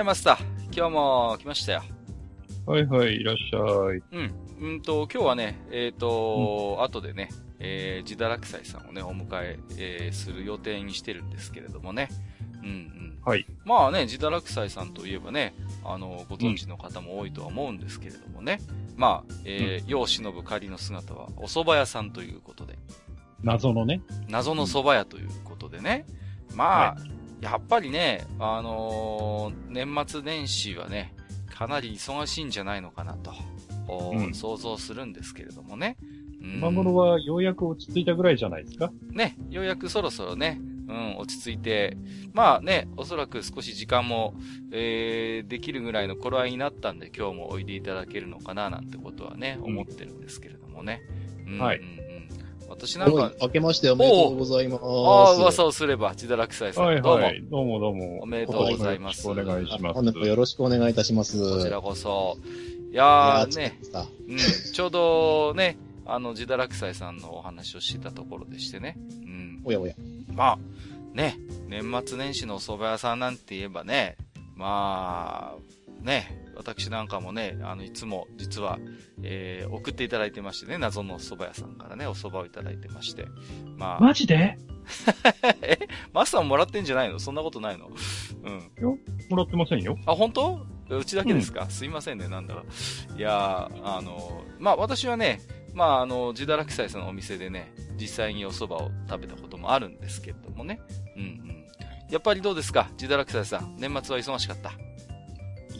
ややマスター、今日も来ましたよ。はいはい、いらっしゃい。うん。うんと、今日はね、えっ、ー、と、うん、後でね、えー、自堕落斎さんをね、お迎ええー、する予定にしてるんですけれどもね。うんうん。はい。まあね、自堕落斎さんといえばね、あの、ご存知の方も多いとは思うんですけれどもね。うん、まあ、えー、世を忍ぶ仮の姿は、お蕎麦屋さんということで。謎のね。謎の蕎麦屋ということでね。まあ、はいやっぱりね、あのー、年末年始はね、かなり忙しいんじゃないのかなと、うん、想像するんですけれどもね。今頃はようやく落ち着いたぐらいじゃないですか？ね、ようやくそろそろね、うん、落ち着いて、まあね、おそらく少し時間も、えー、できるぐらいの頃合いになったんで、今日もおいでいただけるのかな、なんてことはね、思ってるんですけれどもね。うん、はい。私なんか。明けましておめでとうございます。ああ、噂をすれば、自堕落斎さん。はいはい。どうもどうも。おめでとうございます。お願いします。本日よろしくお願いいたします。こちらこそ。いやーね、うん、ちょうどね、あの、自堕落斎さんのお話をしてたところでしてね。うん。おやおや。まあ、ね、年末年始のお蕎麦屋さんなんて言えばね、まあ、ね、私なんかもね、あの、いつも実は、えー、送っていただいてましてね、謎の蕎麦屋さんからね、お蕎麦をいただいてまして。まあ。マジで？え？マスターももらってんじゃないの？そんなことないの？うん。よ、もらってませんよ。あ、本当？うちだけですか、うん、すいませんね、なんだろう。いやあの、まあ私はね、まああの、自堕落斎さんのお店でね、実際にお蕎麦を食べたこともあるんですけれどもね。うんうん。やっぱりどうですか？自堕落斎さん。年末は忙しかった？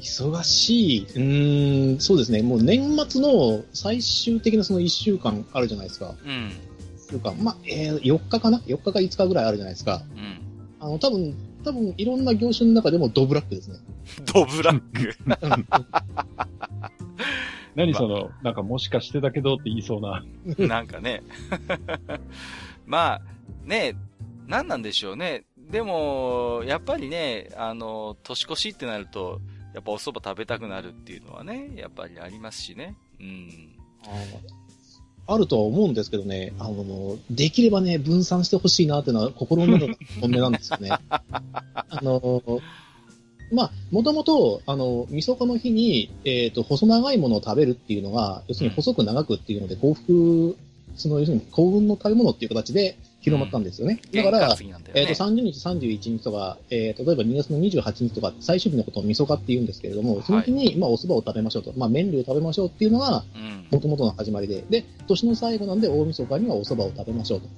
忙しい。うん、そうですね。もう年末の最終的なその1週間あるじゃないですか。うん。週間。まあ、えー、4日かな ?4 日か5日ぐらいあるじゃないですか。うん。あの、多分、多分、いろんな業種の中でもドブラックですね。ドブラック 何その、なんかもしかしてだけどって言いそうな。なんかね。まあ、ね、何なんでしょうね。でも、やっぱりね、あの、年越しってなると、やっぱお蕎麦食べたくなるっていうのはね、やっぱりありますしね。うん。あるとは思うんですけどね、あの、できればね、分散してほしいなっていうのは心の中の本音なんですよね。あの、まあ、もともと、あの、みそかの日に、えっ、ー、と、細長いものを食べるっていうのが、要するに細く長くっていうので、幸福、その、要するに幸運の食べ物っていう形で、広まったんですよね。だから、ね、えっ、ー、と、30日、31日とか、えー、例えば2月の28日とか、最終日のことをみそかって言うんですけれども、その日に、はい、まあ、お蕎麦を食べましょうと。まあ、麺類を食べましょうっていうのが、もともとの始まりで、で、年の最後なんで、大晦日にはお蕎麦を食べましょうと。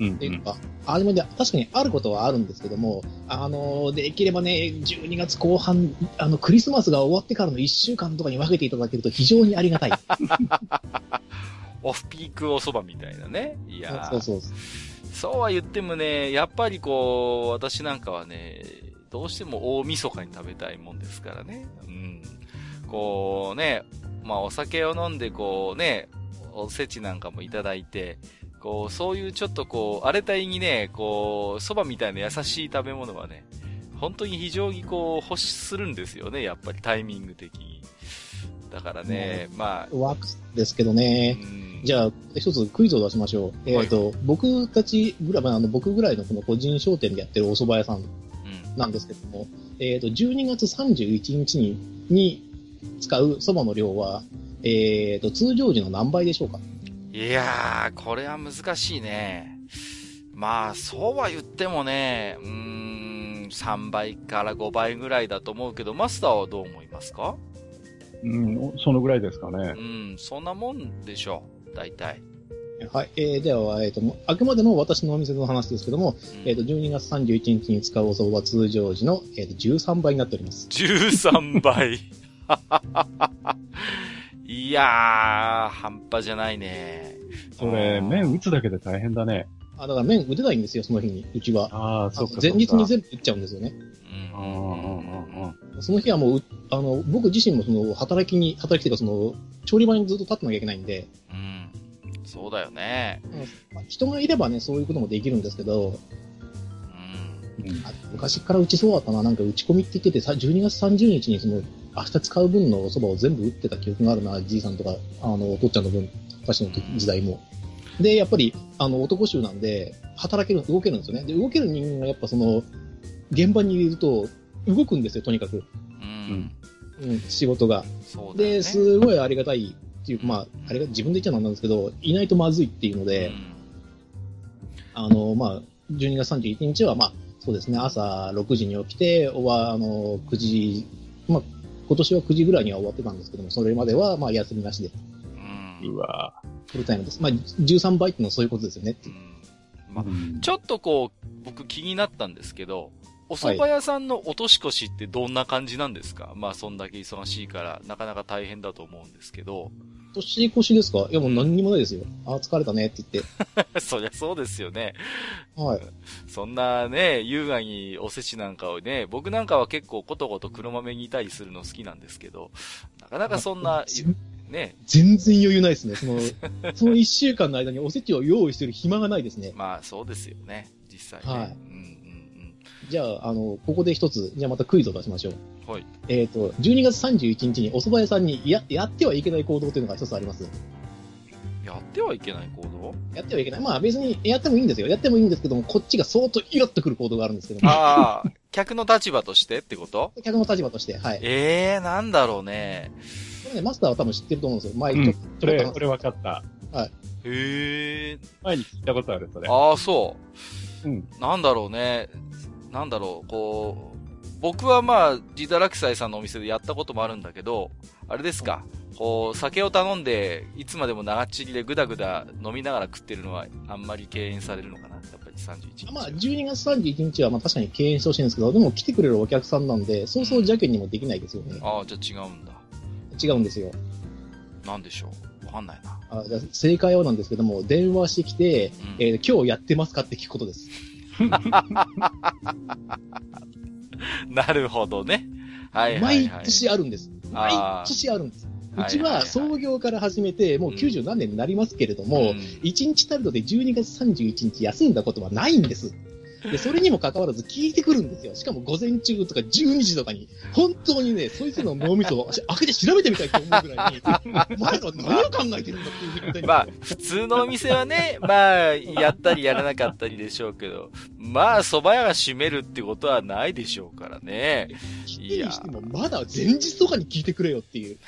うんっていうか、あれも確かにあることはあるんですけども、あの、できればね、12月後半、あの、クリスマスが終わってからの1週間とかに分けていただけると非常にありがたい。オフピークお蕎麦みたいなね。いやそうそうそうは言ってもね、やっぱりこう、私なんかはね、どうしても大晦日に食べたいもんですからね。うん。こうね、まあお酒を飲んでこうね、おせちなんかもいただいて、こう、そういうちょっとこう、荒れた意にね、こう、蕎麦みたいな優しい食べ物はね、本当に非常にこう、欲するんですよね、やっぱりタイミング的に。だからね、まあ。ワークですけどね。じゃあ、一つクイズを出しましょう。えっ、ー、と、はい、僕たちぐらい、あの、僕ぐらいのこの個人商店でやってるお蕎麦屋さんなんですけども、うん、えっ、ー、と、12月31日に、に使う蕎麦の量は、えっ、ー、と、通常時の何倍でしょうか？いやー、これは難しいね。まあ、そうは言ってもね、うーん、3倍から5倍ぐらいだと思うけど、マスターはどう思いますか？うん、そのぐらいですかね。うん、そんなもんでしょう、大体。はい。えー、では、えっ、ー、と、あくまでも私のお店の話ですけども、うん、えっ、ー、と、12月31日に使うお蕎麦は通常時の、えーと、13倍になっております。13倍いやー、半端じゃないね。それ、うん麺打つだけで大変だね。あ、だから麺打てないんですよ、その日に、うちは。ああ、そっかそっか。前日に全部打っちゃうんですよね。うんうんうんうんうん。その日はもうう、あの、僕自身もその、働きに、働きというかその、調理場にずっと立ってなきゃいけないんで、うん。そうだよね。まあ人がいればね、そういうこともできるんですけど、うん。昔からうちそうだったな、なんか打ち込みって言ってて、さ12月30日にその、明日使う分のお蕎麦を全部打ってた記憶があるな、じいさんとか、あの、お父ちゃんの分、私の時時代も。で、やっぱり、あの、男衆なんで、働ける、動けるんですよね。で、動ける人間がやっぱその、現場にいると、動くんですよ、とにかく。うん。うん、仕事が。そうだよね。で、すごいありがたいっていうか、まあ、あれが自分で言っちゃなんなんですけど、いないとまずいっていうので、あの、まあ、12月31日は、まあ、そうですね、朝6時に起きて、おわ、あの、9時、まあ、今年は9時ぐらいには終わってたんですけども、それまでは、まあ、休みなしで、うわフルタイムです。まあ、13倍っていうのはそういうことですよね。まあうんちょっとこう、僕気になったんですけど、お蕎麦屋さんのお年越しってどんな感じなんですか、まあそんだけ忙しいから、なかなか大変だと思うんですけど。年越しですか？いや、もう何にもないですよ。あー、疲れたねって言って。そりゃそうですよね。はい。そんなね、優雅におせちなんかをね、僕なんかは結構ことごと黒豆にいたりするの好きなんですけど、なかなかそんな、ね、全然余裕ないですね。その、その1週間の間におせちを用意してる暇がないですね。まあそうですよね、実際ね。はいうんうんじゃあ、あの、ここで一つ、じゃあまたクイズを出しましょう。うん。はい。えっ、と、12月31日にお蕎麦屋さんにや、やってはいけない行動というのが一つあります。やってはいけない行動？やってはいけない。まあ別にやってもいいんですよ。やってもいいんですけども、こっちが相当イラッとくる行動があるんですけども、ああ、客の立場としてってこと？客の立場として、はい。ええー、なんだろうね。ね、マスターは多分知ってると思うんですよ。前うんちょっと、それ、れ分かった。へえ。前に聞いたことある、それ。ああ、そう。うん。なんだろうね。なんだろう、こう、僕はまあ、ジダラキサイさんのお店でやったこともあるんだけど、あれですか、こう、酒を頼んで、いつまでも長っちりでぐだぐだ飲みながら食ってるのは、あんまり敬遠されるのかなやっぱり31日。まあ、12月31日はまあ確かに敬遠してほしいんですけど、でも来てくれるお客さんなんで、そうそう邪険にもできないですよね。ああ、じゃあ違うんだ。違うんですよ。なんでしょう？わかんないな。あじゃあ正解はなんですけども、電話してきて、うんえー今日やってますかって聞くことです。なるほどね。はいはい、はい。毎年あるんです。毎あー年あるんです。はいうちは創業から始めて、もう90何年になりますけれども、うん1日たるので12月31日休んだことはないんです。で、それにも関わらず聞いてくるんですよ。しかも午前中とか12時とかに、本当にね、そいつの脳みそを 開けて調べてみたいと思うぐらいに、お前ら何を考えてるんだっていう状態にまあ、普通のお店はね、まあ、やったりやらなかったりでしょうけど、まあ、蕎麦屋が閉めるってことはないでしょうからね。聞いてにしても、まだ前日とかに聞いてくれよっていう。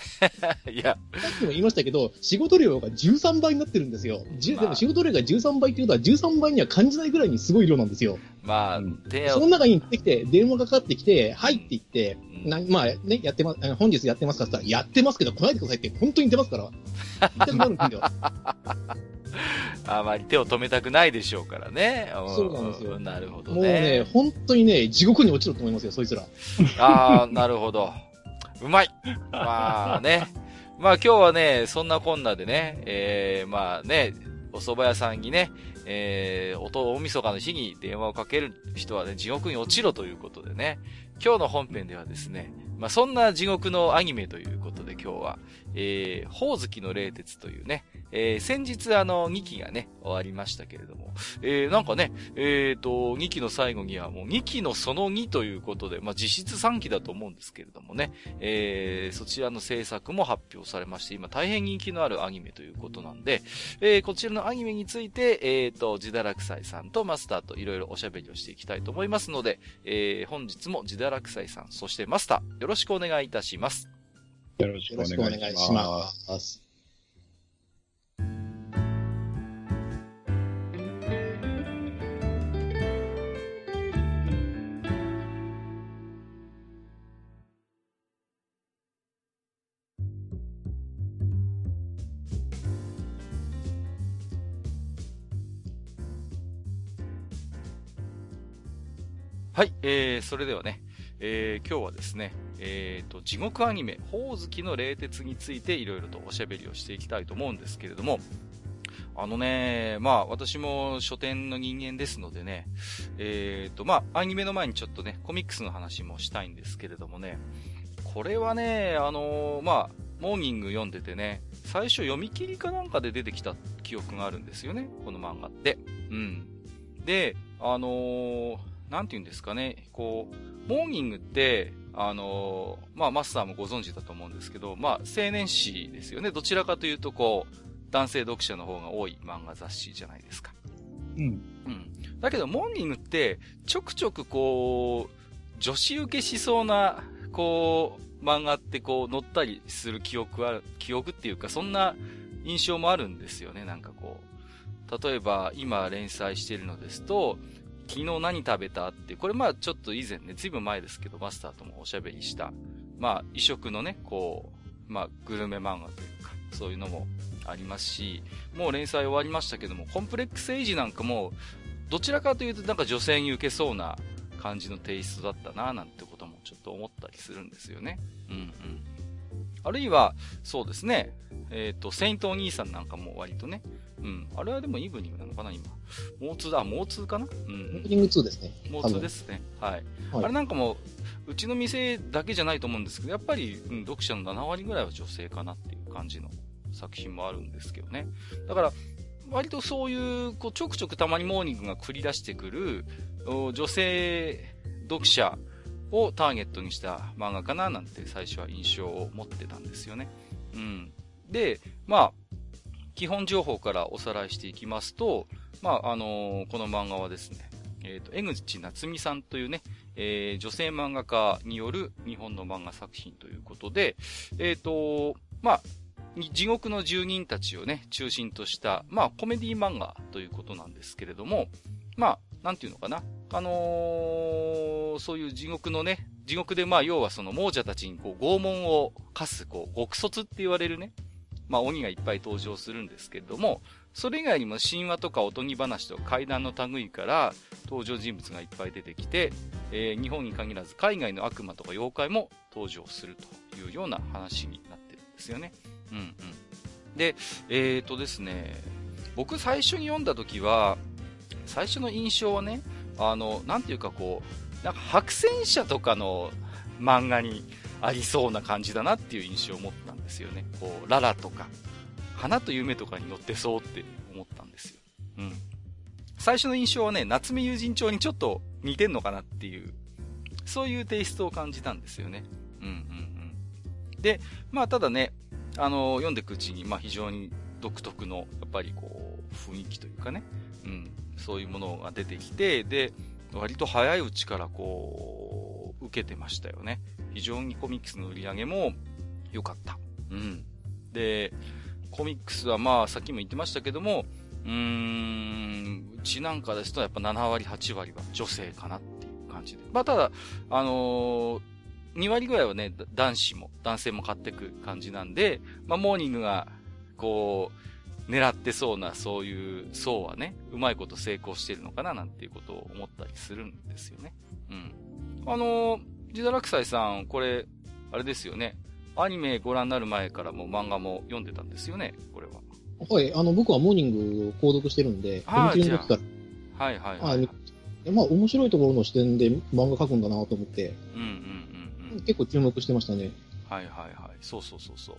いや、さっきも言いましたけど、仕事量が13倍になってるんですよ。まあでも仕事量が13倍っていうことは13倍には感じないぐらいにすごい量なんですよ。まあうん、その、中に行ってきて、電話がかかってきて、はいって言って、うんなまあね、やってます、本日やってますかって言ったら、やってますけど来ないでくださいって、本当に出ますから。あまり手を止めたくないでしょうからね。そうなんですよなるほどもうねね。、本当にね、地獄に落ちると思いますよ、そいつら。ああ、なるほど。うまい。まあね。まあ今日はね、そんなこんなでね、えー、まあね、お蕎麦屋さんにね、えー、おと、大晦日の日に電話をかける人はね、地獄に落ちろということでね、今日の本編ではですね、まあそんな地獄のアニメということで今日は、えー、ほおずきの冷徹というね、えー、先日あの、2期がね、終わりましたけれども、えー、なんかね、えーと、2期の最後にはもう2期のその2ということで、まあ実質3期だと思うんですけれどもね、えー、そちらの制作も発表されまして、今大変人気のあるアニメということなんで、えー、こちらのアニメについて、えーと、ジダラクサイさんとマスターといろいろおしゃべりをしていきたいと思いますので、えー、本日もジダラクサイさん、そしてマスター、よろしくお願いいたします。よろしくお願いします。はい、えー、それではね、えー、今日はですね、えっ、と、地獄アニメ、ほおずきの冷徹についていろいろとおしゃべりをしていきたいと思うんですけれども、あのね、まあ私も書店の人間ですのでね、えっ、と、まあアニメの前にちょっとね、コミックスの話もしたいんですけれどもね、これはね、あのまあ、モーニング読んでてね、最初読み切りかなんかで出てきた記憶があるんですよね、この漫画って。うん。で、あのー、なんて言うんですかね、こう、モーニングって、あのー、まあ、マスターもご存知だと思うんですけど、まあ、青年誌ですよね。どちらかというと、こう、男性読者の方が多い漫画雑誌じゃないですか。うん。うん。だけど、モーニングって、ちょくちょくこう、女子受けしそうな、こう、漫画ってこう、載ったりする記憶は、記憶っていうか、そんな印象もあるんですよね、なんかこう。例えば、今連載しているのですと、昨日何食べたって、これまあちょっと以前ね、ずいぶん前ですけど、マスターともおしゃべりした、まあ異色のね、こう、まあグルメ漫画というか、そういうのもありますし、もう連載終わりましたけども、コンプレックスエイジなんかも、どちらかというとなんか女性に受けそうな感じのテイストだったななんてこともちょっと思ったりするんですよね。うんうん。あるいは、そうですね、えっ、ー、と、セイントお兄さんなんかも割とね、うん。あれはでもイブニングなのかな、今。モーツだ、モーツかな？うん。モーニング2ですね。モーツですね。はい。はい、あれなんかも、うちの店だけじゃないと思うんですけど、やっぱり、うん、読者の7割ぐらいは女性かなっていう感じの作品もあるんですけどね。だから、割とそういう、こう、ちょくちょくたまにモーニングが繰り出してくる、女性読者をターゲットにした漫画かななんて最初は印象を持ってたんですよね。うん。で、まあ、基本情報からおさらいしていきますと、まあ、あのー、この漫画はですね、えっ、ー、と、江口夏美さんというね、えー、女性漫画家による日本の漫画作品ということで、えっ、と、まあ、地獄の住人たちをね、中心とした、まあ、コメディ漫画ということなんですけれども、まあ、なんていうのかな？あのー、そういう地獄のね、地獄でまあ、要はその亡者たちにこう拷問を課す、こう、極卒って言われるね、まあ、鬼がいっぱい登場するんですけれども、それ以外にも神話とかおとぎ話とか怪談の類から登場人物がいっぱい出てきて、えー、日本に限らず海外の悪魔とか妖怪も登場するというような話になってるんですよね。うんうん。で、えーとですね、僕最初に読んだ時は、最初の印象はね、あの、なんていうかこう、なんか白戦車とかの漫画にありそうな感じだなっていう印象を持ったんですよね。こう、ララとか、花と夢とかに乗ってそうって思ったんですよ。うん。最初の印象はね、夏目友人帳にちょっと似てんのかなっていう、そういうテイストを感じたんですよね。うんうんうん。で、まあただね、あの、読んでいくうちに、まあ非常に独特の、やっぱりこう、雰囲気というかね、うん、そういうものが出てきて、で、割と早いうちからこう、受けてましたよね。非常にコミックスの売り上げも良かった。うん。で、コミックスはまあ、さっきも言ってましたけども、うーん、うちなんかですとやっぱ7割、8割は女性かなっていう感じで。まあ、ただ、あのー、2割ぐらいはね、男子も、男性も買ってく感じなんで、まあ、モーニングが、こう、狙ってそうな、そういう層はね、うまいこと成功してるのかな、なんていうことを思ったりするんですよね。うん。あのー、ジダラクサイさん、これ、あれですよね。アニメご覧になる前からも漫画も読んでたんですよね、これは。はい、あの、僕はモーニングを購読してるんで、あ読みの時から。はいはいはい、はい。まあ、面白いところの視点で漫画描くんだなと思って、うんうんうんうん。結構注目してましたね。はいはいはい。そうそうそうそう。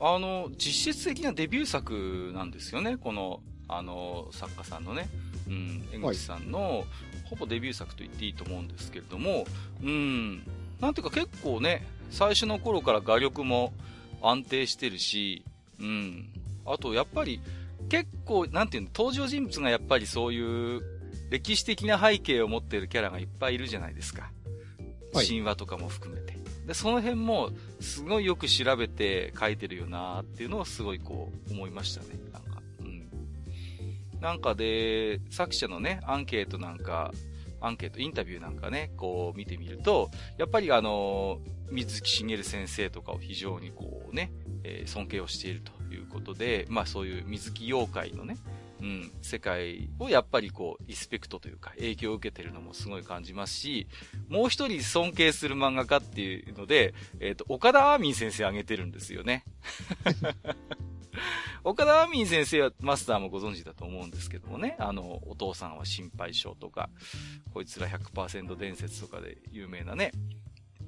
あの、実質的なデビュー作なんですよね、この、あの、作家さんのね、うん、江口さんの、はい、ほぼデビュー作と言っていいと思うんですけれども、うん、なんていうか結構ね、最初の頃から画力も安定してるし、うん、あとやっぱり結構、なんていうの、登場人物がやっぱりそういう歴史的な背景を持っているキャラがいっぱいいるじゃないですか。はい、神話とかも含めて。で、その辺も、すごいよく調べて書いてるよなっていうのをすごいこう、思いましたね。なんか、うん。なんかで、作者のね、アンケートなんか、アンケート、インタビューなんかね、こう見てみると、やっぱりあの、水木しげる先生とかを非常にこうね、えー、尊敬をしているということで、まあそういう水木妖怪のね、うん、世界をやっぱりこう、リスペクトというか、影響を受けてるのもすごい感じますし、もう一人尊敬する漫画家っていうので、えっ、ー、と、岡田アーミン先生挙げてるんですよね。岡田アーミン先生はマスターもご存知だと思うんですけどもね、あの、お父さんは心配性とか、こいつら100%伝説とかで有名なね、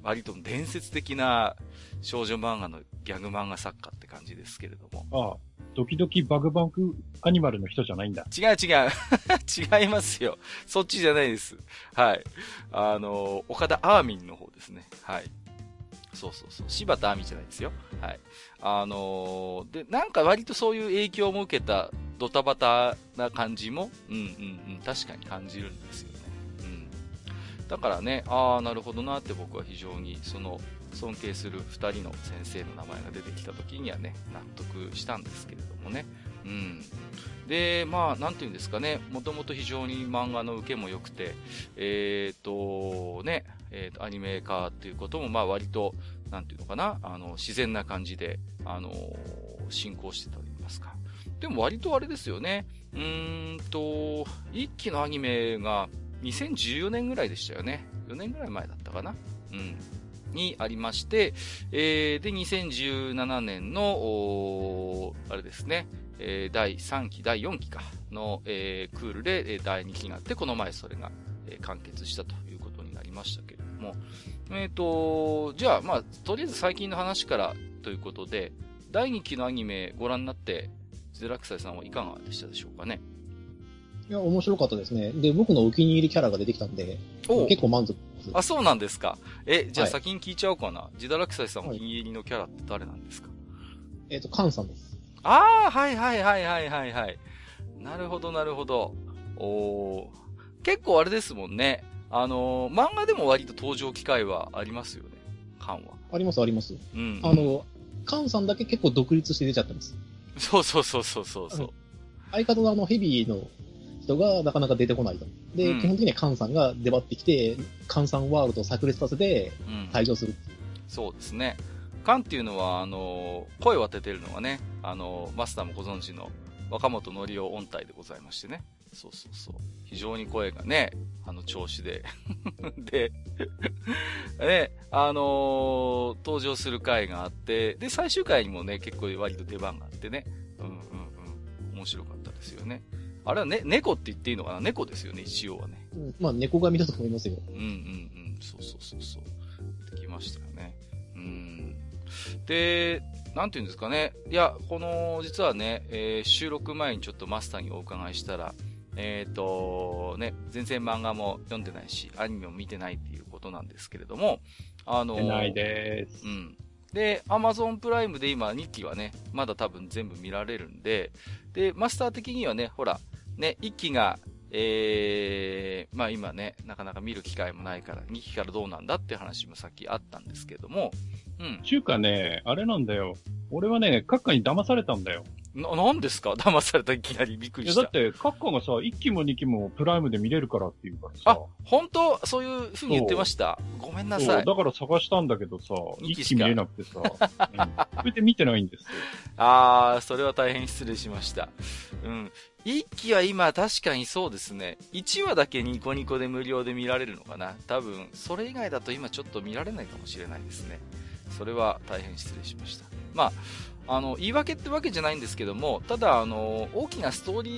割と伝説的な少女漫画のギャグ漫画作家って感じですけれども。ああ、ドキドキバグバグアニマルの人じゃないんだ。違う違う。違いますよ。そっちじゃないです。はい。あの、岡田アーミンの方ですね。はい。そうそうそう。柴田亜美じゃないですよ。はい。あの、で、なんか割とそういう影響も受けたドタバタな感じも、うんうんうん、確かに感じるんですよね。うん。だからね、ああ、なるほどなって僕は非常に、その、尊敬する2人の先生の名前が出てきた時にはね、納得したんですけれどもね。うん。で、まあ、なんていうんですかね、もともと非常に漫画の受けも良くて、えっ、ー、と、ね、え、ー、と、アニメ化っていうことも、まあ、割と、なんていうのかな、あの、自然な感じで、あの進行してたと言いますか。でも割とあれですよね。うーんと、一期のアニメが2014年ぐらいでしたよね。4年ぐらい前だったかな。うん。にありまして、えー、で、2017年の、あれですね、えー、第3期、第4期か、の、えー、クールで、え第2期があって、この前それが、えー、完結したということになりましたけれども、えっ、ー、と、じゃあ、まあ、とりあえず最近の話からということで、第2期のアニメご覧になって、ゼラクサイさんはいかがでしたでしょうかね？いや、面白かったですね。で、僕のお気に入りキャラが出てきたんで、結構満足。あ、そうなんですか。え、じゃあ先に聞いちゃおうかな。はい、ジダラクサイさんお気に入りのキャラって誰なんですか、はい、えっ、ー、と、カンさんです。ああ、はいはいはいはいはいはい。なるほどなるほど。お結構あれですもんね。あのー、漫画でも割と登場機会はありますよね。カンは。ありますあります。うん。あの、カンさんだけ結構独立して出ちゃってます。そうそうそうそうそうそう。相方のあのヘビーの人がなかなか出てこないと。で、うん、基本的にはカンさんが出張ってきて、カンさんワールドを炸裂させて退場する、うん、そうですね。カンっていうのは、あの、声を当ててるのがね、あの、マスターもご存知の若本のりお音体でございましてね。そうそうそう。非常に声がね、あの調子で で ね、あのー、登場する回があって、で、最終回にもね、結構割と出番があってね、うんうんうん、面白かったですよね。あれはね、猫って言っていいのかな？猫ですよね、一応はね。うん、まあ、猫髪だと思いますよ。うんうんうん、そうそうそうそう。できましたよね。うん。で、なんていうんですかね。いや、この、実はね、えー、収録前にちょっとマスターにお伺いしたら、えっ、ー、と、ね、全然漫画も読んでないし、アニメも見てないっていうことなんですけれども、あのー、ないです。うん。で、アマゾンプライムで今2期はね、まだ多分全部見られるんで、で、マスター的にはね、ほら、ね、1期が、えー、まあ今ね、なかなか見る機会もないから、2期からどうなんだって話もさっきあったんですけども、うん。ちゅうかね、あれなんだよ。俺はね、閣下に騙されたんだよ。な、なんですか？騙されたいきなりびっくりした。だって、閣下がさ、1期も2期もプライムで見れるからっていうからさ。あ、本当？そういう風に言ってました？ごめんなさい。だから探したんだけどさ、1期見れなくてさ、うん。それで見てないんですよ。あー、それは大変失礼しました。うん。1期は今確かにそうですね。1話だけニコニコで無料で見られるのかな？多分、それ以外だと今ちょっと見られないかもしれないですね。それは大変失礼しました。まあ、あの、言い訳ってわけじゃないんですけども、ただ、あの、大きなストーリ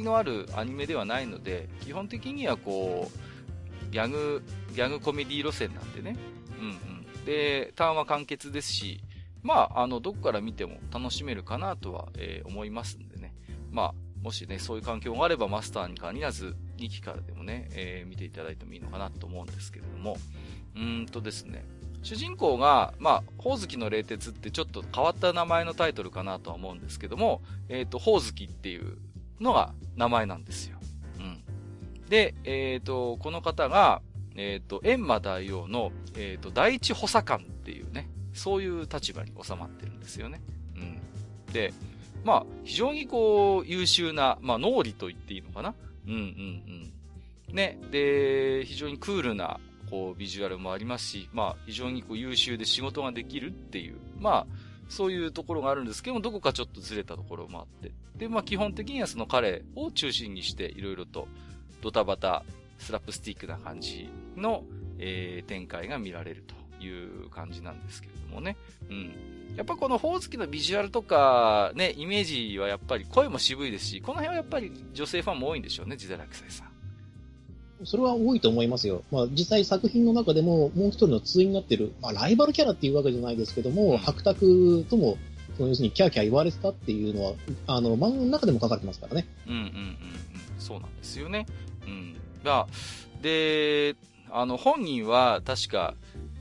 ーのあるアニメではないので、基本的にはこう、ギャグ、ギャグコメディ路線なんでね。うんうん。で、ターンは完結ですし、まあ、あの、どこから見ても楽しめるかなとは、えー、思いますんでね。まあ、もしね、そういう環境があればマスターに限らず、2期からでもね、えー、見ていただいてもいいのかなと思うんですけれども、うーんとですね、主人公が、まあ、ほおずきの冷徹ってちょっと変わった名前のタイトルかなとは思うんですけども、えっ、ー、と、ほおずきっていうのが名前なんですよ。うん。で、えっ、ー、と、この方が、えっ、ー、と、閻魔大王の、えっ、と、第一補佐官っていうね、そういう立場に収まってるんですよね。うん。で、まあ、非常にこう、優秀な、まあ、脳裏と言っていいのかなうんうんうん。ね、で、非常にクールな、こう、ビジュアルもありますし、まあ、非常にこう優秀で仕事ができるっていう、まあ、そういうところがあるんですけども、どこかちょっとずれたところもあって。で、まあ基本的にはその彼を中心にして、いろいろとドタバタ、スラップスティックな感じの、えー、展開が見られるという感じなんですけれどもね。うん。やっぱこの宝月のビジュアルとか、ね、イメージはやっぱり声も渋いですし、この辺はやっぱり女性ファンも多いんでしょうね、ジダラクサイさん。それは多いと思いますよ。まあ、実際作品の中でももう一人の対になってる、まあ、ライバルキャラっていうわけじゃないですけども、うん、白卓とも、その要するにキャーキャー言われてたっていうのは、あの、漫画の中でも書かれてますからね。うんうんうんうん。そうなんですよね。うん。が、で、あの、本人は確か、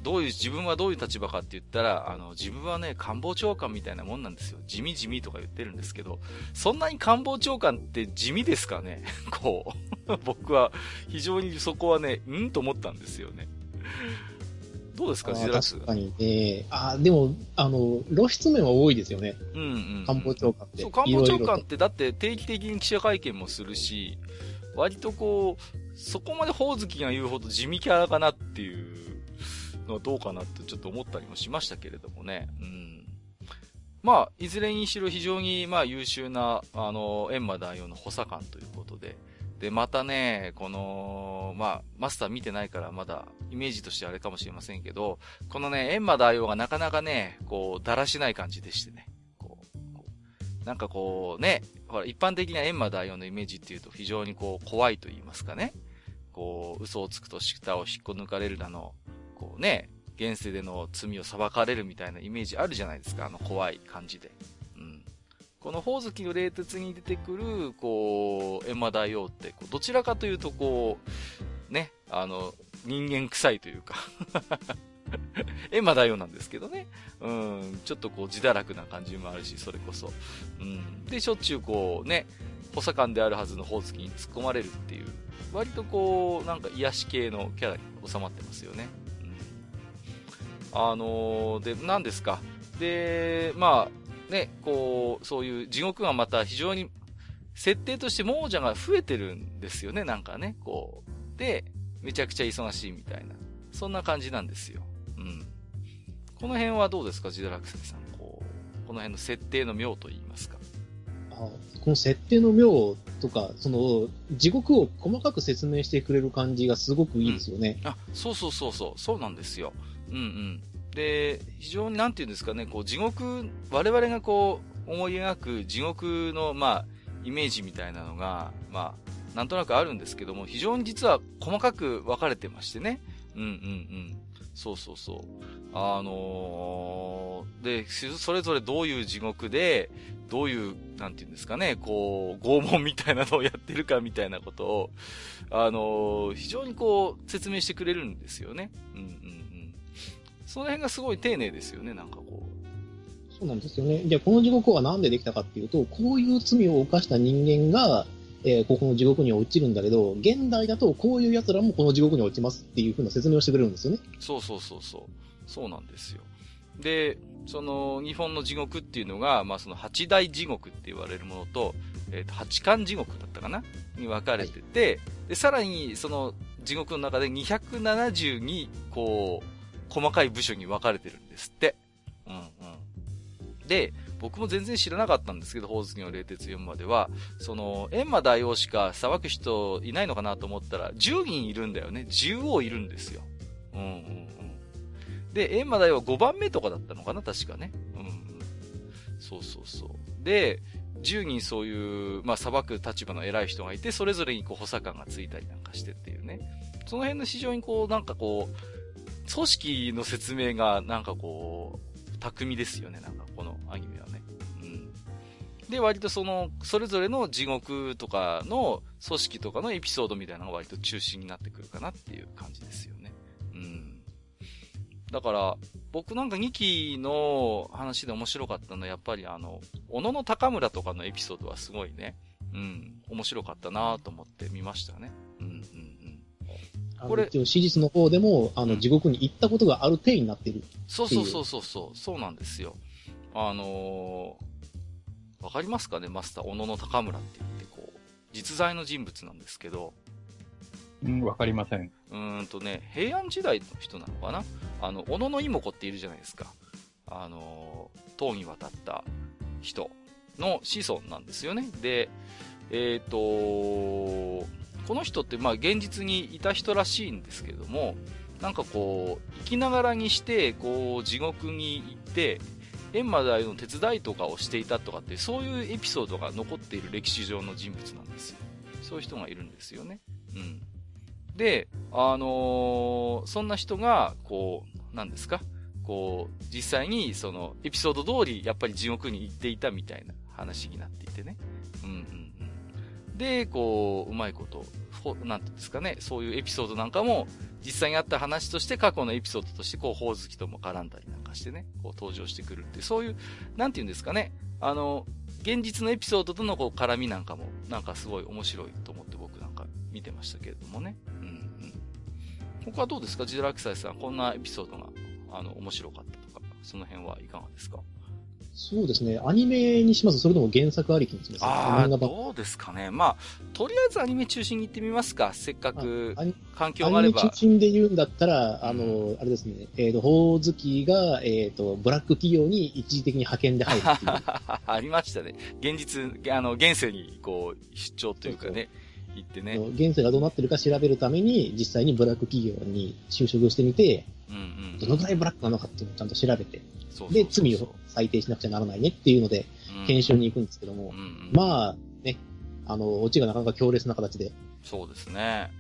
どういう、自分はどういう立場かって言ったら、あの、自分はね、官房長官みたいなもんなんですよ。地味地味とか言ってるんですけど、そんなに官房長官って地味ですかね？こう。僕は、非常にそこはね、うんと思ったんですよね。どうですか、ジラス？確かにね。あ、でも、あの、露出面は多いですよね。うんうん、うん。官房長官って。そう、官房長官ってだって定期的に記者会見もするし、割とこう、そこまでほおずきが言うほど地味キャラかなっていうのどうかなってちょっと思ったりもしましたけれどもね。うん。まあ、いずれにしろ非常に、まあ、優秀な、あの、エンマ大王の補佐官ということで。で、またね、この、まあ、マスター見てないからまだ、イメージとしてあれかもしれませんけど、このね、エンマ大王がなかなかね、こう、だらしない感じでしてね。こう、こうなんかこう、ね、ほら、一般的なエンマ大王のイメージっていうと非常にこう、怖いと言いますかね。こう、嘘をつくと舌を引っこ抜かれるだの、こうね、現世での罪を裁かれるみたいなイメージあるじゃないですか、あの怖い感じで。うん。この宝月の冷徹に出てくる、こう、閻魔大王って、こうどちらかというと、こう、ね、あの、人間臭いというか 閻魔大王なんですけどね。うん、ちょっとこう、自堕落な感じもあるし、それこそ。うん。で、しょっちゅうこう、ね、補佐官であるはずの宝月に突っ込まれるっていう、割とこう、なんか癒し系のキャラに収まってますよね。あのー、で、何ですか？で、まあ、ね、こう、そういう地獄がまた非常に、設定として亡者が増えてるんですよね、なんかね、こう。で、めちゃくちゃ忙しいみたいな。そんな感じなんですよ。うん。この辺はどうですか、ジドラクセさん。こう、この辺の設定の妙と言いますか。あこの設定の妙とか、その、地獄を細かく説明してくれる感じがすごくいいですよね。うん、あ、そうそうそうそう、そうなんですよ。うんうん。で、非常になんていうんですかね、こう、地獄、我々がこう、思い描く地獄の、まあ、イメージみたいなのが、まあ、なんとなくあるんですけども、非常に実は細かく分かれてましてね。うんうんうん。そうそうそう。あのー、で、それぞれどういう地獄で、どういう、なんていうんですかね、こう、拷問みたいなのをやってるかみたいなことを、あのー、非常にこう、説明してくれるんですよね。うんうん。その辺がすごい丁寧ですよね、なんかこう。そうなんですよね。じゃあ、この地獄はなんでできたかっていうと、こういう罪を犯した人間が、えー、ここの地獄に落ちるんだけど、現代だとこういう奴らもこの地獄に落ちますっていうふうな説明をしてくれるんですよね。そうそうそうそう。そうなんですよ。で、その、日本の地獄っていうのが、まあその八大地獄って言われるものと、えっ、ー、と、八巻地獄だったかな？に分かれてて、はい、で、さらに、その、地獄の中で272、こう、細かい部署に分かれてるんですって。うんうん。で、僕も全然知らなかったんですけど、宝月の冷徹4までは、その、閻魔大王しか裁く人いないのかなと思ったら、10人いるんだよね。10王いるんですよ。うんうんうん。で、閻魔大王は5番目とかだったのかな確かね。うん、うん。そうそうそう。で、10人そういう、まあ、裁く立場の偉い人がいて、それぞれにこう補佐官がついたりなんかしてっていうね。その辺の非常にこう、なんかこう、組織の説明がなんかこう、巧みですよね、なんかこのアニメはね。うん。で、割とその、それぞれの地獄とかの組織とかのエピソードみたいなのが割と中心になってくるかなっていう感じですよね。うん。だから、僕なんか2期の話で面白かったのは、やっぱりあの、小野の高村とかのエピソードはすごいね、うん、面白かったなと思って見ましたね。うん、うん。これ、史実の方でも、あの、地獄に行ったことがある体になってるそうそうそうそうそう、そうなんですよ。あのー、わかりますかね、マスター、小野の高村って言って、こう、実在の人物なんですけど。うん、わかりません。うんとね、平安時代の人なのかな？あの、小野の妹子っているじゃないですか。あの、唐に渡った人の子孫なんですよね。で、えっ、ー、と、この人って、まあ、現実にいた人らしいんですけども、なんかこう、生きながらにして、こう、地獄に行って、閻魔大の手伝いとかをしていたとかって、そういうエピソードが残っている歴史上の人物なんですよ。そういう人がいるんですよね。うん。で、あのー、そんな人が、こう、なんですか？こう、実際に、その、エピソード通り、やっぱり地獄に行っていたみたいな話になっていてね。うんうん。で、こう、うまいこと、なんていうんですかね、そういうエピソードなんかも、実際にあった話として過去のエピソードとして、こう、ほおずきとも絡んだりなんかしてね、こう登場してくるって、そういう、なんていうんですかね、あの、現実のエピソードとのこう絡みなんかも、なんかすごい面白いと思って僕なんか見てましたけれどもね。うんうん。他はどうですか？ジドラキサイさん、こんなエピソードが、あの、面白かったとか、その辺はいかがですか？そうですね。アニメにしますそれとも原作ありきにしますああ、どうですかね。まあ、とりあえずアニメ中心に行ってみますか。せっかく環境があれば。アニメ中心で言うんだったら、あの、あれですね。えっ、ー、と、ほおずきが、えっ、ー、と、ブラック企業に一時的に派遣で入るっていう。ありましたね。現実、あの、現世に、こう、出張というかね。行ってね。現世がどうなってるか調べるために、実際にブラック企業に就職してみて、うんうん、どのくらいブラックなのかっていうのをちゃんと調べて、で、罪を裁定しなくちゃならないねっていうので、検証に行くんですけども、うんうん、まあ、ね、あの、オチがなかなか強烈な形で。そうですね。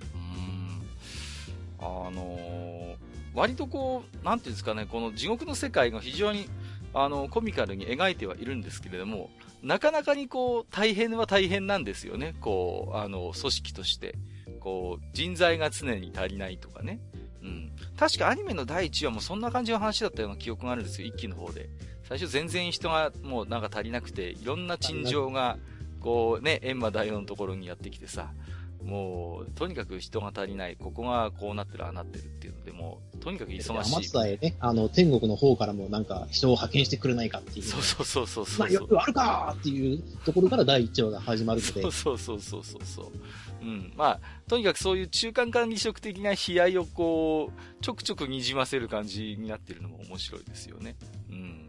うん。あのー、割とこう、なんていうんですかね、この地獄の世界が非常に、あの、コミカルに描いてはいるんですけれども、なかなかにこう、大変は大変なんですよね。こう、あの、組織として。こう、人材が常に足りないとかね。うん。確かアニメの第1話もそんな感じの話だったような記憶があるんですよ、一期の方で。最初全然人がもうなんか足りなくて、いろんな陳情が、こうね、閻魔大王のところにやってきてさ、もう、とにかく人が足りない、ここがこうなってる、ああなってるっていうので、もう、とにかく忙しい。松さえね、あの、天国の方からもなんか人を派遣してくれないかっていう。そうそうそうそうそう。まあ、よくあるかっていうところから第1話が始まるので。そうそうそうそうそう。うん。まあ、とにかくそういう中間管理職的な悲哀をこう、ちょくちょく滲ませる感じになってるのも面白いですよね。うん。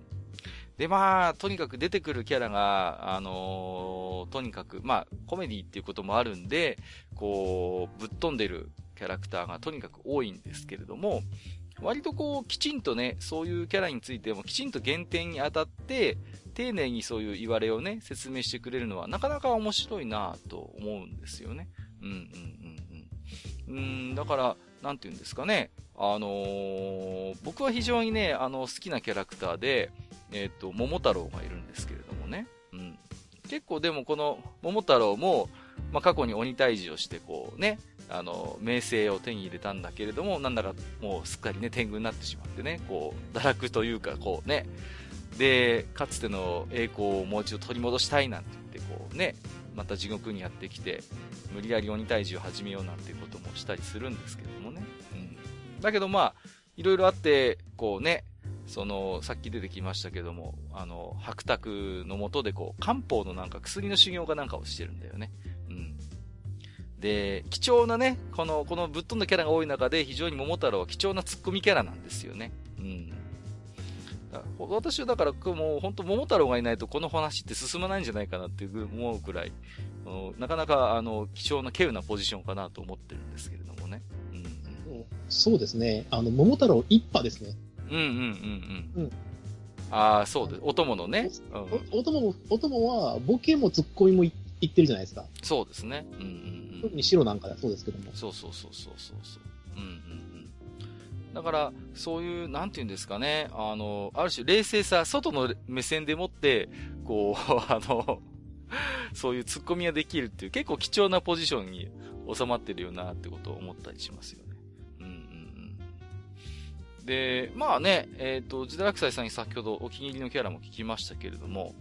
で、まあ、とにかく出てくるキャラが、あのー、とにかく、まあ、コメディっていうこともあるんで、こう、ぶっ飛んでるキャラクターがとにかく多いんですけれども、割とこう、きちんとね、そういうキャラについてもきちんと減点に当たって、丁寧にそういう言われをね、説明してくれるのはなかなか面白いなと思うんですよね。うんうんうんうん。うん、だから、なんて言うんですかね。あのー、僕は非常にね、あの、好きなキャラクターで、えっ、ー、と、桃太郎がいるんですけれどもね。うん。結構でもこの桃太郎も、まあ、過去に鬼退治をして、こうね、あの、名声を手に入れたんだけれども、なんだかもうすっかりね、天狗になってしまってね、こう、堕落というか、こうね、で、かつての栄光をもう一度取り戻したいなんて言って、こうね、また地獄にやってきて、無理やり鬼退治を始めようなんていうこともしたりするんですけどもね。うん。だけどまあ、いろいろあって、こうね、その、さっき出てきましたけども、あの、白卓のもとでこう、漢方のなんか薬の修行かなんかをしてるんだよね。うん。で、貴重なね、この、このぶっ飛んだキャラが多い中で、非常に桃太郎は貴重なツッコミキャラなんですよね。うん。私はだから、もう本当桃太郎がいないとこの話って進まないんじゃないかなって思うくらい、なかなか、あの、貴重な、稀有なポジションかなと思ってるんですけれどもね。うん、そうですね。あの、桃太郎一派ですね。うんうんうんうん。うん、ああ、そうです。お供のね。お供も、お供は、ボケもツッコミもいってるじゃないですか。そうですね。うんうん、うん、特に白なんかそうですけども。そうそうそうそうそうそう。うんうんうん。だから、そういう、なんていうんですかね。あの、ある種冷静さ、外の目線でもって、こう、あの、そういう突っ込みができるっていう結構貴重なポジションに収まってるよなってことを思ったりしますよ。で、まあね、えっ、ー、と、自堕落斎さんに先ほどお気に入りのキャラも聞きましたけれども、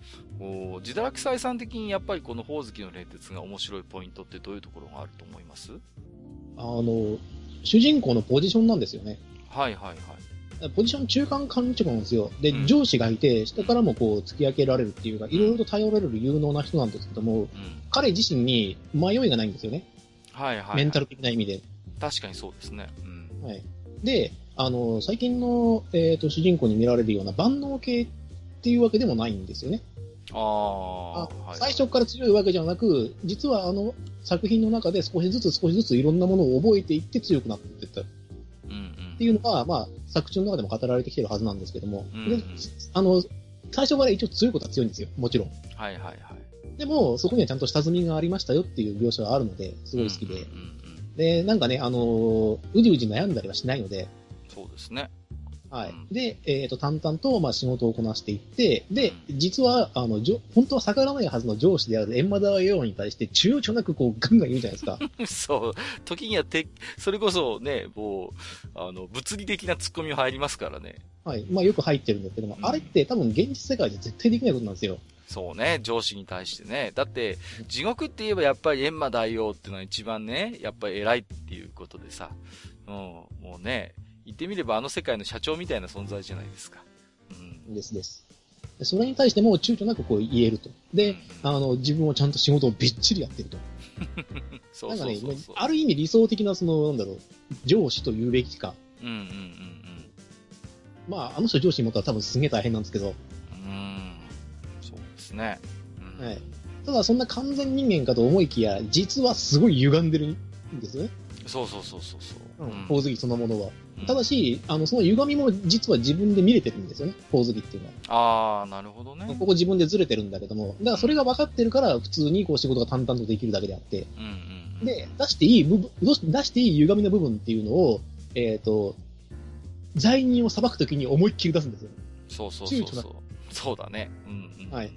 自堕落斎さん的にやっぱりこの宝月の冷徹が面白いポイントってどういうところがあると思います？あの、主人公のポジションなんですよね。はいはいはい。ポジション中間管理職なんですよ。で、うん、上司がいて、下からもこう、突き上げられるっていうか、いろいろと頼れる有能な人なんですけども、うん、彼自身に迷いがないんですよね。はいはい、はい、メンタル的な意味で。確かにそうですね。うん。はい。で、あの、最近の、えっ、と、主人公に見られるような万能系っていうわけでもないんですよね。ああ、あはい。最初から強いわけじゃなく、実はあの作品の中で少しずつ少しずついろんなものを覚えていって強くなっていったっうんうん。ていうのが、まあ、作中の中でも語られてきてるはずなんですけども、うんであの、最初から一応強いことは強いんですよ、もちろん。はいはいはい。でも、そこにはちゃんと下積みがありましたよっていう描写があるので、すごい好きで。うんうんうんで、なんかね、あのーうじうじ悩んだりはしないので、そうですね。はい。うんで、えっ、と、淡々と、まあ、仕事をこなしていって、で、実は、あの、じょ本当は逆らわないはずの上司である閻魔ダヨに対して、躊躇なくこう、ガンガン言うじゃないですか。そう。時にはて、それこそね、もう、あの、物理的な突っ込みも入りますからね。はい。まあ、よく入ってるんですけども、うんあれって多分現実世界で絶対できないことなんですよ。そうね、上司に対してね。だって、地獄って言えばやっぱり閻魔大王っていうのは一番ね、やっぱり偉いっていうことでさ。うん、もうね、言ってみればあの世界の社長みたいな存在じゃないですか。うん。ですです。でそれに対しても躊躇なくこう言えると。で、あの、自分はちゃんと仕事をびっちりやってると。そうんそうそうそう。ある意味理想的な、その、なんだろう、上司と言うべきか。うんうんうんまあ、あの人上司に持ったら多分すげえ大変なんですけど、うん。うん。そうですね。うん。はい。ただそんな完全人間かと思いきや、実はすごい歪んでるんですよね。そうそうそうそうそう。うん。ほおずきそのものは。うんただし、あの、その歪みも実は自分で見れてるんですよね。ほおずきっていうのは。ああ、なるほどね。ここ自分でずれてるんだけども、だからそれが分かってるから普通にこう仕事が淡々とできるだけであって、うんうんうん。で、出していい部分、出していい歪みの部分っていうのを、えっ、と、罪人を裁くときに思いっきり出すんですよ。そうそうそうそう。そうだね。うんうん。はい。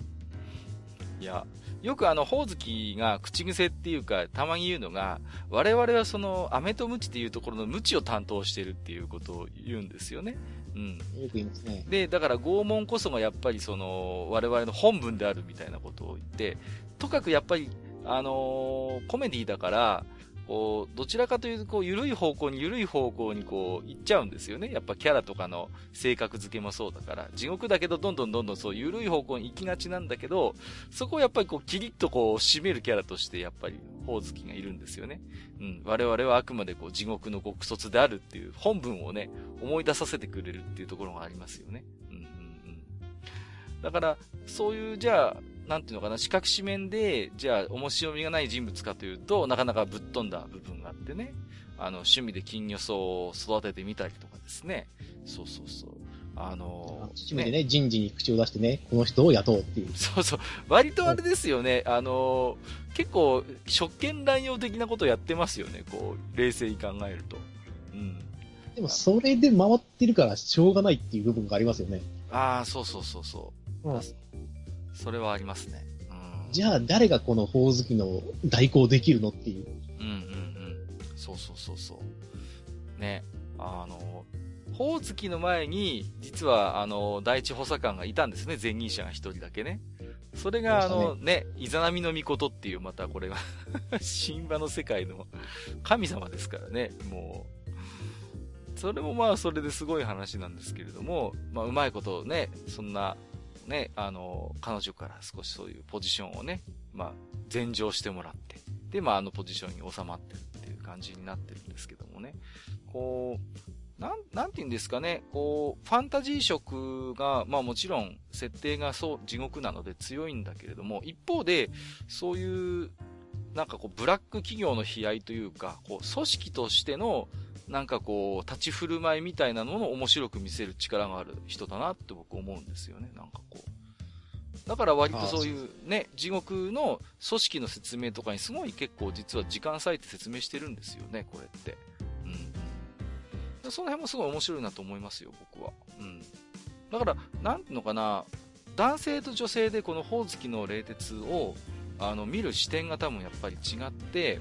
いや、よくあの、ほおずきが口癖っていうか、たまに言うのが、我々はその、飴とムチっていうところのムチを担当してるっていうことを言うんですよね。うん。よく言いますね。で、だから拷問こそがやっぱりその、我々の本分であるみたいなことを言って、とかくやっぱり、あのーコメディだから、こう、どちらかというと、こう、緩い方向に緩い方向にこう、行っちゃうんですよね。やっぱキャラとかの性格付けもそうだから、地獄だけど、どんどんどんどんそう、緩い方向に行きがちなんだけど、そこをやっぱりこう、キリッとこう、締めるキャラとして、やっぱり、ほおずきがいるんですよね。うん。我々はあくまでこう、地獄の極卒であるっていう、本文をね、思い出させてくれるっていうところがありますよね。うんうんうん。だから、そういう、じゃあ、なんていうのかな、四角四面で、じゃあ、面白みがない人物かというと、なかなかぶっ飛んだ部分があってね、あの、趣味で金魚草を育ててみたりとかですね。そうそうそう。あの締めでね、人事に口を出してね、この人を雇うっていう。そうそう。割とあれですよね。あのー結構、職権乱用的なことやってますよね。こう、冷静に考えると。うん。でも、それで回ってるからしょうがないっていう部分がありますよね。ああ、そうそうそうそう。うんそれはありますね。うん。じゃあ、誰がこのほおずきの代行できるのっていう。うんうんうん。そうそうそうそう。ね。あの、ほおずきの前に、実は、あの、第一補佐官がいたんですね。前任者が一人だけね。それが、あの、ね、イザナミの御事っていう、またこれが、神話の世界の神様ですからね。もう、それもまあ、それですごい話なんですけれども、まあ、うまいことね、そんな、ね、あの、彼女から少しそういうポジションをね、まあ、前乗してもらって、で、まあ、あのポジションに収まってるっていう感じになってるんですけどもね。こう、なん、なんて言うんですかね、こう、ファンタジー色が、まあもちろん、設定がそう、地獄なので強いんだけれども、一方で、そういう、なんかこう、ブラック企業の悲哀というか、こう、組織としての、なんかこう、立ち振る舞いみたいなのを面白く見せる力がある人だなって僕思うんですよね、なんかこう。だから割とそういうね、地獄の組織の説明とかにすごい結構実は時間割いて説明してるんですよね、これって。うん。その辺もすごい面白いなと思いますよ、僕は。うん。だから、なんていうのかな、男性と女性でこのほおずきの冷徹を、あの、見る視点が多分やっぱり違って、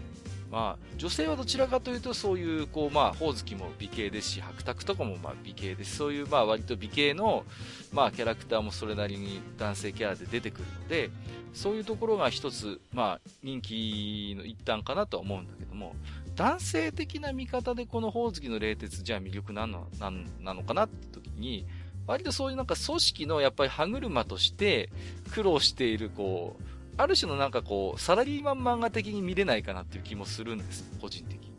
まあ、女性はどちらかというと、そういう、こう、まあ、ほおずきも美形ですし、白沢とかもまあ美形です。そういう、まあ、割と美形の、まあ、キャラクターもそれなりに男性キャラで出てくるので、そういうところが一つ、まあ、人気の一端かなとは思うんだけども、男性的な見方でこのほおずきの冷徹じゃあ魅力なのなんなのかなって時に、割とそういうなんか組織のやっぱり歯車として苦労している、こう、ある種のなんかこう、サラリーマン漫画的に見れないかなっていう気もするんです、個人的に。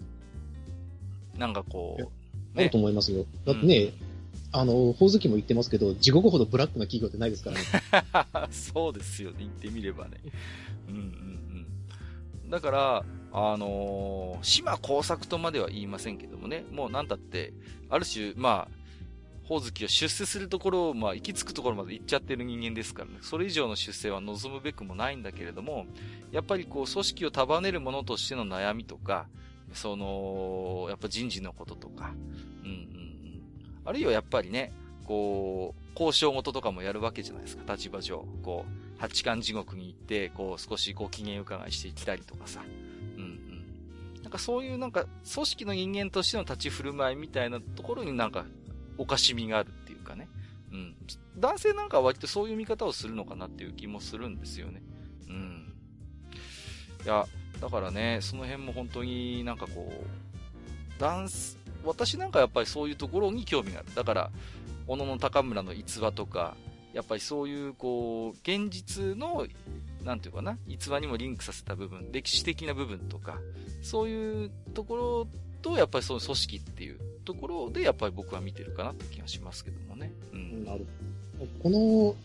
なんかこう、あると思いますよ。だってね、あの、ほおずきも言ってますけど、地獄ほどブラックな企業ってないですからね。そうですよね、言ってみればね。うんうんうん。だから、あのー、島工作とまでは言いませんけどもね、もうなんだって、ある種、まあ、ほおずきを出世するところを、まあ、行き着くところまで行っちゃってる人間ですからね、それ以上の出世は望むべくもないんだけれども、やっぱりこう、組織を束ねるものとしての悩みとか、その、やっぱ人事のこととか、うんうんうん。あるいはやっぱりね、こう、交渉事とかもやるわけじゃないですか、立場上。こう、八冠地獄に行って、こう、少しご機嫌伺いしていきたりとかさ。うんうん。なんかそういうなんか、組織の人間としての立ち振る舞いみたいなところになんか、おかしみがあるっていうかね。うん。男性なんかは割とそういう見方をするのかなっていう気もするんですよね。うん。いや、だからね、その辺も本当になんかこう、ダンス、私なんかやっぱりそういうところに興味がある。だから、小野の高村の逸話とか、やっぱりそういうこう、現実の、なんていうかな、逸話にもリンクさせた部分、歴史的な部分とか、そういうところと、やっぱりその組織っていうところで、やっぱり僕は見てるかなって気がしますけどもね。うん。なるこの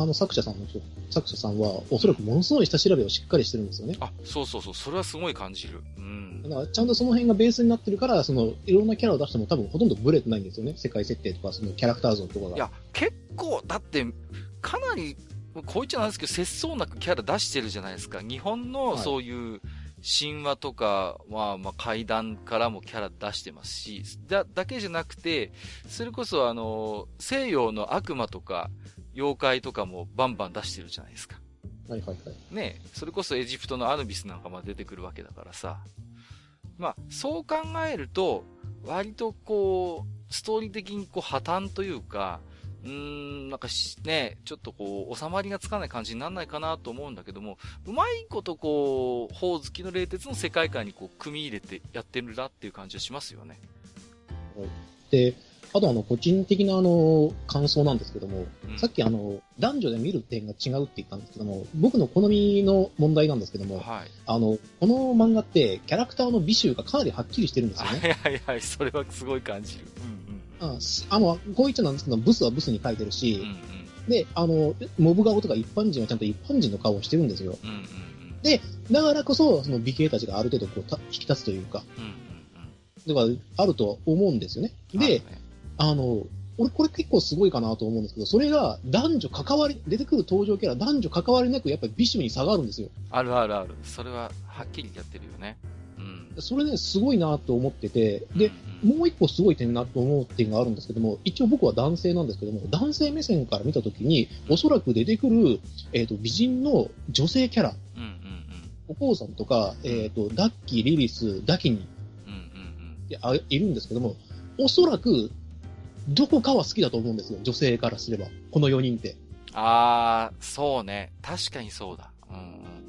あの作者さんの作者さんは、おそらくものすごい下調べをしっかりしてるんですよね。あ、そうそうそう、それはすごい感じる。うん。だから、ちゃんとその辺がベースになってるから、その、いろんなキャラを出しても多分ほとんどブレてないんですよね。世界設定とか、そのキャラクター像とかが。いや、結構、だって、かなり、こういっちゃなんですけど、節操なくキャラ出してるじゃないですか。日本のそういう、神話とかは、まあ、階段からもキャラ出してますし、だ、だけじゃなくて、それこそあの、西洋の悪魔とか、妖怪とかもバンバン出してるじゃないですか。はいはいはい。ねそれこそエジプトのアヌビスなんかも出てくるわけだからさ。まあ、そう考えると、割とこう、ストーリー的にこう破綻というか、うーん、なんかね、ちょっとこう、収まりがつかない感じにならないかなと思うんだけども、うまいことこう、ほおずきの冷徹の世界観にこう、組み入れてやってるなっていう感じはしますよね。はい。で、あとあの、個人的なあの、感想なんですけども、うん、さっきあの、男女で見る点が違うって言ったんですけども、僕の好みの問題なんですけども、はい、あの、この漫画ってキャラクターの美醜がかなりはっきりしてるんですよね。はいはいはい、それはすごい感じる。うんうん。ああの、こう言っちゃなんですけど、ブスはブスに書いてるし、うんうん、で、あの、モブ顔とか一般人はちゃんと一般人の顔をしてるんですよ。うんうんうん、で、だからこそ、その美形たちがある程度こう引き立つというか、うんうんうん、だからあると思うんですよね。で、あの、俺これ結構すごいかなと思うんですけど、それが男女関わり、出てくる登場キャラ男女関わりなくやっぱり美醜に差があるんですよ。あるあるある。それははっきりやってるよね。うん。それね、すごいなと思ってて、で、もう一個すごい点なと思う点があるんですけども、一応僕は男性なんですけども、男性目線から見たときに、おそらく出てくる、えっ、ー、と、美人の女性キャラ、うんうんうん、お父さんとか、えっ、ー、と、ダッキー、リリス、ダキニ、うんうんうん、いるんですけども、おそらくどこかは好きだと思うんですよ、女性からすれば。この4人って。あー、そうね。確かにそうだ。うん。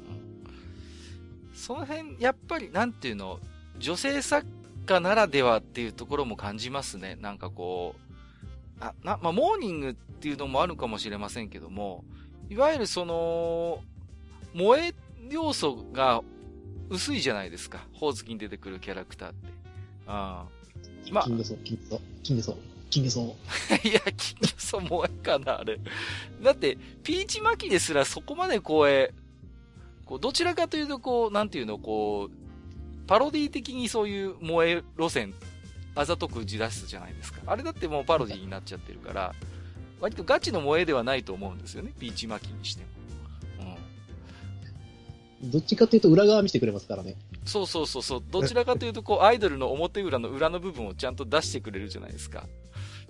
その辺、やっぱり、なんていうの、女性作家ならではっていうところも感じますね。なんかこう、あ、な、まあ、モーニングっていうのもあるかもしれませんけども、いわゆるその、萌え要素が薄いじゃないですか。ほおずきに出てくるキャラクターって。ああ。まあ。金魚そう、金魚金魚そう。金魚草。いや、金魚草萌えかな、あれ。だって、ピーチ巻きですらそこまでこう、え、こう、どちらかというと、こう、なんていうの、こう、パロディ的にそういう萌え路線、あざとく打ち出すじゃないですか。あれだってもうパロディになっちゃってるから、割とガチの萌えではないと思うんですよね、ピーチ巻きにしても。どっちかというと裏側見せてくれますからね。そうそうそうそう。どちらかというと、こう、アイドルの表裏の裏の部分をちゃんと出してくれるじゃないですか。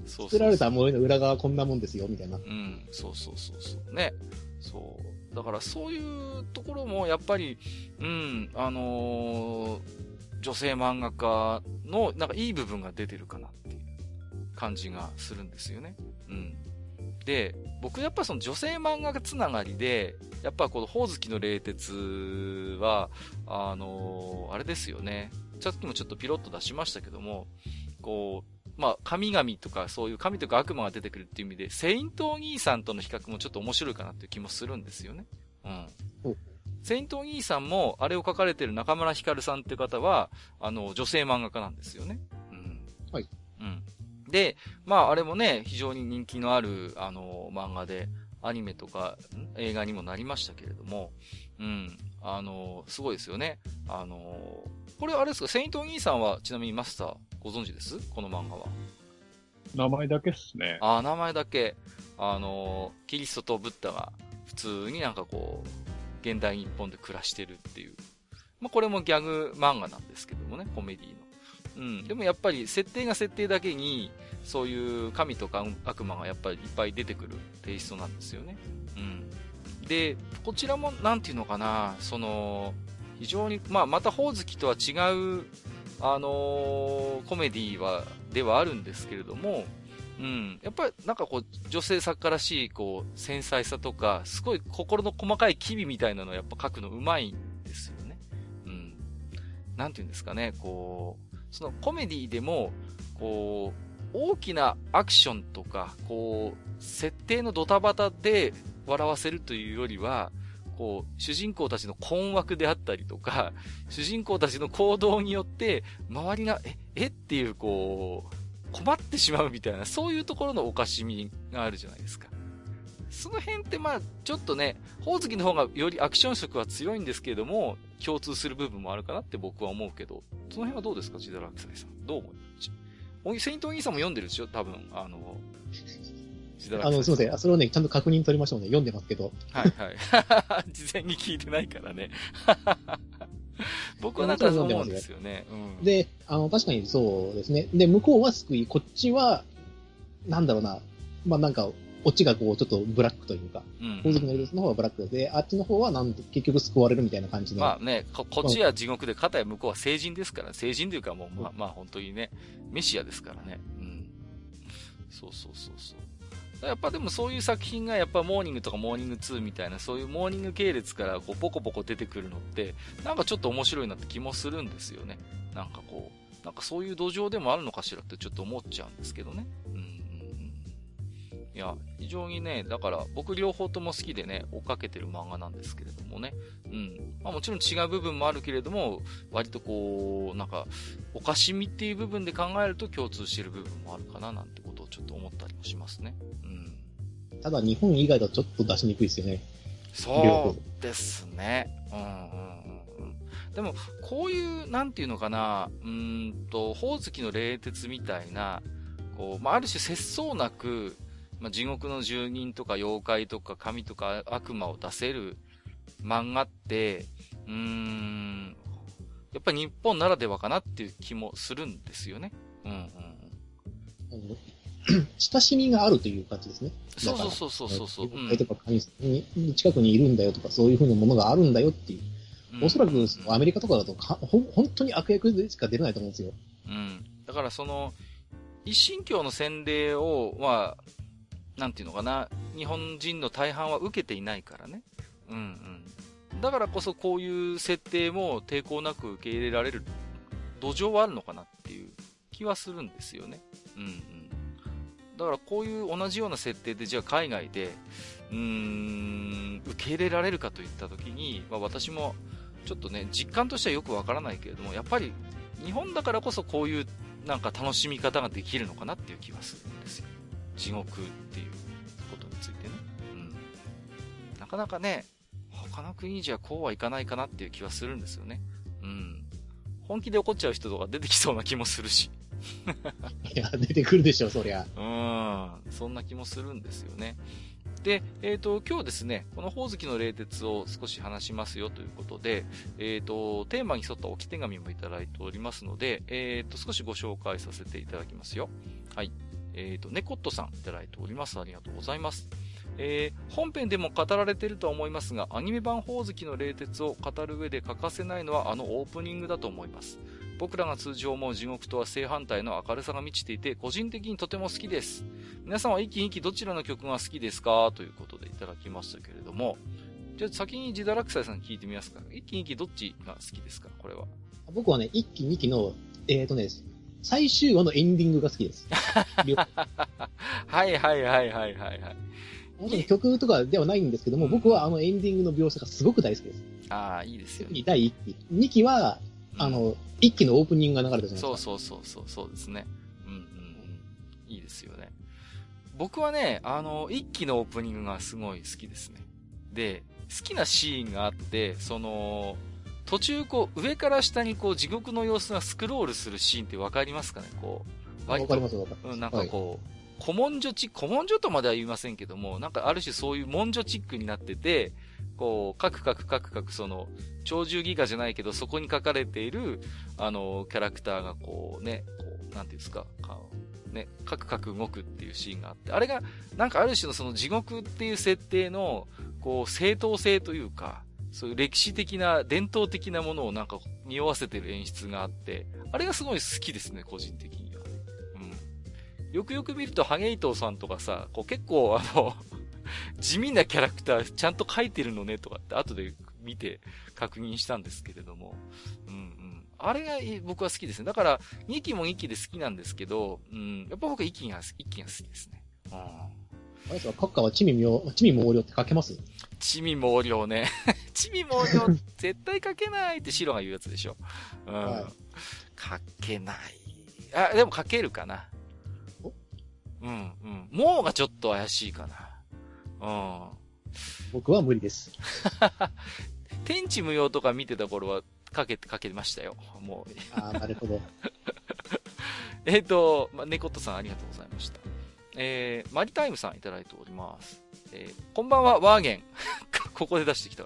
そう作られた萌えの裏側こんなもんですよ、みたいな。うん、そうそうそうそう。ね。そう。だからそういうところもやっぱり、うん、あのー、女性漫画家のなんかいい部分が出てるかなっていう感じがするんですよね。うん。で、僕やっぱその女性漫画家つながりで、やっぱこのほおずきの冷徹は、あのー、あれですよね。さっきもちょっとピロッと出しましたけども、こう、まあ、神々とかそういう神とか悪魔が出てくるっていう意味で、セイントお兄さんとの比較もちょっと面白いかなっていう気もするんですよね。うん。セイントお兄さんも、あれを書かれてる中村ひかるさんっていう方は、あの、女性漫画家なんですよね。うん。はい。うん。で、まあ、あれもね、非常に人気のある、あの、漫画で、アニメとか映画にもなりましたけれども、うん。あの、すごいですよね。あの、これあれですか、セイント兄さんはちなみにマスターご存知です？この漫画は。名前だけっすね。あ、名前だけ。あの、キリストとブッダが普通になんかこう、現代日本で暮らしてるっていう。まあ、これもギャグ漫画なんですけどもね、コメディの。うん。でもやっぱり設定が設定だけに、そういう神とか悪魔がやっぱりいっぱい出てくるテイストなんですよね。うん。で、こちらも、なんていうのかな、その、非常に、まあ、また、ほおずきとは違う、あのー、コメディは、ではあるんですけれども、うん。やっぱりなんかこう、女性作家らしい、こう、繊細さとか、すごい心の細かい機微みたいなのをやっぱ書くのうまいんですよね。うん。なんていうんですかね、こう、そのコメディでも、こう、大きなアクションとか、こう、設定のドタバタで笑わせるというよりは、こう、主人公たちの困惑であったりとか、主人公たちの行動によって、周りが、え、え？っていう、こう、困ってしまうみたいな、そういうところのおかしみがあるじゃないですか。その辺ってまあ、ちょっとね、ほおずきの方がよりアクション色は強いんですけれども、共通する部分もあるかなって僕は思うけど、その辺はどうですか、ジダラクサイさん。どう思います？セイントお兄さんも読んでるでしょ？多分、あの、あの、すみません。それをね、ちゃんと確認取りましょうね。読んでますけど。はいはい。事前に聞いてないからね。僕はなんかそう思うんですよね。うん、で、あの、確かにそうですね。で、向こうは救い、こっちは、なんだろうな。まあなんか、こっちがこう、ちょっとブラックというか、宝石のルースの方はブラックで、あっちの方はなん結局救われるみたいな感じの。まあね、ここっちは地獄で、片や向こうは聖人ですから、聖人というかもう、まあ、まあ本当にね、メシアですからね。うん。そうそうそうそう。やっぱでもそういう作品がやっぱモーニングとかモーニング2みたいなそういうモーニング系列からこうポコポコ出てくるのってなんかちょっと面白いなって気もするんですよね。なんかこう、なんかそういう土壌でもあるのかしらってちょっと思っちゃうんですけどね。うん。いや、非常にね、だから僕両方とも好きでね、追っかけてる漫画なんですけれどもね。うん。まあもちろん違う部分もあるけれども、割とこう、なんか、おかしみっていう部分で考えると共通してる部分もあるかななんてことをちょっと思ったりもしますね。うん。ただ日本以外だとちょっと出しにくいですよね。そうですね。うんうんうん。でも、こういう、なんていうのかな、うんと、ほおずきの冷徹みたいな、こう、まあ、ある種節操なく、まあ、地獄の住人とか妖怪とか神とか悪魔を出せる漫画って、うーん、やっぱり日本ならではかなっていう気もするんですよね。うんうん。親しみがあるという感じですね。そうそうそうそうそう。妖怪とか神に近くにいるんだよとか、そういうふうなものがあるんだよっていう。うん、おそらくアメリカとかだとかほ本当に悪役でしか出れないと思うんですよ。うん。だからその、一神教の洗礼を、まあ、なんていうのかな、日本人の大半は受けていないからね。うんうん。だからこそこういう設定も抵抗なく受け入れられる土壌はあるのかなっていう気はするんですよね。うんうん。だからこういう同じような設定でじゃあ海外で、うーん、受け入れられるかといったときに、まあ、私もちょっとね、実感としてはよくわからないけれども、やっぱり日本だからこそこういうなんか楽しみ方ができるのかなっていう気はするんですよ。地獄っていうことについてね。うん。なかなかね、他の国じゃこうはいかないかなっていう気はするんですよね。うん。本気で怒っちゃう人とか出てきそうな気もするし。いや、出てくるでしょ、そりゃ。うん。そんな気もするんですよね。で、えっ、ー、と、今日ですね、このほおずきの冷徹を少し話しますよということで、えっ、ー、と、テーマに沿った置き手紙もいただいておりますので、えっ、ー、と、少しご紹介させていただきますよ。はい。えっ、ー、と、ネコットさんいただいております。ありがとうございます。えー、本編でも語られているとは思いますが、アニメ版ほおずきの冷徹を語る上で欠かせないのはあのオープニングだと思います。僕らが通常思う地獄とは正反対の明るさが満ちていて、個人的にとても好きです。皆さんは一気一気どちらの曲が好きですか？ということでいただきましたけれども、じゃあ先に自堕落斎さん聞いてみますか。一気一気どっちが好きですか？これは。僕はね、一気二気の、えっ、ー、とね、最終話のエンディングが好きです。はいはいはいはいはいはい。もちろん曲とかではないんですけども、僕はあのエンディングの描写がすごく大好きです。ああ、いいですよ、ね。第1期。2期は、あの、1期のオープニングが流れたじゃないですか。そうそうそうそう、そうですね。ういいですよね。僕はね、あの、一期のオープニングがすごい好きですね。で、好きなシーンがあって、その、途中こう、上から下にこう、地獄の様子がスクロールするシーンってわかりますかね？こう、割と。わかりますわかります。うん、なんかこう、古文書チック、古文書とまでは言いませんけども、なんかある種そういう文書チックになってて、こう、カクカクカクカクその、鳥獣ギガじゃないけど、そこに書かれている、あの、キャラクターがこうね、こう、なんていうんですか、ね、カクカク動くっていうシーンがあって、あれが、なんかある種のその地獄っていう設定の、こう、正当性というか、そういう歴史的な、伝統的なものをなんか匂わせてる演出があって、あれがすごい好きですね、個人的には。うん。よくよく見ると、ハゲイトーさんとかさ、こう結構あの 地味なキャラクターちゃんと描いてるのねとかって後で見て確認したんですけれども。うんうん。あれが僕は好きですね。だから、2期も2期で好きなんですけど、うん、やっぱ僕は1期が、1期が好きですね。うん。あれですか、閣下は地味妙、地味猛量って書けます？地味猛量ね。地味猛量絶対書けないって白が言うやつでしょ。うん。はい、書けない。あ、でも書けるかな。うん、うん。もうがちょっと怪しいかな。うん。僕は無理です。天地無用とか見てた頃はかけて、かけましたよ。もう。ああ、なるほど。えっと、まあ、猫とさんありがとうございました。えー、マリタイムさんいただいております。えー、こんばんは、ワーゲン。ここで出してきた。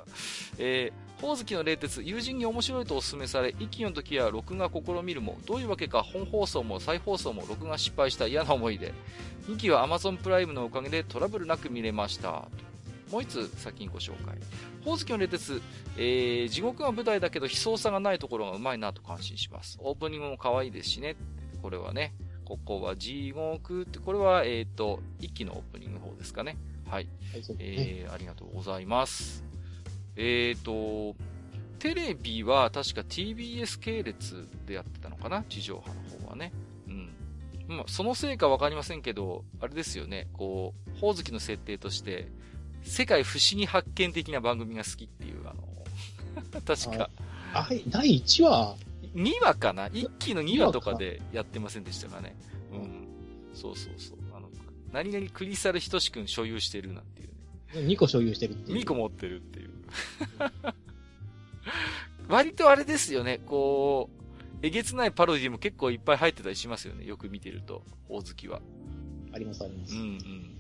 えー、ほおずきの冷徹、友人に面白いとお勧めされ、一期の時は録画試みるも、どういうわけか本放送も再放送も録画失敗した嫌な思いで、2期は Amazon プライムのおかげでトラブルなく見れました。もう一つ先にご紹介。ほおずきの冷徹、えー、地獄が舞台だけど悲壮さがないところがうまいなと感心します。オープニングも可愛いですしね。これはね、ここは地獄って、これは、えっ、ー、と、一期のオープニング方ですかね。はい。はい、えー、ありがとうございます。えっ、ー、と、テレビは確か TBS 系列でやってたのかな？地上波の方はね。うん。まあ、そのせいかわかりませんけど、あれですよね。こう、ほおずきの設定として、世界不思議発見的な番組が好きっていう、あの、確か。あ、第1話 ?2 話かな？一期の2話とかでやってませんでしたかね。うん。そうそうそう。何々クリスタルひとしくん所有してるなんていうね。2個所有してるっていう。2個持ってるっていう。割とあれですよね、こう、えげつないパロディも結構いっぱい入ってたりしますよね、よく見てると、大月は。ありますあります。うんうん。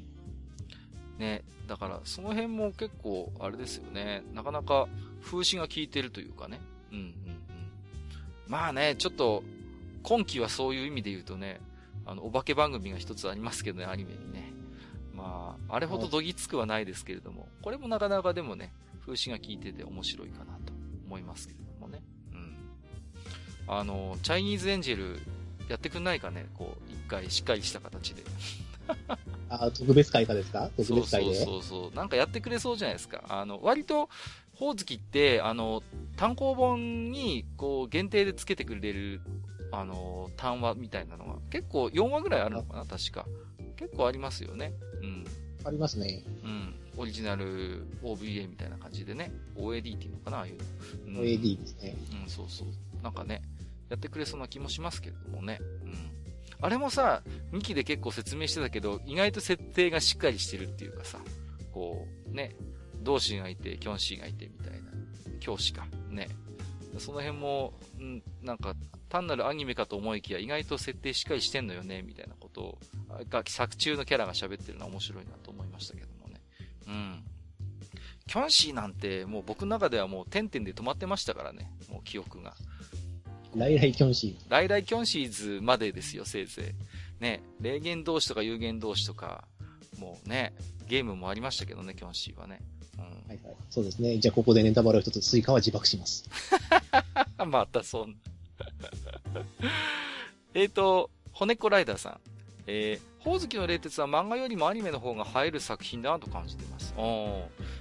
ね、だからその辺も結構あれですよね、なかなか風刺が効いてるというかね。うんうんうん。まあね、ちょっと、今期はそういう意味で言うとね、あの、お化け番組が一つありますけどね、アニメにね。まあ、あれほどどぎつくはないですけれども、これもなかなかでもね、風刺が効いてて面白いかなと思いますけれどもね。うん。あの、チャイニーズエンジェルやってくんないかね、こう、一回しっかりした形で。あ、特別会かですか？特別会で？そうそうそうなんかやってくれそうじゃないですか。あの、割と、ほおずきって、あの、単行本に、こう、限定でつけてくれるあの、単話みたいなのが、結構4話ぐらいあるのかな、確か。結構ありますよね。うん。ありますね。うん。オリジナル OVA みたいな感じでね。OAD っていうのかな、ああいうの。うん、OAD ですね。うん、そうそう。なんかね、やってくれそうな気もしますけれどもね。うん。あれもさ、2期で結構説明してたけど、意外と設定がしっかりしてるっていうかさ、こう、ね、同志がいて、キョンシーがいてみたいな、教師か、ね。その辺も、んなんか、単なるアニメかと思いきや、意外と設定しっかりしてんのよね、みたいなことを、が作中のキャラが喋ってるのは面白いなと思いましたけどもね。うん。キョンシーなんて、もう僕の中ではもう点々で止まってましたからね、もう記憶が。ライライキョンシー。ライライキョンシーズまでですよ、せいぜい。ね、霊言同士とか有言同士とか、もうね、ゲームもありましたけどね、キョンシーはね。うん、はいはい。そうですね。じゃあここでネタバレを一つ追加は自爆します。またそんな。えっと、骨子ライダーさん。えー、ほおずきの冷徹は漫画よりもアニメの方が映える作品だなと感じています。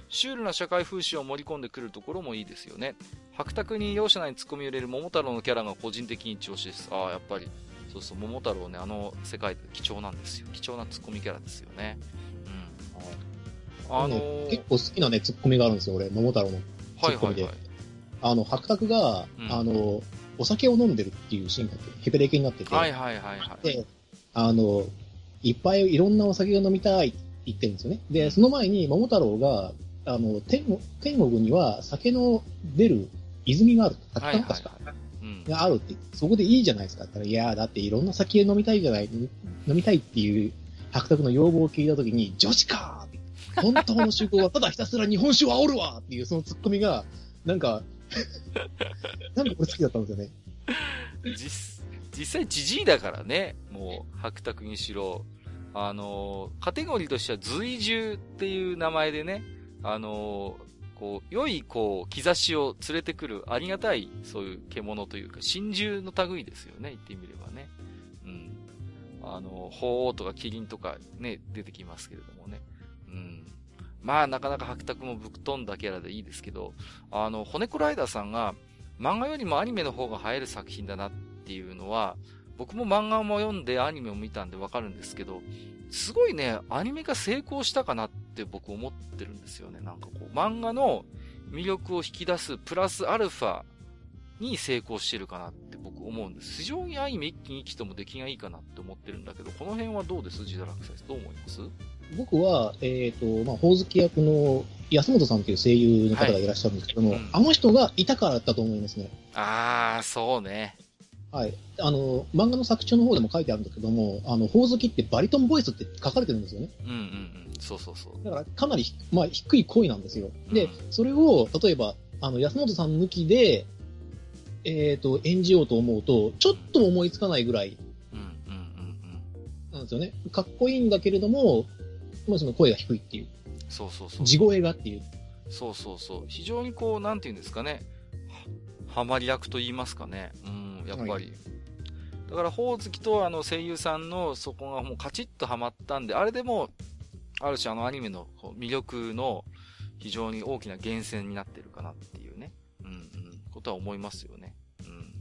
シュールな社会風刺を盛り込んでくるところもいいですよね。白卓に容赦ないツッコミを入れる桃太郎のキャラが個人的に一押しです。ああ、やっぱり。そうそう、桃太郎ね、あの世界で貴重なんですよ。貴重なツッコミキャラですよね。うん。あのー、結構好きなね、ツッコミがあるんですよ、俺、桃太郎のツッコミで。はいはいはい、あの、白卓が、うん、あの、お酒を飲んでるっていうシーンがあって、ヘペレケになってて。はいはいはい、はい。で、あの、いっぱいいろんなお酒が飲みたいって言ってるんですよね。で、その前に桃太郎が、あの、天天国には酒の出る泉がある。確か、確か。があるって、そこでいいじゃないですか。ったら、いやだっていろんな酒飲みたいじゃない、飲みたいっていう白沢の要望を聞いたときに、女子か本当の主語はただひたすら日本酒を煽るわっていうそのツッコミが、なんか なんかこれ好きだったんですよね。実、実際じじいだからね、もう、白沢にしろ。あの、カテゴリーとしては随獣っていう名前でね、あの、こう、良い、こう、兆しを連れてくるありがたい、そういう獣というか、真獣の類ですよね、言ってみればね。うん。あの、鳳凰とかキリンとかね、出てきますけれどもね。うん。まあ、なかなか白沢もぶっ飛んだキャラでいいですけど、あの、骨子ライダーさんが、漫画よりもアニメの方が映える作品だなっていうのは、僕も漫画も読んでアニメを見たんでわかるんですけど、すごいね、アニメが成功したかなって僕思ってるんですよね。なんかこう、漫画の魅力を引き出すプラスアルファに成功してるかなって僕思うんです。非常にアニメ一気に一気とも出来がいいかなって思ってるんだけど、この辺はどうです？ジダラクサイス。どう思います？僕は、えっ、ー、と、まあ、ほおずき役の安本さんという声優の方がいらっしゃるんですけども、はいうん、あの人がいたからだったと思いますね。ああ、そうね。はい。あの、漫画の作中の方でも書いてあるんだけども、あの、ほおずきってバリトンボイスって書かれてるんですよね。うんうんうん。そうそうそう。だから、かなり、まあ、低い声なんですよ。で、それを、例えば、あの、安本さん抜きで、えっ、ー、と、演じようと思うと、ちょっと思いつかないぐらい、なんですよね。かっこいいんだけれども、まあ、その声が低いっていう。そうそうそう。地声がっていう。そうそうそう。非常にこう、なんていうんですかね。はまり役と言いますかね。うんやっぱり。はい、だから、ほおずきとあの声優さんのそこがもうカチッとはまったんで、あれでも、ある種あのアニメの魅力の非常に大きな源泉になってるかなっていうね。うんうん。ことは思いますよね。うん。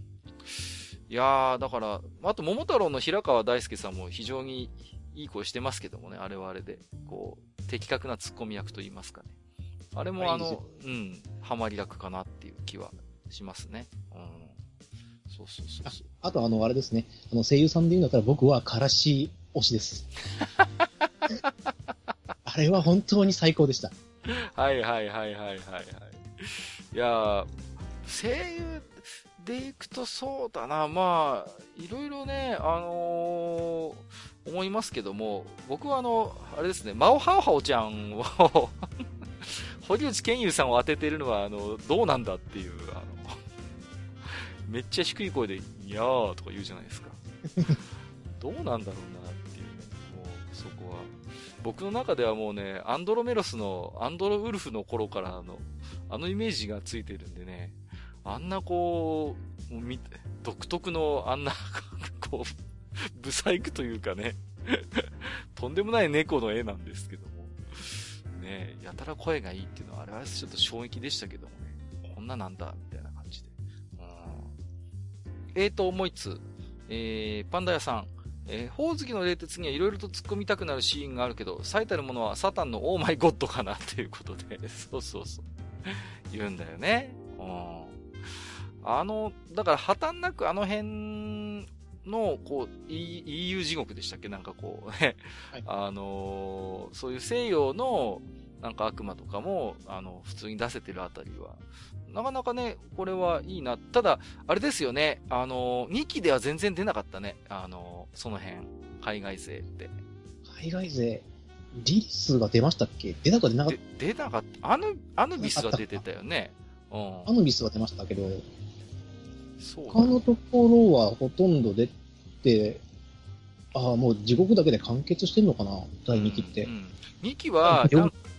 いやー、だから、あと、桃太郎の平川大輔さんも非常にいい声してますけどもね、あれはあれで。こう、的確なツッコミ役と言いますかね。あれもあの、うん、ハマり役かなっていう気はしますね。うん。そうそうそうそうあ。あとあの、あれですね。あの、声優さんで言うんだったら僕はからし推しです。あれは本当に最高でした。はいはいはいはいはいはい。いや声優でいくとそうだな、まあ、いろいろね、あのー、思いますけども、僕はあの、あれですね、マオハオハオちゃんを 堀内健優さんを当ててるのは、あの、どうなんだっていう、あの、めっちゃ低い声で、にゃーとか言うじゃないですか。どうなんだろうなっていう、ねもう、そこは。僕の中ではもうね、アンドロメロスの、アンドロウルフの頃からの、あのイメージがついてるんでね、あんなこう、独特の、あんなこう、ブサイクというかね とんでもない猫の絵なんですけども、ねやたら声がいいっていうのは、あれはちょっと衝撃でしたけどもね、こんななんだ、みたいな感じで。うんえーと、もう一つ。えー、パンダ屋さん。えー、ほおずきの冷徹にはいろいろと突っ込みたくなるシーンがあるけど、最たるものはサタンのオーマイゴッドかなっていうことで、そうそうそう。言うんだよね。うん。あの、だから破綻なくあの辺の、こう、EU 地獄でしたっけ？なんかこうね、はい、あのー、そういう西洋の、なんか悪魔とかも、あの、普通に出せてるあたりは、なかなかね、これはいいな。ただ、あれですよね、あの、2期では全然出なかったね。あの、その辺、海外勢って。海外勢、リリスが出ましたっけ？出なか出なかった出なかった。アヌ、アヌビスは出てたよね。うん。アヌビスは出ましたけど、他のところはほとんど出て、ああ、もう地獄だけで完結してんのかな、第2期って。うん、うん、2期は、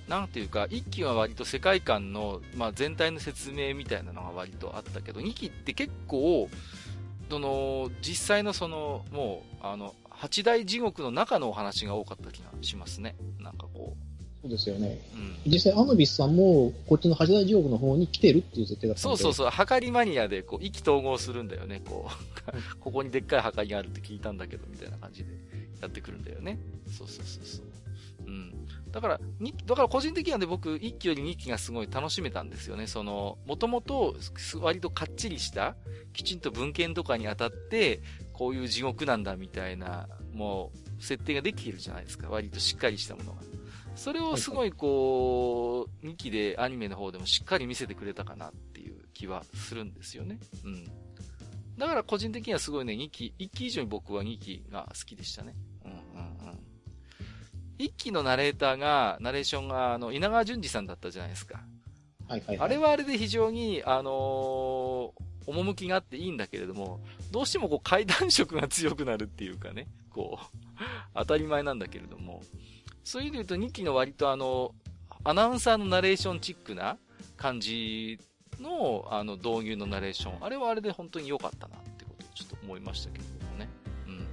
なんていうか、1期は割と世界観の、まあ、全体の説明みたいなのが割とあったけど、2期って結構、その、実際のその、もう、あの、八大地獄の中のお話が多かった気がしますね。なんかこう。そうですよね。うん、実際、アヌビスさんも、こっちの八大地獄の方に来てるっていう設定だったそうそうそう、はかりマニアで、こう、意気投合するんだよね、こう。ここにでっかい墓があるって聞いたんだけど、みたいな感じでやってくるんだよね。そうそうそうそう。うん。だから、に、だから個人的にはね、僕、1期より2期がすごい楽しめたんですよね。その、もともと、割とかっちりした、きちんと文献とかに当たって、こういう地獄なんだみたいな、もう、設定ができてるじゃないですか。割としっかりしたものが。それをすごいこう、2期でアニメの方でもしっかり見せてくれたかなっていう気はするんですよね。うん。だから個人的にはすごいね、2期、1期以上に僕は2期が好きでしたね。うんうんうん。1期のナレーターが、ナレーションが、あの、稲川淳二さんだったじゃないですか。はいはい、はい、あれはあれで非常に、あのー、趣があっていいんだけれども、どうしてもこう階段色が強くなるっていうかね、こう、当たり前なんだけれども、そういう意味で言うと2期の割とあの、アナウンサーのナレーションチックな感じの、あの、導入のナレーション、あれはあれで本当に良かったなってことをちょっと思いましたけれどもね。うんうんうん。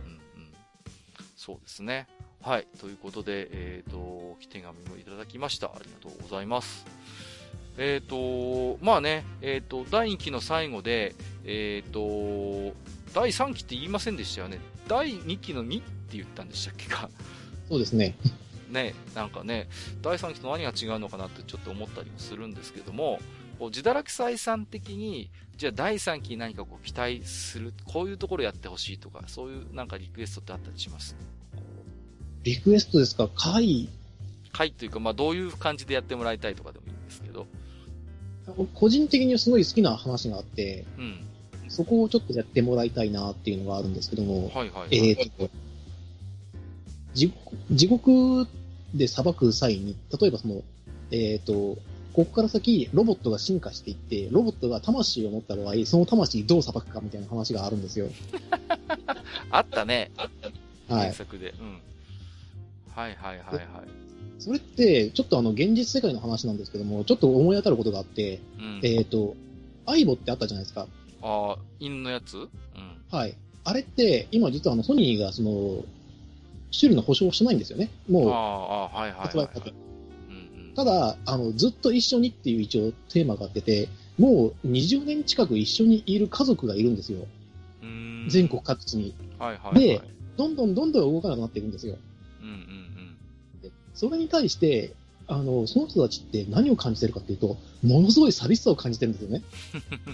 そうですね。はい。ということで、えっ、ー、と、お手紙もいただきました。ありがとうございます。えっ、ー、と、まあね、えっ、ー、と、第2期の最後で、えっ、と、第3期って言いませんでしたよね。第2期の2って言ったんでしたっけか。そうですね。ね、なんかね、第3期と何が違うのかなってちょっと思ったりもするんですけども、こう自堕落採算的に、じゃあ第3期に何かこう期待する、こういうところやってほしいとか、そういうなんかリクエストってあったりします？リクエストですか？回？回というか、まあどういう感じでやってもらいたいとかでもいいんですけど。個人的にはすごい好きな話があって、うん。そこをちょっとやってもらいたいなっていうのがあるんですけども、はいはい、はい、えっ、と、地獄で裁く際に、例えばその、えっ、ー、と、ここから先、ロボットが進化していって、ロボットが魂を持った場合、その魂どう裁くかみたいな話があるんですよ。あったね。はい。原作で。うん。はいはいはいはい。それって、ちょっとあの、現実世界の話なんですけども、ちょっと思い当たることがあって、うん、えっ、ー、と、アイボってあったじゃないですか。ああ、犬のやつ？うん。はい。あれって、今実はあの、ソニーがその、修理の保証をしないんですよね。もう、はいはい、はい、ただ、あの、ずっと一緒にっていう一応テーマがあってて、もう20年近く一緒にいる家族がいるんですよ。全国各地に。はいはい、はい、で、どんどんどんどん動かなくなっていくんですよ。うんうんうん。でそれに対して、あの、その人たちって何を感じてるかっていうと、ものすごい寂しさを感じてるんですよね。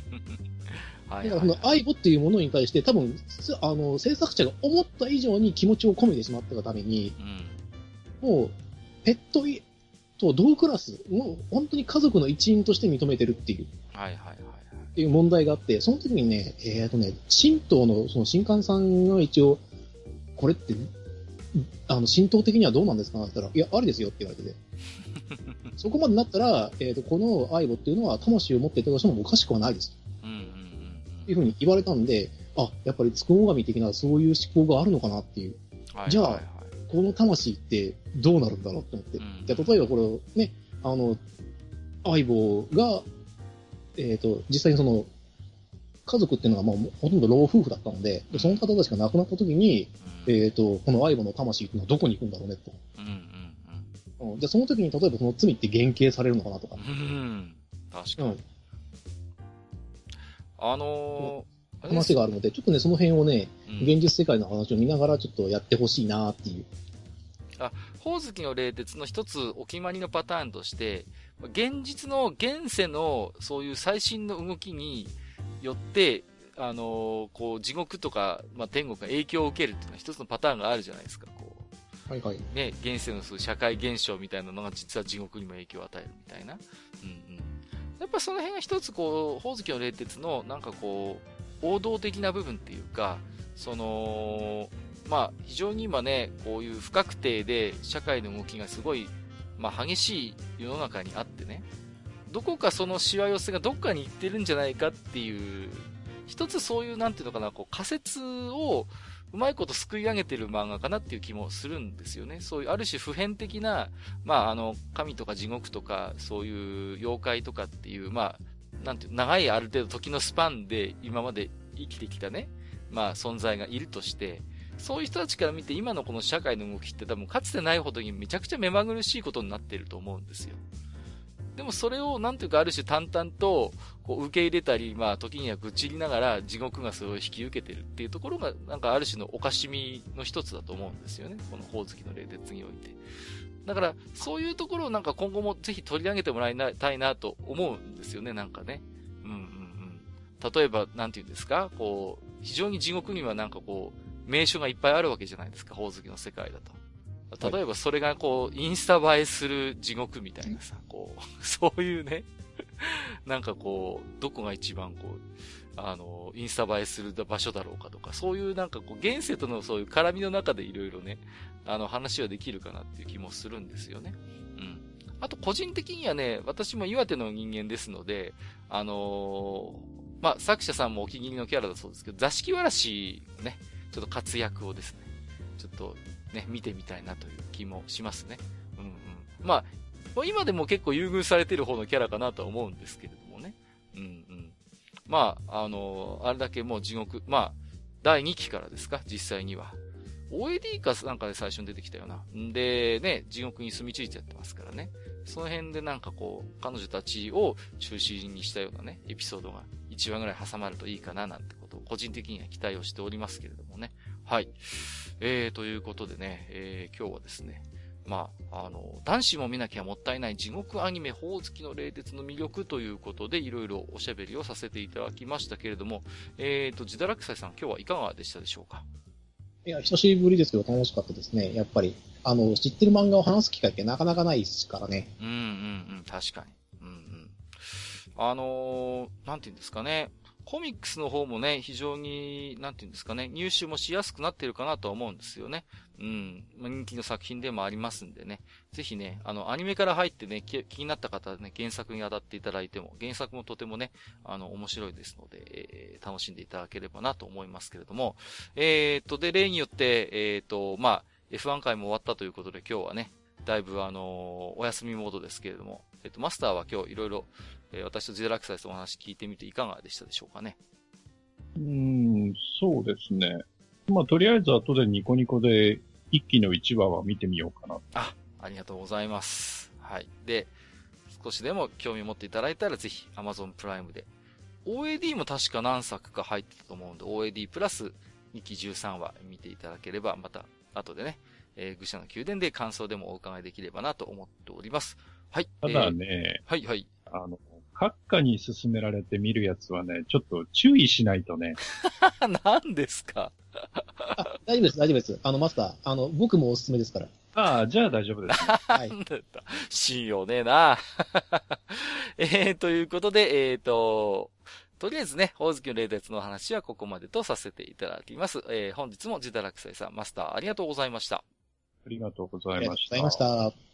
はい、だから、この愛母っていうものに対して、多分、あの、制作者が思った以上に気持ちを込めてしまったがために、うん、もう、ペットと同クラス、もう本当に家族の一員として認めてるっていう。はいはいはい。っていう問題があって、その時にね、えっ、ー、とね、神道のその新刊さんが一応、これって、あの、神道的にはどうなんですかって言ったら、いや、ありですよって言われてて。そこまでなったら、えっ、ー、と、この愛母っていうのは魂を持っていたとしてもおかしくはないです。いうふうに言われたんで、あ、やっぱりつくも神的なそういう思考があるのかなっていう。はいじゃあ、この魂ってどうなるんだろうって思って。うん、じゃ例えばこれね、あの、相棒が、えっ、ー、と、実際にその、家族っていうのがもうほとんど老夫婦だったので、その方たちが亡くなった時に、うん、えっ、ー、と、この相棒の魂っていうのはどこに行くんだろうねと。うんうんうん。で、その時に例えばその罪って減刑されるのかなとか。うん。確かに。うん、あのー話があるので、ちょっとね、その辺をね、うん、現実世界の話を見ながらちょっとやってほしいなっていう。あ、宝月の冷徹の一つお決まりのパターンとして、現実の現世のそういう最新の動きによって、あのー、こう、地獄とか、まあ、天国が影響を受けるっていうのは一つのパターンがあるじゃないですか、こう。はいはい。ね、現世のそう社会現象みたいなのが実は地獄にも影響を与えるみたいな。うんうん。やっぱその辺が一つこう、宝月の冷徹のなんかこう、王道的な部分っていうか、その、まあ、非常に今ね、こういう不確定で社会の動きがすごい、まあ、激しい世の中にあってね、どこかそのしわ寄せがどっかに行ってるんじゃないかっていう、一つそういう、なんていうのかな、こう仮説をうまいこと救い上げてる漫画かなっていう気もするんですよね。そういうある種普遍的な、まあ、あの、神とか地獄とか、そういう妖怪とかっていう、まあ、なんていう、長いある程度時のスパンで今まで生きてきたね、まあ存在がいるとして、そういう人たちから見て今のこの社会の動きって多分かつてないほどにめちゃくちゃ目まぐるしいことになっていると思うんですよ。でもそれをなんていうかある種淡々とこう受け入れたり、まあ時には愚痴りながら地獄がそれを引き受けてるっていうところがなんかある種のおかしみの一つだと思うんですよね。この宝月の冷徹において。だから、そういうところをなんか今後もぜひ取り上げてもらいたいなと思うんですよね、なんかね。うんうんうん。例えば、なんて言うんですか？こう、非常に地獄にはなんかこう、名所がいっぱいあるわけじゃないですか、宝月の世界だと。例えばそれがこう、インスタ映えする地獄みたいなさ、こう、そういうね、なんかこう、どこが一番こう、あの、インスタ映えする場所だろうかとか、そういうなんかこう、現世とのそういう絡みの中でいろいろね、あの、話はできるかなっていう気もするんですよね。うん。あと、個人的にはね、私も岩手の人間ですので、あのー、まあ、作者さんもお気に入りのキャラだそうですけど、座敷わらしのね、ちょっと活躍をですね、ちょっとね、見てみたいなという気もしますね。うんうん。まあ、今でも結構優遇されてる方のキャラかなとは思うんですけれどもね。うんうん。まあ、あの、あれだけもう地獄、まあ、第2期からですか、実際には。OAD かなんかで最初に出てきたよな。んで、ね、地獄に住み着いちゃってますからね。その辺でなんかこう、彼女たちを中心にしたようなね、エピソードが1話ぐらい挟まるといいかななんてとを個人的には期待をしておりますけれどもね。はい。えー、ということでね、えー、今日はですね、まあ、あの、男子も見なきゃもったいない地獄アニメ、宝月の冷徹の魅力ということで、いろいろおしゃべりをさせていただきましたけれども、えーと、ジダラクサイさん、今日はいかがでしたでしょうか？いや、久しぶりですけど楽しかったですね。やっぱり、あの、知ってる漫画を話す機会ってなかなかないですからね。うんうんうん、確かに。うんうん。あのー、なんて言うんですかね。コミックスの方もね、非常に、なんていうんですかね、入手もしやすくなってるかなとは思うんですよね。うん。まあ、人気の作品でもありますんでね。ぜひね、あの、アニメから入ってね、気になった方はね、原作に当たっていただいても、原作もとてもね、あの、面白いですので、えー、楽しんでいただければなと思いますけれども、えー、っと、で、例によって、えー、っと、まあ、F1 回も終わったということで、今日はね、だいぶあのー、お休みモードですけれども、えっと、マスターは今日いろいろえー、私とジェラクサイスお話聞いてみていかがでしたでしょうかね？うん、そうですね。まあ、とりあえず後でニコニコで一期の1話は見てみようかな。あ、ありがとうございます。はい。で、少しでも興味持っていただいたらぜひ Amazon プライムで。OAD も確か何作か入ってたと思うんで、OAD プラス2期13話見ていただければ、また後でね、えー、愚者の宮殿で感想でもお伺いできればなと思っております。はい。ただね、えー、はいはい。あの、閣下に勧められて見るやつはね、ちょっと注意しないとね。何ですか？大丈夫です、大丈夫です。あの、マスター、あの、僕もおすすめですから。ああ、じゃあ大丈夫です、ね。はい。信用ねえな。えー、ということで、えっ、ー、と、とりあえずね、大月の冷徹の話はここまでとさせていただきます。えー、本日もジダラクサイさん、マスターありがとうございました。ありがとうございました。ありがとうございました。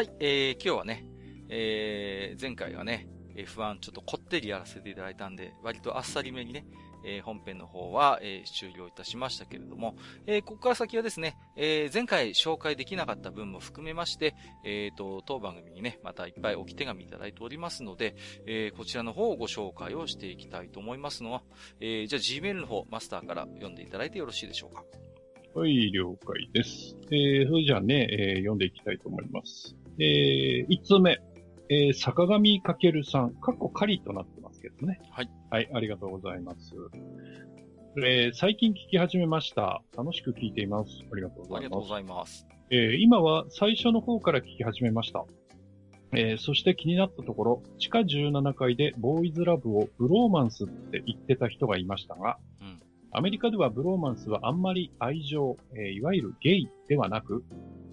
はい、えー、今日はね、えー、前回はね、F1 ちょっとこってりやらせていただいたんで、割とあっさりめにね、えー、本編の方は、えー、終了いたしましたけれども、えー、ここから先はですね、えー、前回紹介できなかった分も含めまして、えーと、当番組にね、またいっぱい置き手紙いただいておりますので、えー、こちらの方をご紹介をしていきたいと思いますのは、えー、じゃあ Gmail の方、マスターから読んでいただいてよろしいでしょうか。はい、了解です。えー、それじゃあね、えー、読んでいきたいと思います。えー、一つ目、えー、坂上かけるさん、かっこ仮となってますけどね。はい。はい、ありがとうございます。えー、最近聞き始めました。楽しく聞いています。ありがとうございます。ありがとうございます。えー、今は最初の方から聞き始めました。えー、そして気になったところ、地下17階でボーイズラブをブローマンスって言ってた人がいましたが、うん、アメリカではブローマンスはあんまり愛情、えー、いわゆるゲイではなく、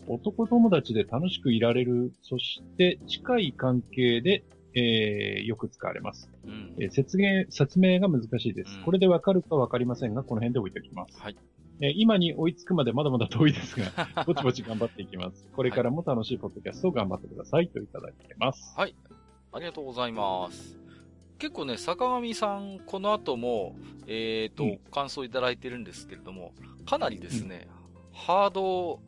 男友達で楽しくいられる、そして近い関係で、えー、よく使われます、うんえー、説明。説明が難しいです。うん、これでわかるかわかりませんが、この辺で置いておきます。はいえー、今に追いつくまでまだまだ遠いですが、ぼちぼち頑張っていきます。これからも楽しいポッドキャストを頑張ってくださいといただいてます。はい。ありがとうございます。結構ね、坂上さん、この後も、えっ、ー、と、うん、感想いただいてるんですけれども、かなりですね、うん、ハード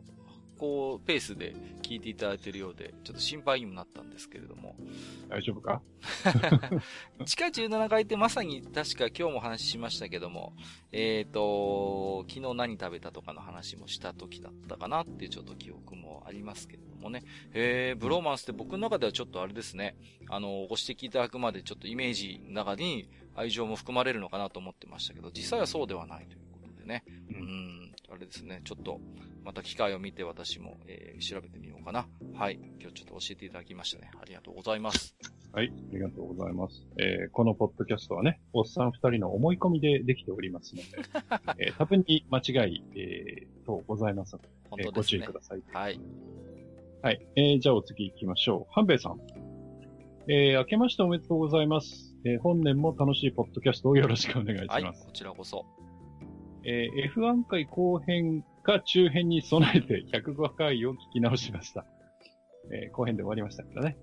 こう、ペースで聞いていただいているようで、ちょっと心配にもなったんですけれども。大丈夫か？地下17階ってまさに確か今日も話しましたけども、えっ、ー、と、昨日何食べたとかの話もした時だったかなっていうちょっと記憶もありますけれどもね。えー、ブローマンスって僕の中ではちょっとあれですね、あの、ご指摘いただくまでちょっとイメージの中に愛情も含まれるのかなと思ってましたけど、実際はそうではないということでね。うん、あれですね、ちょっと、また機会を見て私も、えー、調べてみようかな。はい。今日ちょっと教えていただきましたね。ありがとうございます。はい。ありがとうございます。えー、このポッドキャストはね、おっさん二人の思い込みでできておりますので、えー、多分に間違い、えー、とございますので、本当ですね、ご注意ください。はい。はい。えー、じゃあお次行きましょう。半兵衛さん。えー、明けましておめでとうございます。えー、本年も楽しいポッドキャストをよろしくお願いします。はい、こちらこそ。えー、F1 回後編か中編に備えて 105回を聞き直しました。えー、後編で終わりましたからね。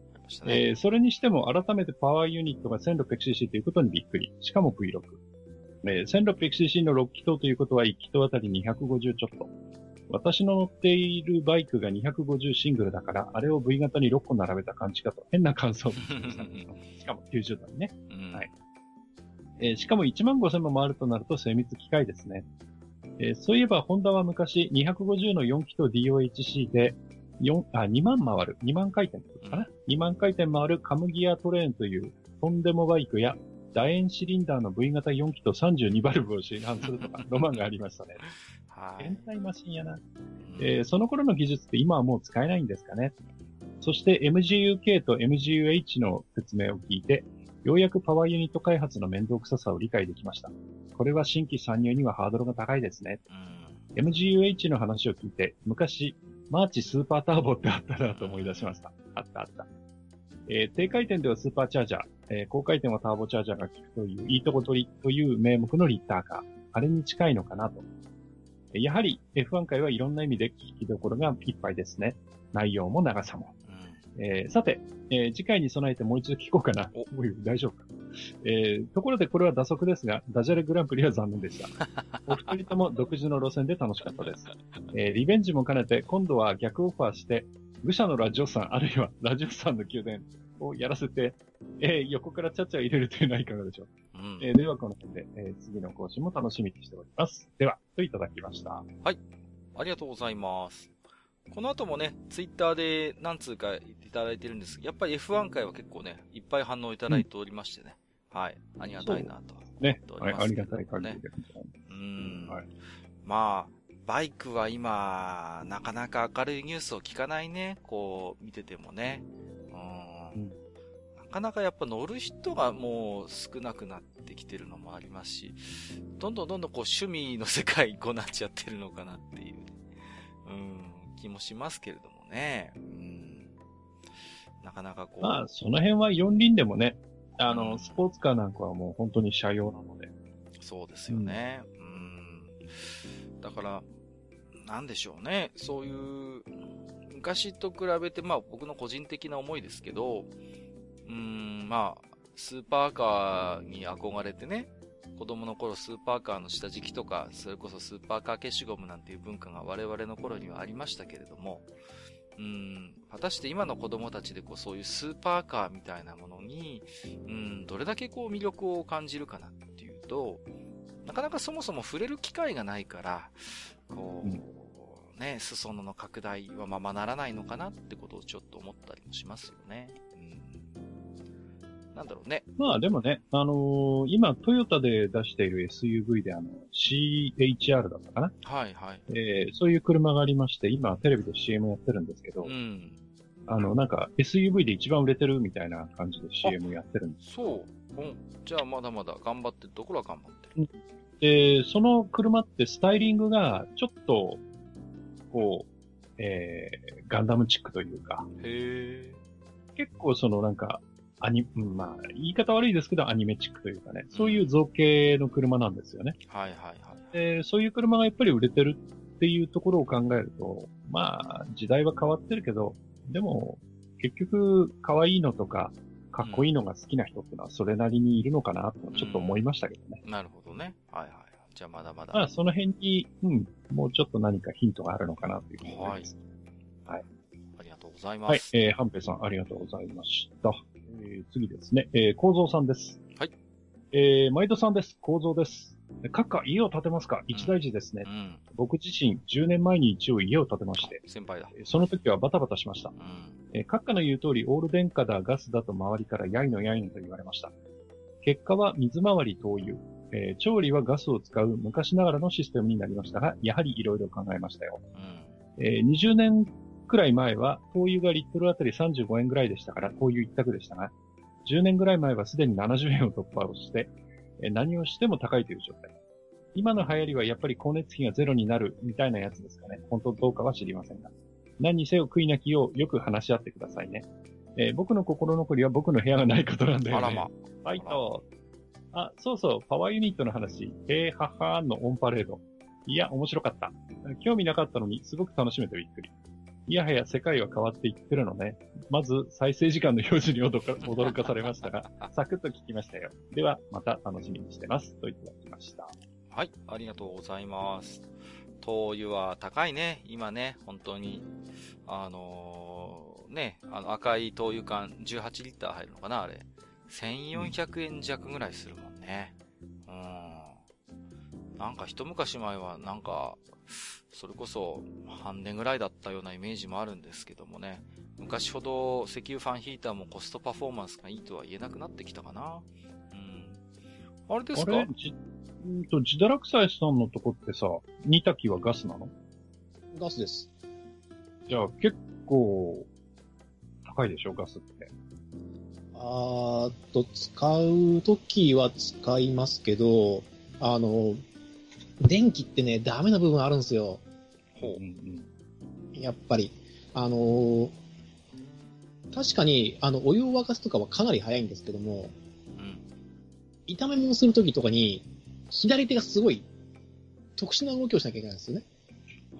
ねえー、それにしても改めてパワーユニットが 1600cc ということにびっくり。しかも V6。えー、1600cc の6気筒ということは1気筒あたり250ちょっと。私の乗っているバイクが250シングルだから、あれを V 型に6個並べた感じかと。変な感想 しかも90度にね。うん、はい。えー、しかも1万5000も回るとなると精密機械ですね。えー、そういえば、ホンダは昔250の4気筒 DOHC で4あ2万回る、2万回転かな、うん、?2 万回転回るカムギアトレーンというとんでもバイクや楕円シリンダーの V 型4機と32バルブを市販するとか、ロマンがありましたね。はい。変態マシンやな。えー、その頃の技術って今はもう使えないんですかね？そして MGUK と MGUH の説明を聞いて、ようやくパワーユニット開発の面倒くささを理解できました。これは新規参入にはハードルが高いですね。MGUH の話を聞いて、昔、マーチスーパーターボってあったなと思い出しました。あったあった。えー、低回転ではスーパーチャージャー、えー、高回転はターボチャージャーが効くという、いいとこ取りという名目のリッターカー。あれに近いのかなと。やはり F1 界はいろんな意味で聞きどころがいっぱいですね。内容も長さも。うん、えー、さて、えー、次回に備えてもう一度聞こうかな。お、大丈夫か。えー、ところでこれは打足ですが、ダジャレグランプリは残念でした。お二人とも独自の路線で楽しかったです。えー、リベンジも兼ねて、今度は逆オファーして、愚者のラジオさん、あるいは ラジオさんの宮殿をやらせて、えー、横からチャチャ入れるというのはいかがでしょう。うん、えー、では、この辺で、えー、次の更新も楽しみにしております。では、といただきました。はい。ありがとうございます。この後もね、ツイッターで何通か言っていただいてるんですやっぱり F1 回は結構ね、いっぱい反応いただいておりましてね。うん、はい。ありがたいなと。ね。はい、ありがたい感じで。うん。はい。まあ、バイクは今、なかなか明るいニュースを聞かないね。こう、見ててもね。うん。なかなかやっぱ乗る人がもう少なくなってきてるのもありますし、どんどんどんどんこう趣味の世界にこうなっちゃってるのかなっていう、うん、気もしますけれどもね。うん。なかなかこう。まあ、その辺は四輪でもね、あの、うん、スポーツカーなんかはもう本当に車用なので。そうですよね。うん。だから、なんでしょうね。そういう、昔と比べて、まあ僕の個人的な思いですけど、うーん、まあ、スーパーカーに憧れてね、子供の頃スーパーカーの下敷きとか、それこそスーパーカー消しゴムなんていう文化が我々の頃にはありましたけれども、うん、果たして今の子供たちでこうそういうスーパーカーみたいなものに、うん、どれだけこう魅力を感じるかなっていうと、なかなかそもそも触れる機会がないから、こう、うん、ね、裾野の拡大はままならないのかなってことをちょっと思ったりもしますよね。うん、なんだろうね。まあでもね、あのー、今トヨタで出している SUV であの、CHR だったかなはいはい。えー、そういう車がありまして、今テレビで CM やってるんですけど、うん。あの、なんか SUV で一番売れてるみたいな感じで CM やってるんですそう。うん。じゃあまだまだ頑張ってるところは頑張ってる。で、その車ってスタイリングがちょっと、こう、えー、ガンダムチックというか、へ結構そのなんか、アニ、まあ、言い方悪いですけど、アニメチックというかね、そういう造形の車なんですよね。はいはいはい。で、そういう車がやっぱり売れてるっていうところを考えると、まあ、時代は変わってるけど、でも、結局、可愛いのとか、かっこいいのが好きな人ってのはそれなりにいるのかなとちょっと思いましたけどね。うん、なるほどね。はいはい。じゃあまだまだ。まあその辺に、うん、もうちょっと何かヒントがあるのかなというふうに思います。はい。はい。ございます。はい。えー、ハンペさん、ありがとうございました。えー、次ですね。えー、構造さんです。はい。えー、毎度さんです。構造です。閣下、家を建てますか？一大事ですね、うん、僕自身、10年前に一応家を建てまして、先輩だ。その時はバタバタしました。うん、え閣下の言う通り、オール電化だ、ガスだと周りからやいのやいのと言われました。結果は水回り灯油、えー、調理はガスを使う昔ながらのシステムになりましたが、やはり色々考えましたよ。うん、えー、20年くらい前は、灯油がリットルあたり35円ぐらいでしたから、灯油一択でしたが、10年ぐらい前はすでに70円を突破をして、え何をしても高いという状態。今の流行りはやっぱり光熱費がゼロになるみたいなやつですかね。本当どうかは知りませんが。何にせよ悔いなきようよく話し合ってくださいね。えー、僕の心残りは僕の部屋がないことなんだよね。あらま。ファイト。あ、そうそう、パワーユニットの話。えー、ははーんのオンパレード。いや、面白かった。興味なかったのに、すごく楽しめてびっくり。いやはや世界は変わっていってるのね。まず、再生時間の表示に驚かされましたが、サクッと聞きましたよ。では、また楽しみにしてます。といただきました。はい、ありがとうございます。灯油は高いね。今ね、本当に。あのー、ね、あの赤い灯油缶18リッター入るのかなあれ。1400円弱ぐらいするもんね。うん。なんか一昔前はなんか、それこそ半年ぐらいだったようなイメージもあるんですけどもね。昔ほど石油ファンヒーターもコストパフォーマンスがいいとは言えなくなってきたかな。うん。あれですか？うんと、ジダラクサイさんのとこってさ、煮炊きはガスなの？ガスです。じゃあ結構、高いでしょ、ガスって。あーと、使うときは使いますけど、あの、電気ってね、ダメな部分あるんですよ。ほう。やっぱり。あのー、確かに、あの、お湯を沸かすとかはかなり早いんですけども、うん。炒め物するときとかに、左手がすごい特殊な動きをしなきゃいけないんですよね。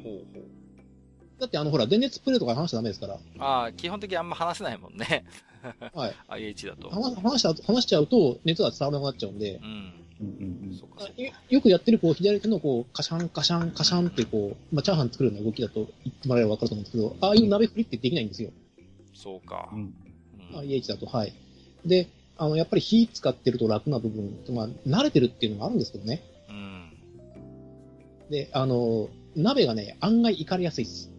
ほうほう。だってあの、ほら、電熱プレートから話しちゃダメですから。ああ、基本的にあんま話せないもんね。はい。IH だと。話した、話しちゃうと、熱が伝わらなくなっちゃうんで。うん。よくやってる、こう、左手の、こう、カシャン、カシャン、カシャンって、こう、まあ、チャーハン作るような動きだと言ってもらえればわかると思うんですけど、ああいう鍋振りってできないんですよ。そうか。うん。IH だと、はい。で、あの、やっぱり火使ってると楽な部分、まあ、慣れてるっていうのがあるんですけどね。うん。で、あの、鍋がね、案外いかれやすいです。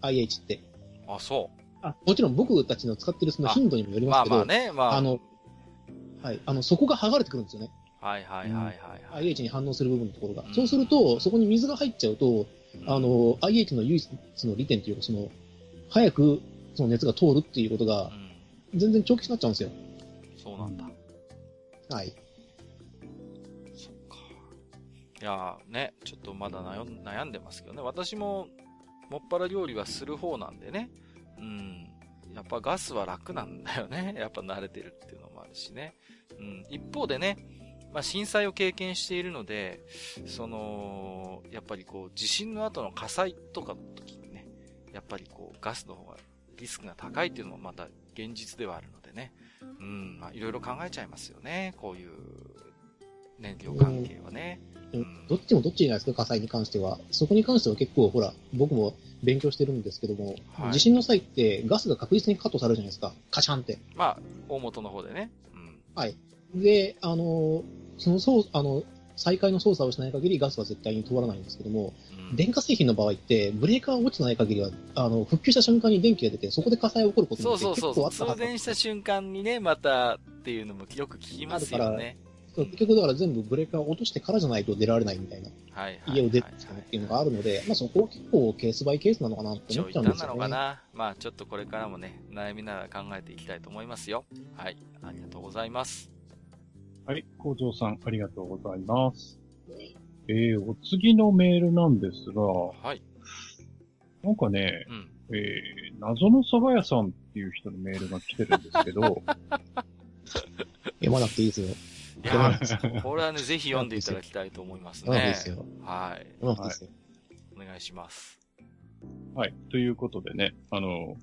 IH って。あ、そう。あもちろん僕たちの使ってるその頻度にもよりますけど、まあまあね、まあ。あの、はい、あの、そこが剥がれてくるんですよね。はいはいはいはい、はい。IH に反応する部分のところが。うん、そうすると、そこに水が入っちゃうと、あの、IH の唯一の利点というか、その、早くその熱が通るっていうことが、全然長期になっちゃうんですよ。そうなんだ。はい。そっか。いやね、ちょっとまだ悩んでますけどね。私も、もっぱら料理はする方なんでね。うん。やっぱガスは楽なんだよね。やっぱ慣れてるっていうのもあるしね。うん。一方でね、まあ、震災を経験しているので、その、やっぱりこう、地震の後の火災とかの時にね、やっぱりこう、ガスの方がリスクが高いっていうのもまた現実ではあるのでね。うん、まあ、いろいろ考えちゃいますよね。こういう燃料関係はね。うん、どっちもどっちじゃないですか、火災に関しては。そこに関しては結構、ほら、僕も勉強してるんですけども、はい、地震の際ってガスが確実にカットされるじゃないですか。カシャンって。まあ、大元の方でね。うん。はい。で、あの、その、そう、あの、再開の操作をしない限りガスは絶対に通らないんですけども、うん、電化製品の場合って、ブレーカーが落ちてない限りは、あの、復旧した瞬間に電気が出て、そこで火災が起こることも結構あったそうそうそう。通電した瞬間にね、またっていうのもよく聞きますよね。結局だから全部ブレーカーを落としてからじゃないと出られないみたいな。はい。家を出るっていうのがあるので、まあそこは結構ケースバイケースなのかなって思っちゃうんですよね。なのかな。まあちょっとこれからもね、悩みながら考えていきたいと思いますよ。はい。ありがとうございます。はい、工場さん、ありがとうございます。えー、お次のメールなんですが、はい。なんかね、うん、えー、謎の蕎麦屋さんっていう人のメールが来てるんですけど、読まなくていいですよ。いや、これはね、ぜひ読んでいただきたいと思いますね。ですよ。はい。はい。お願いします。はい。ということでね、あの、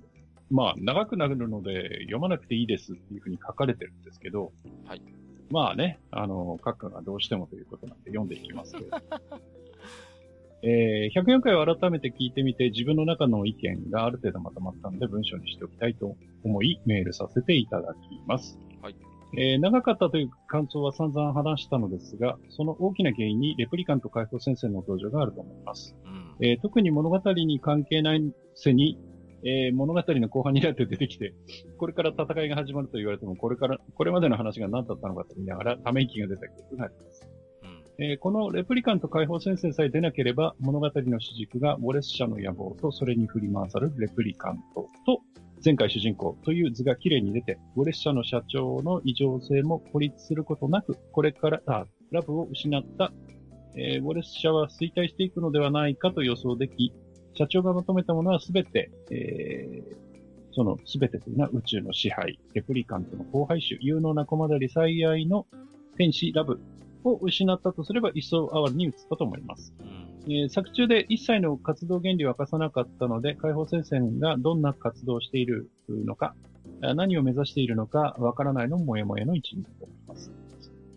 まあ、長くなるので読まなくていいですっていうふうに書かれてるんですけど、はい。まあね、あの、閣下がどうしてもということなんで読んでいきますけど。えー、104回を改めて聞いてみて自分の中の意見がある程度まとまったので文章にしておきたいと思いメールさせていただきます。はい。えー、長かったという感想は散々話したのですが、その大きな原因にレプリカント解放戦線の登場があると思います。うん、えー、特に物語に関係ないせに、えー、物語の後半になって出てきて、これから戦いが始まると言われても、これから、これまでの話が何だったのかと言いながら、ため息が出た記憶があります。えー、このレプリカント解放戦線さえ出なければ、物語の主軸がウォレス社の野望とそれに振り回されるレプリカントと、前回主人公という図が綺麗に出て、ウォレス社の社長の異常性も孤立することなく、これから、あラブを失った、えー、ウォレス社は衰退していくのではないかと予想でき、社長が求めたものはすべて、えー、そのすべてというのは宇宙の支配、レプリカントの荒廃種、有能な駒だり最愛の天使ラブを失ったとすれば一層哀れに移ったと思います。うん、えー、作中で一切の活動原理を明かさなかったので、解放戦線がどんな活動をしているのか、何を目指しているのかわからないのももやもやの一日と思います。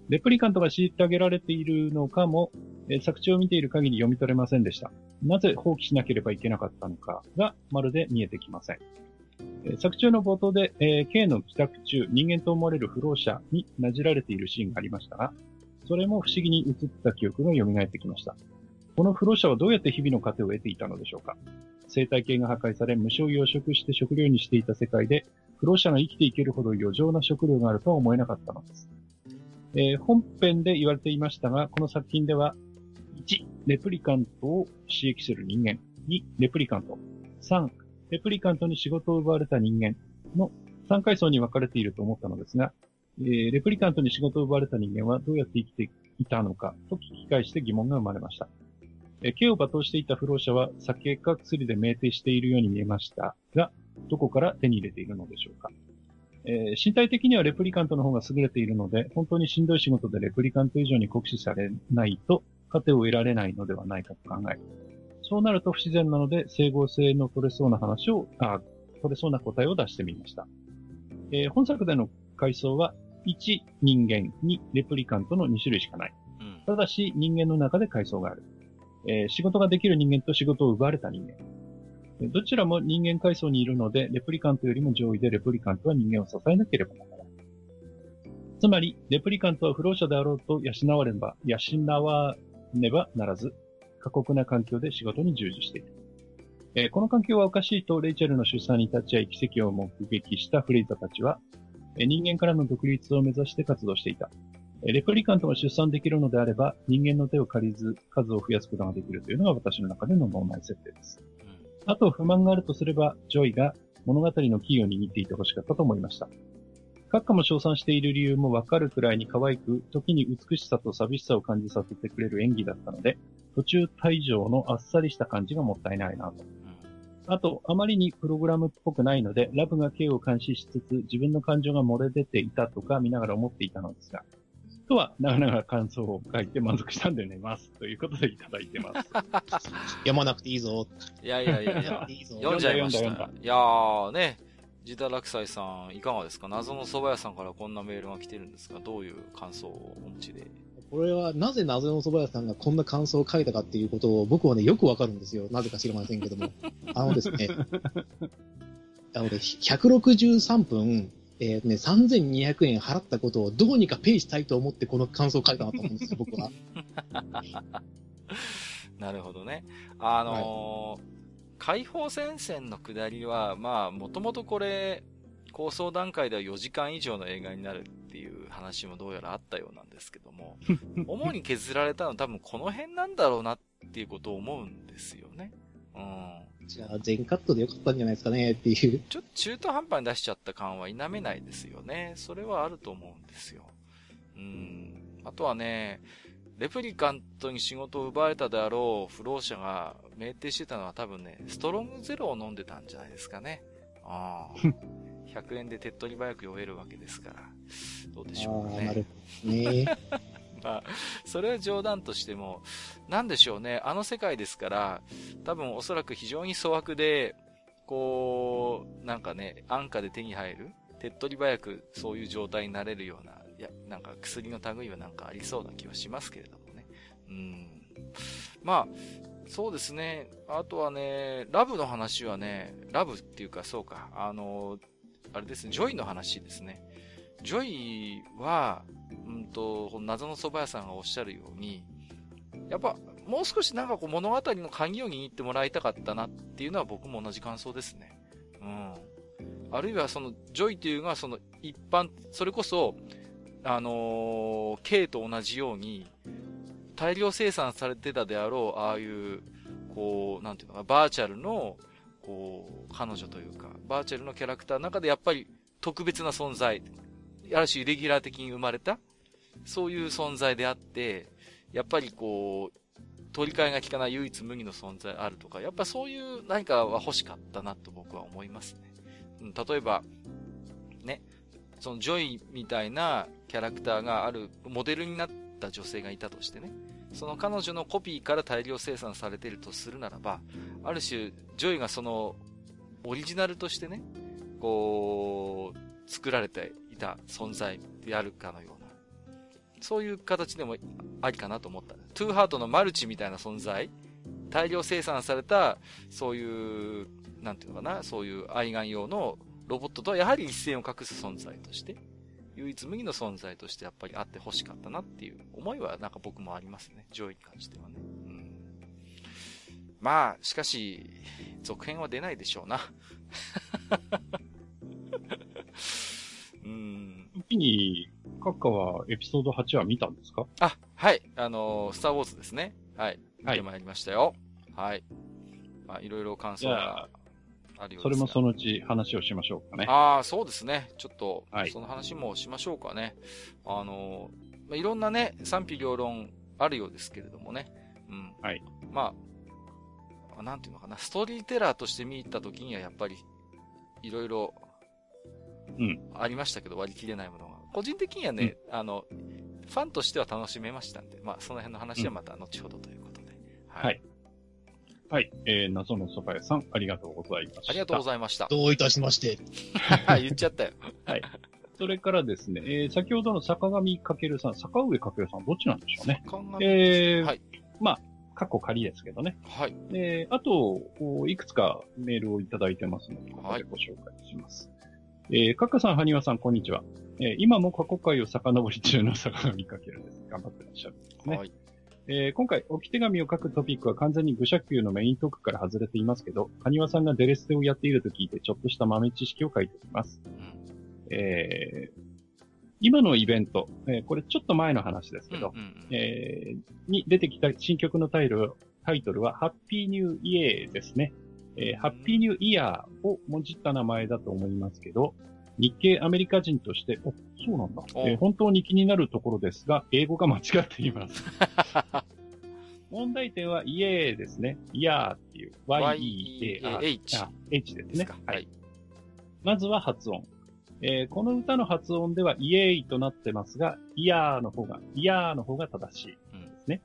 レプリカントが虐げられているのかも、え、作中を見ている限り読み取れませんでした。なぜ放棄しなければいけなかったのかがまるで見えてきません。作中の冒頭で、えー、K の帰宅中、人間と思われる不老者になじられているシーンがありましたが、それも不思議に映った記憶が蘇ってきました。この不老者はどうやって日々の糧を得ていたのでしょうか生態系が破壊され、無償養殖して食料にしていた世界で、不老者が生きていけるほど余剰な食料があるとは思えなかったのです。えー、本編で言われていましたが、この作品では、1、レプリカントを刺激する人間。2、レプリカント。3、レプリカントに仕事を奪われた人間の3階層に分かれていると思ったのですが、えー、レプリカントに仕事を奪われた人間はどうやって生きていたのかと聞き返して疑問が生まれました。えー、刑を罵倒していた不老者は酒か薬で酩酊しているように見えましたが、どこから手に入れているのでしょうか。えー、身体的にはレプリカントの方が優れているので、本当にしんどい仕事でレプリカント以上に酷使されないと、糧を得られないのではないかと考える。そうなると不自然なので、整合性の取れそうな話を、あ取れそうな答えを出してみました。えー、本作での階層は、1、人間、2、レプリカントの2種類しかない。うん、ただし、人間の中で階層がある。えー、仕事ができる人間と仕事を奪われた人間。どちらも人間階層にいるので、レプリカントよりも上位でレプリカントは人間を支えなければならない。つまり、レプリカントは不老者であろうと養われば、養わねばならず、過酷な環境で仕事に従事している。えー、この環境はおかしいとレイチェルの出産に立ち会い奇跡を目撃したフレイザたちは、人間からの独立を目指して活動していた。レプリカントが出産できるのであれば、人間の手を借りず数を増やすことができるというのが私の中での脳内設定です。あと不満があるとすれば、ジョイが物語のキーを握っていてほしかったと思いました。閣下も称賛している理由もわかるくらいに可愛く、時に美しさと寂しさを感じさせてくれる演技だったので、途中退場のあっさりした感じがもったいないなと。あと、あまりにプログラムっぽくないので、ラブが K を監視しつつ、自分の感情が漏れ出ていたとか見ながら思っていたのですが、とは、なかなか感想を書いて満足したんで寝ます。ということでいただいてます。読まなくていいぞ。いやいやいやいや、読んじゃいました。いやーね、ジダラクサイさん、いかがですか？謎の蕎麦屋さんからこんなメールが来てるんですが、どういう感想をお持ちで？これはなぜ謎の蕎麦屋さんがこんな感想を書いたかっていうことを僕はね、よくわかるんですよ。なぜか知りませんけども。あのですね、あのね、163分、えー、ね、3200円払ったことをどうにかペイしたいと思ってこの感想を書いたなと思うんですよ、僕は。なるほどね。あのーはい、解放戦線の下りは、まあ、もともとこれ、構想段階では4時間以上の映画になるっていう話もどうやらあったようなんですけども、主に削られたのは多分この辺なんだろうなっていうことを思うんですよね。うん。じゃあ、全カットでよかったんじゃないですかねっていう。ちょっと中途半端に出しちゃった感は否めないですよね。それはあると思うんですよ。うん。あとはね、レプリカントに仕事を奪われたであろう不老者が酩酊してたのは多分ね、ストロングゼロを飲んでたんじゃないですかね。ああ。100円で手っ取り早く酔えるわけですから。どうでしょうかね。なるほどね。まあ、それは冗談としても、なんでしょうね。あの世界ですから、多分おそらく非常に粗悪で、こう、なんかね、安価で手に入る、手っ取り早くそういう状態になれるような、いや、なんか薬の類はなんかありそうな気はしますけれどもね。うん。まあ、そうですね。あとはね、ラブの話はね、ラブっていうかそうか、あの、あれですね、ジョイの話ですね。ジョイは、うんと、この謎の蕎麦屋さんがおっしゃるように、やっぱ、もう少しなんかこう物語の鍵を握ってもらいたかったなっていうのは僕も同じ感想ですね。うん。あるいはその、ジョイというのはその一般、それこそ、あのー、K と同じように、大量生産されてたであろう、ああいう、こう、なんていうのか、バーチャルの、こう、彼女というか、バーチャルのキャラクターの中でやっぱり特別な存在、ある種レギュラー的に生まれた、そういう存在であって、やっぱりこう、取り替えが効かない唯一無二の存在あるとか、やっぱそういう何かは欲しかったなと僕は思いますね。例えば、ね、そのジョイみたいなキャラクターがあるモデルになった女性がいたとしてね、その彼女のコピーから大量生産されているとするならば、ある種、ジョイがその、オリジナルとしてね、こう、作られていた存在であるかのような、そういう形でもありかなと思った。トゥーハートのマルチみたいな存在、大量生産された、そういう、なんていうのかな、そういう愛玩用のロボットとはやはり一線を画す存在として、唯一無二の存在としてやっぱりあって欲しかったなっていう思いはなんか僕もありますね。上位に関してはね。うん。まあ、しかし、続編は出ないでしょうな。うん。時に、閣下はエピソード8は見たんですか？あ、はい。あのー、スターウォーズですね。はい。見てまいりましたよ。はい。まあ、いろいろ感想がそれもそのうち話をしましょうかね。ああ、そうですね。ちょっと、その話もしましょうかね。はい、あの、まあ、いろんなね、賛否両論あるようですけれどもね。うん。はい。まあ、なんていうのかな、ストーリーテラーとして見たときにはやっぱり、いろいろ、うん。ありましたけど、割り切れないものが。個人的にはね、うん、あの、ファンとしては楽しめましたんで、まあ、その辺の話はまた後ほどということで。うん、はい、はいはい。えー、謎の蕎麦屋さん、ありがとうございました。ありがとうございました。どういたしまして。言っちゃったよ。はい。それからですね、えー、先ほどの坂上かけるさん、坂上かけるさん、どっちなんでしょうね。坂上えー、はい。まあ、過去仮ですけどね。はい。えー、あと、いくつかメールをいただいてますので、ここでご紹介します。はい、えー、かっかさん、はにわさん、こんにちは。えー、今も過去回を遡り中の坂上かけるです。頑張ってらっしゃるんですね。はい。えー、今回、置き手紙を書くトピックは完全に愚者級のメイントークから外れていますけど、カニワさんがデレステをやっていると聞いて、ちょっとした豆知識を書いておきます。うん、えー、今のイベント、えー、これちょっと前の話ですけど、えー、に出てきた新曲のタイトルタイトルは、ハッピーニューイエーですね。えー、ハッピーニューイヤーをもじった名前だと思いますけど、日系アメリカ人として、お、そうなんだ。えー、本当に気になるところですが、英語が間違っています。問題点は、イエーですね。イヤーっていう、y-e-a-h。h ですね。はい。まずは発音。えー、この歌の発音では、イエーイとなってますが、イヤーの方が、イヤーの方が正しいですね。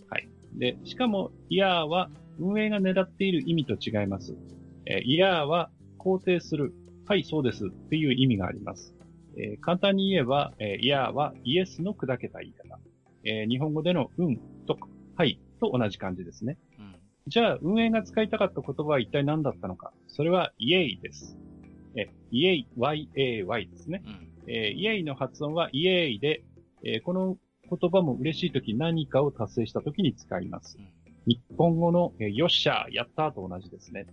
うん、はい。で、しかも、イヤーは、運営が狙っている意味と違います。えー、イヤーは、肯定する、はい、そうですっていう意味があります。えー、簡単に言えば、えー、いやはイエスの砕けた言い方。えー、日本語でのうんとはいと同じ感じですね。うん、じゃあ、運営が使いたかった言葉は一体何だったのか。それはイエイです。え、イエイ、y-a-y ですね。うん、えー、イエイの発音はイエイで、えー、この言葉も嬉しい時何かを達成した時に使います。うん、日本語の、えー、よっしゃ、やったと同じですね。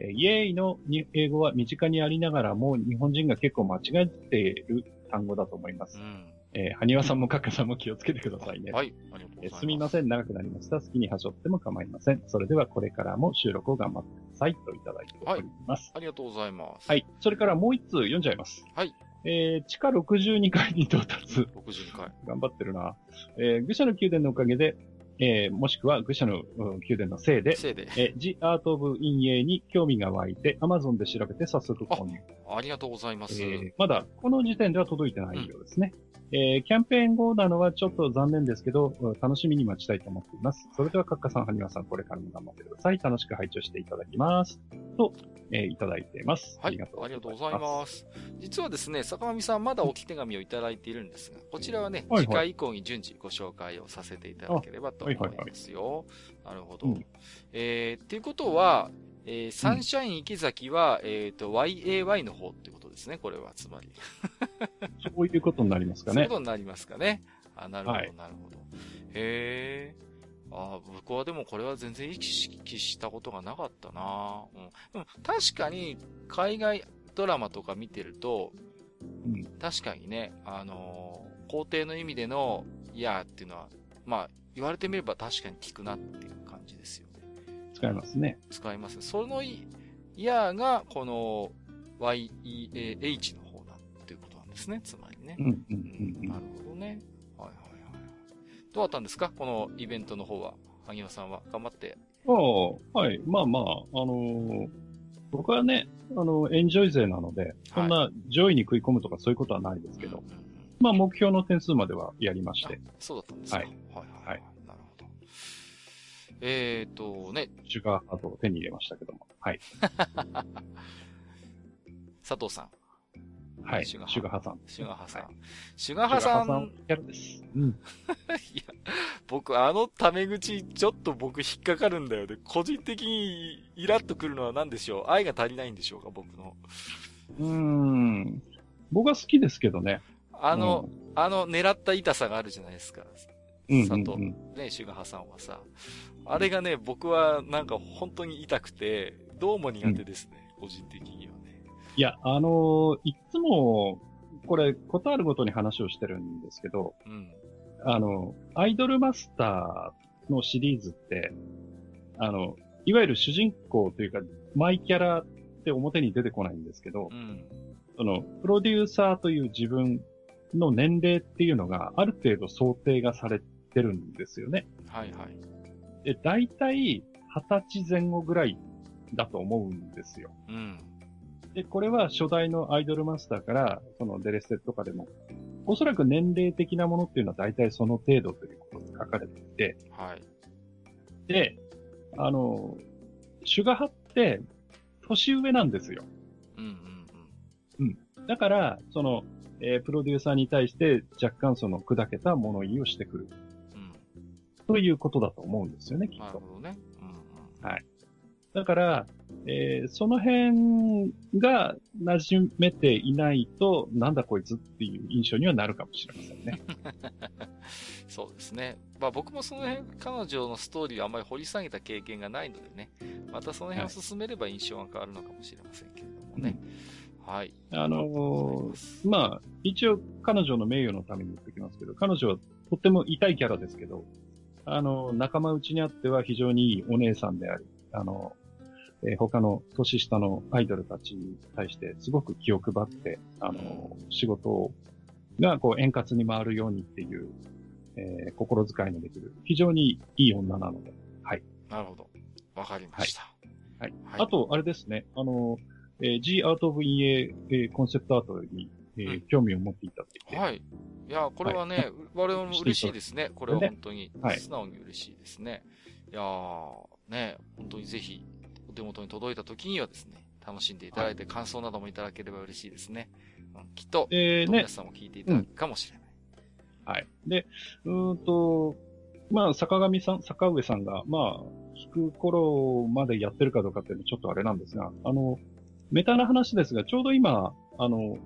えイエーイの英語は身近にありながらも、日本人が結構間違えている単語だと思います。うん、えー、はにわさんもかっかさんも気をつけてくださいね。はい。ありがとうございます。すみません、長くなりました。好きにはしょっても構いません。それではこれからも収録を頑張ってください。といただいております。はい。ありがとうございます。はい。それからもう一通読んじゃいます。はい。えー、地下62階に到達。62階。頑張ってるな。えー、愚者の宮殿のおかげで、えー、もしくは愚者の、うん、宮殿のせいで、せいでえー、The Art of 陰影に興味が湧いて、Amazon で調べて早速購入。ありがとうございます。えー、まだ、この時点では届いてないようですね。えー、キャンペーン後なのはちょっと残念ですけど、楽しみに待ちたいと思っています。それでは、カッカさん、ハニワさん、これからも頑張ってください。楽しく拝聴していただきます。と、えー、いただいています。はい。ありがとうございます。実はですね、坂上さん、まだ置き手紙をいただいているんですが、こちらはね、はいはい、次回以降に順次ご紹介をさせていただければと思いますよ。はいはいはい、なるほど。うん、えー、っていうことは、えー、サンシャイン池崎は、うん、えっ、ー、と、YAY の方ってことですね、これは、つまり。そういうことになりますかね。そういうことになりますかね。あ、なるほど、なるほど。へえ。あ僕はでもこれは全然意識したことがなかったな、うん、でも確かに海外ドラマとか見てると、うん、確かにね、あのー、肯定の意味での、いやっていうのは、まあ、言われてみれば確かに聞くなっていう感じですよね。使いますね。使います。そのい、いやが、この、YEAH の方だっていうことなんですね、つまりね。うん、うん、うん。なるほどね。はいはいはい。どうだったんですか？このイベントの方は。萩野さんは頑張って。ああ、はい。まあまあ、あのー、僕はね、あの、エンジョイ勢なので、そんな上位に食い込むとかそういうことはないですけど、はい、まあ目標の点数まではやりまして。そうだったんですか？はい。はいはい。なるほど。えっ、ー、とね。シュガーハートを手に入れましたけども。はい。佐藤さん。はい。シュガハさん。シュガハさん。シュガハさん。キャラです。うん。いや、僕、あのタメ口、ちょっと僕引っかかるんだよね。個人的にイラッとくるのは何でしょう？愛が足りないんでしょうか？僕の。うーん。僕は好きですけどね。あの、うん、あの狙った痛さがあるじゃないですか。佐藤、うんうん、ね、シュガハさんはさ。あれがね、僕はなんか本当に痛くて、どうも苦手ですね、うん、個人的にはね。いや、あのー、いつも、これ、ことあるごとに話をしてるんですけど、うん、あの、アイドルマスターのシリーズって、あの、いわゆる主人公というか、マイキャラって表に出てこないんですけど、うん、その、プロデューサーという自分の年齢っていうのが、ある程度想定がされてるんですよね。はいはい。で、大体、二十歳前後ぐらいだと思うんですよ。うん。で、これは初代のアイドルマスターから、そのデレステとかでも、おそらく年齢的なものっていうのは大体その程度ということで書かれていて、はい。で、あの、シュガハって、年上なんですよ。うんうんうん。うん。だから、その、えー、プロデューサーに対して若干その砕けた物言いをしてくる。うん。ということだと思うんですよね、きっと。なるほどね。うん、うん。はい。だから、えー、その辺が馴染めていないと、なんだこいつっていう印象にはなるかもしれませんね。そうですね。まあ僕もその辺、彼女のストーリーをあんまり掘り下げた経験がないのでね、またその辺を進めれば印象が変わるのかもしれませんけれどもね。はい。あのー、まあ、一応彼女の名誉のために言っておきますけど、彼女はとっても痛いキャラですけど、あの、仲間内にあっては非常にいいお姉さんであり、あの、えー、他の年下のアイドルたちに対してすごく気を配って、あの、仕事がこう円滑に回るようにっていう、えー、心遣いのできる、非常にいい女なので、はい。なるほど。わかりました。はい。はい、あと、あれですね、あの、えー、G Art of EA、えー、コンセプトアートに、えー、うん、興味を持っていたって言って。はい。いや、これはね、はい、我々も嬉しいですね。これは本当に、素直に嬉しいですね。いやー、ね、本当にぜひ、お手元に届いた時にはですね、楽しんでいただいて、感想などもいただければ嬉しいですね。うん、きっと、えー、ね、皆さんも聞いていただくかもしれない。うん、はい。で、うんと、まあ、坂上さん、坂上さんが、まあ、聞く頃までやってるかどうかっていうのはちょっとあれなんですが、あの、メタな話ですが、ちょうど今、あの、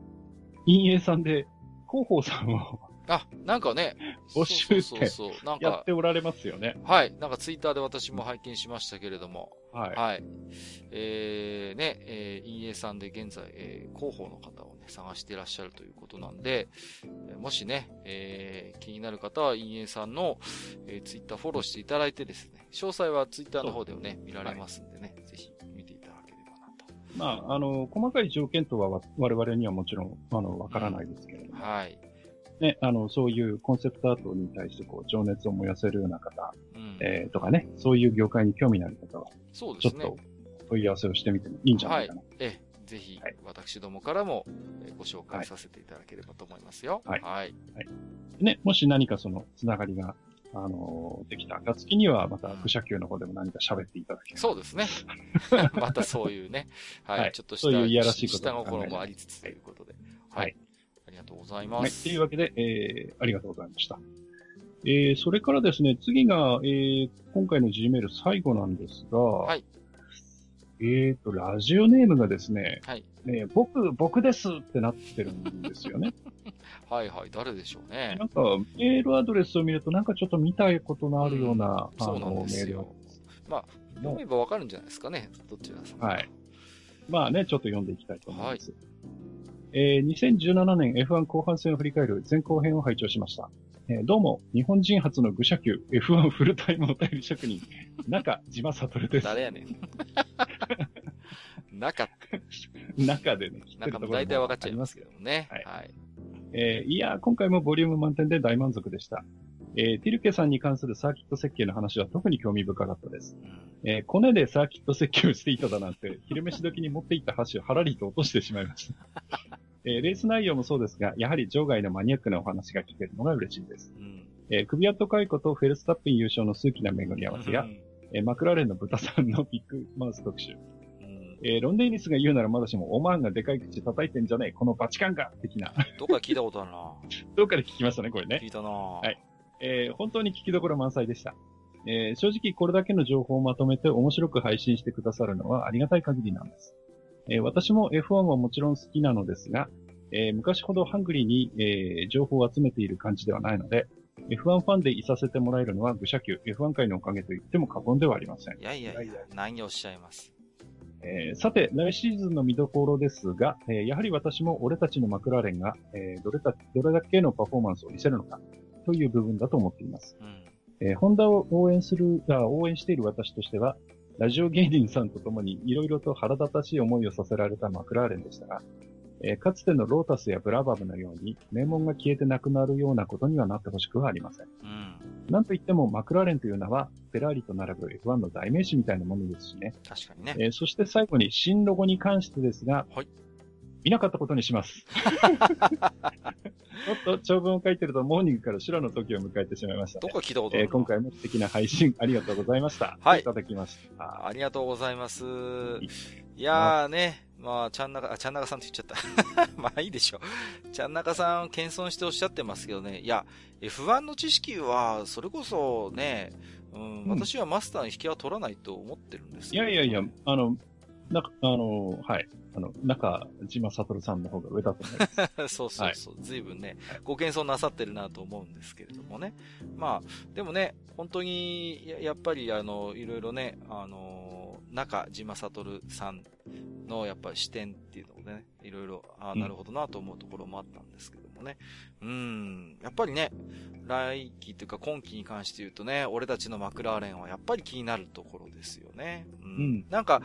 陰影さんで、広報さんをあ、なんかね、募集してやっておられますよね。はい。なんかツイッターで私も拝見しましたけれども。はい。はい。えー、ね、えー、陰影さんで現在、えー、広報の方をね、探していらっしゃるということなんで、もしね、えー、気になる方は陰影さんの、えー、ツイッターフォローしていただいてですね、詳細はツイッターの方でもね、見られますんでね、まあ、あの、細かい条件とは我々にはもちろん、あの、わからないですけれども。うん、はい。ね、あの、そういうコンセプトアートに対してこう、情熱を燃やせるような方、うん、えー、とかね、そういう業界に興味のある方は、そうですね。ちょっと問い合わせをしてみてもいいんじゃないかな。はい、ええ、ぜひ、私どもからもご紹介させていただければと思いますよ。はい。はい。はい、ね、もし何かその、つながりがあの、できた暁には、また、愚者級の方でも何か喋っていただければ。そうですね。またそういうね。はい。はい、ちょっとした、そういういやらしいこと。下心もありつつということで。はい。はい、ありがとうございます。はい。というわけで、えー、ありがとうございました。えー、それからですね、次が、えー、今回の G メール最後なんですが、はい。えっ、ー、と、ラジオネームがですね、はい。ね、僕、僕ですってなってるんですよね。はいはい、誰でしょうね。なんか、メールアドレスを見ると、なんかちょっと見たいことのあるような、うん、そうなんですよ。まあ、読めばわかるんじゃないですかね、どちらさん。はい。まあね、ちょっと読んでいきたいと思います。はい、えー、2017年 F1 後半戦を振り返る前後編を拝聴しました。えー、どうも、日本人初の愚者級 F1 フルタイムお便り職人、中島悟です。誰やねん。中中でね、中も大体分かっちゃいますけどもね。はい。はい、えー、いや、今回もボリューム満点で大満足でした。えー、ティルケさんに関するサーキット設計の話は特に興味深かったです。うん、えー、コネでサーキット設計をしていただなんて、昼飯時に持っていった箸をはらりと落としてしまいました。えー、レース内容もそうですが、やはり場外のマニアックなお話が聞けるのが嬉しいです。うん、えー、首跡解雇とフェルスタッピン優勝の数奇な巡り合わせや、うん、えー、マクラーレンの豚さんのビッグ マウス特集、えー、ロンデイニスが言うならまだしも、オマーンがでかい口叩いてんじゃねえ、このバチカンが的な。どっか聞いたことあるな どっかで聞きましたね、これね。聞いたなはい。えー、本当に聞きどころ満載でした。えー、正直これだけの情報をまとめて面白く配信してくださるのはありがたい限りなんです。えー、私も F1 はもちろん好きなのですが、えー、昔ほどハングリーに、えー、情報を集めている感じではないので、F1 ファンでいさせてもらえるのは愚者級 F1 界のおかげと言っても過言ではありません。いやいやいや、何をおっしゃいます？えー、さて、来シーズンの見どころですが、えー、やはり私も俺たちのマクラーレンが、えー、どれだどれだけのパフォーマンスを見せるのかという部分だと思っています。うん、えー、ホンダを応援するあ、応援している私としては、ラジオ芸人さんと共にいろいろと腹立たしい思いをさせられたマクラーレンでしたが、えー、かつてのロータスやブラバムのように名門が消えてなくなるようなことにはなってほしくはありません。うん、なんといってもマクラーレンという名はフェラーリと並ぶ F1 の代名詞みたいなものですしね。確かにね。えー、そして最後に新ロゴに関してですが、はい。見なかったことにします。ちょっと長文を書いてるとモーニングから白の時を迎えてしまいました、ね。どこ聞いたことえー、今回も素敵な配信ありがとうございました。はい。いただきました。ありがとうございます。いやーね、まあ、ちゃんなか、あ、ちゃんなかさんって言っちゃった。まあいいでしょう。ちゃんなかさん謙遜しておっしゃってますけどね。いや、F1 の知識は、それこそね、うん、私はマスターに引きは取らないと思ってるんですいやいやいや、あの、な、あの、はい。あの、中島悟さんの方が上だと思います。そうそうそう。随分ね、ご謙遜なさってるなと思うんですけれどもね。まあ、でもね、本当に、ややっぱり、あの、いろいろね、あの、中島悟さんのやっぱり視点っていうのをね、いろいろ、ああ、なるほどなと思うところもあったんですけどもね。うん、やっぱりね、来季というか今季に関して言うとね、俺たちのマクラーレンはやっぱり気になるところですよね。うん。うん、なんか、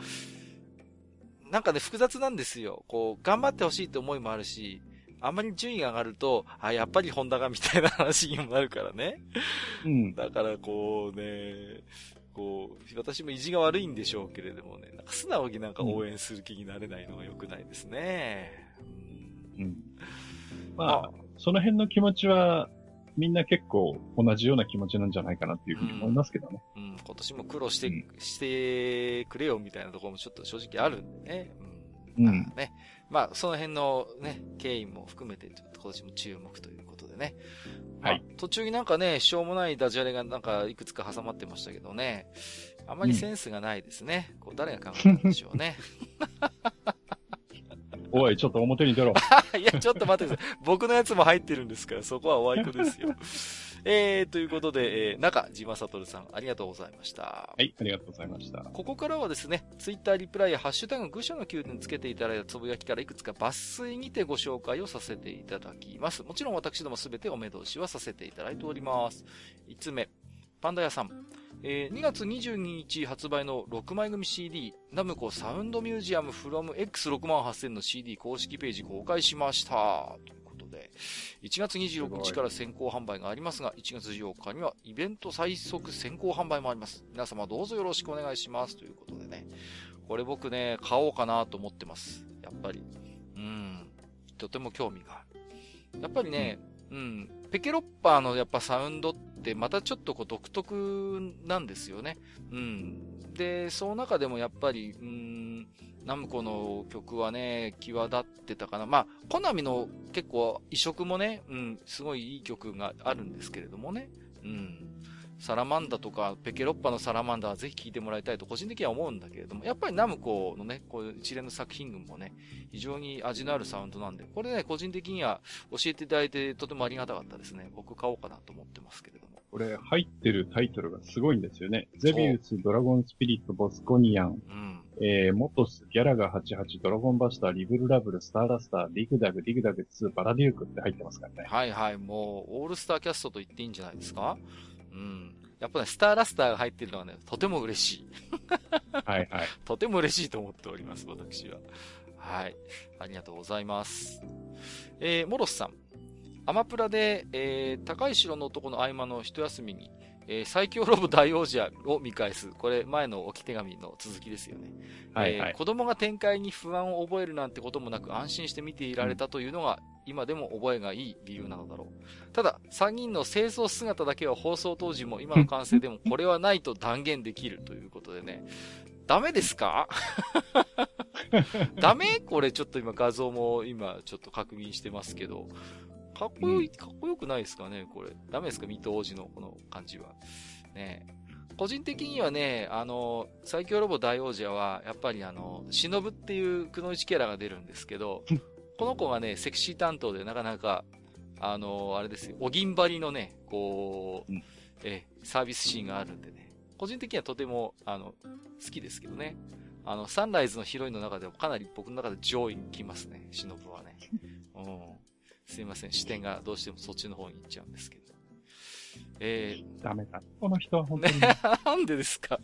なんかね、複雑なんですよ。こう、頑張ってほしいって思いもあるし、あんまり順位が上がると、あ、やっぱりホンダがみたいな話にもなるからね。うん。だからこうね、こう、私も意地が悪いんでしょうけれどもね、なんか素直になんか応援する気になれないのが良くないですね。うん。うん、まあ、あ、その辺の気持ちは、みんな結構同じような気持ちなんじゃないかなっていうふうに思いますけどね。うん、うん、今年も苦労して、うん、してくれよみたいなところもちょっと正直あるんでね。うん。うん、ね。まあ、その辺のね、経緯も含めて、ちょっと今年も注目ということでね。はい。途中になんかね、しょうもないダジャレがなんかいくつか挟まってましたけどね。あまりセンスがないですね。うん、こう誰が考えたんでしょうね。おい、ちょっと表に出ろ。いや、ちょっと待ってください。僕のやつも入ってるんですから、そこはおワイプですよ。えー、ということで、えー、中島悟さん、ありがとうございました。はい、ありがとうございました。ここからはですね、ツイッターリプライやハッシュタグ愚者の宮殿つけていただいたつぶやきからいくつか抜粋にてご紹介をさせていただきます。もちろん私どもすべてお目通しはさせていただいております。5つ目、パンダ屋さん。えー、2月22日発売の6枚組 CD、ナムコサウンドミュージアム from X68000 の CD 公式ページ公開しました。で、1月26日から先行販売がありますが、1月14日にはイベント最速先行販売もあります。皆様どうぞよろしくお願いします。ということでね。これ僕ね、買おうかなと思ってます。ややっぱり。うん。とても興味がある。やっぱりね、うん、うん、ペケロッパーのやっぱサウンドってまたちょっとこう独特なんですよね。うん。で、その中でもやっぱり、うん、ナムコの曲はね、際立ってたかな。まあ、コナミの結構移植もね、うん、すごいいい曲があるんですけれどもね。うん。サラマンダとか、ペケロッパのサラマンダはぜひ聴いてもらいたいと個人的には思うんだけれども、やっぱりナムコのね、こう一連の作品群もね、非常に味のあるサウンドなんで、これね、個人的には教えていただいてとてもありがたかったですね。僕買おうかなと思ってますけれども。これ入ってるタイトルがすごいんですよね。ゼビウス、ドラゴンスピリット、ボスコニアン、うん、えー、モトス、ギャラガ88、ドラゴンバスター、リブルラブル、スターラスター、リグダグ、リグダグ2、バラデュークって入ってますからね。はいはい、もう、オールスターキャストと言っていいんじゃないですか？うん。やっぱね、スターラスターが入ってるのはね、とても嬉しい。はいはい。とても嬉しいと思っております、私は。はい。ありがとうございます。えー、モロスさん。アマプラで、えー、高い城の男の合間の一休みに、えー、最強ロボ大王者を見返す。これ、前の置き手紙の続きですよね。はい、はい、えー、子供が展開に不安を覚えるなんてこともなく安心して見ていられたというのが、今でも覚えがいい理由なのだろう。ただ、3人の清掃姿だけは放送当時も今の完成でもこれはないと断言できるということでね。ダメですか？ダメ？これちょっと今画像も今ちょっと確認してますけど。かっこよい、かっこよくないですかねこれ。ダメですか水戸王子のこの感じは。ね個人的にはね、あの、最強ロボ大王者は、やっぱりあの、忍っていうくのいちキャラが出るんですけど、この子がね、セクシー担当でなかなか、あの、あれですよ、お銀張りのね、こう、え、サービスシーンがあるんでね、個人的にはとても、あの、好きですけどね。あの、サンライズのヒロインの中でもかなり僕の中で上位に来ますね、忍はね。うん。すいません、視点がどうしてもそっちの方に行っちゃうんですけど。えー、ダメだ。この人は本当に。なんでですか？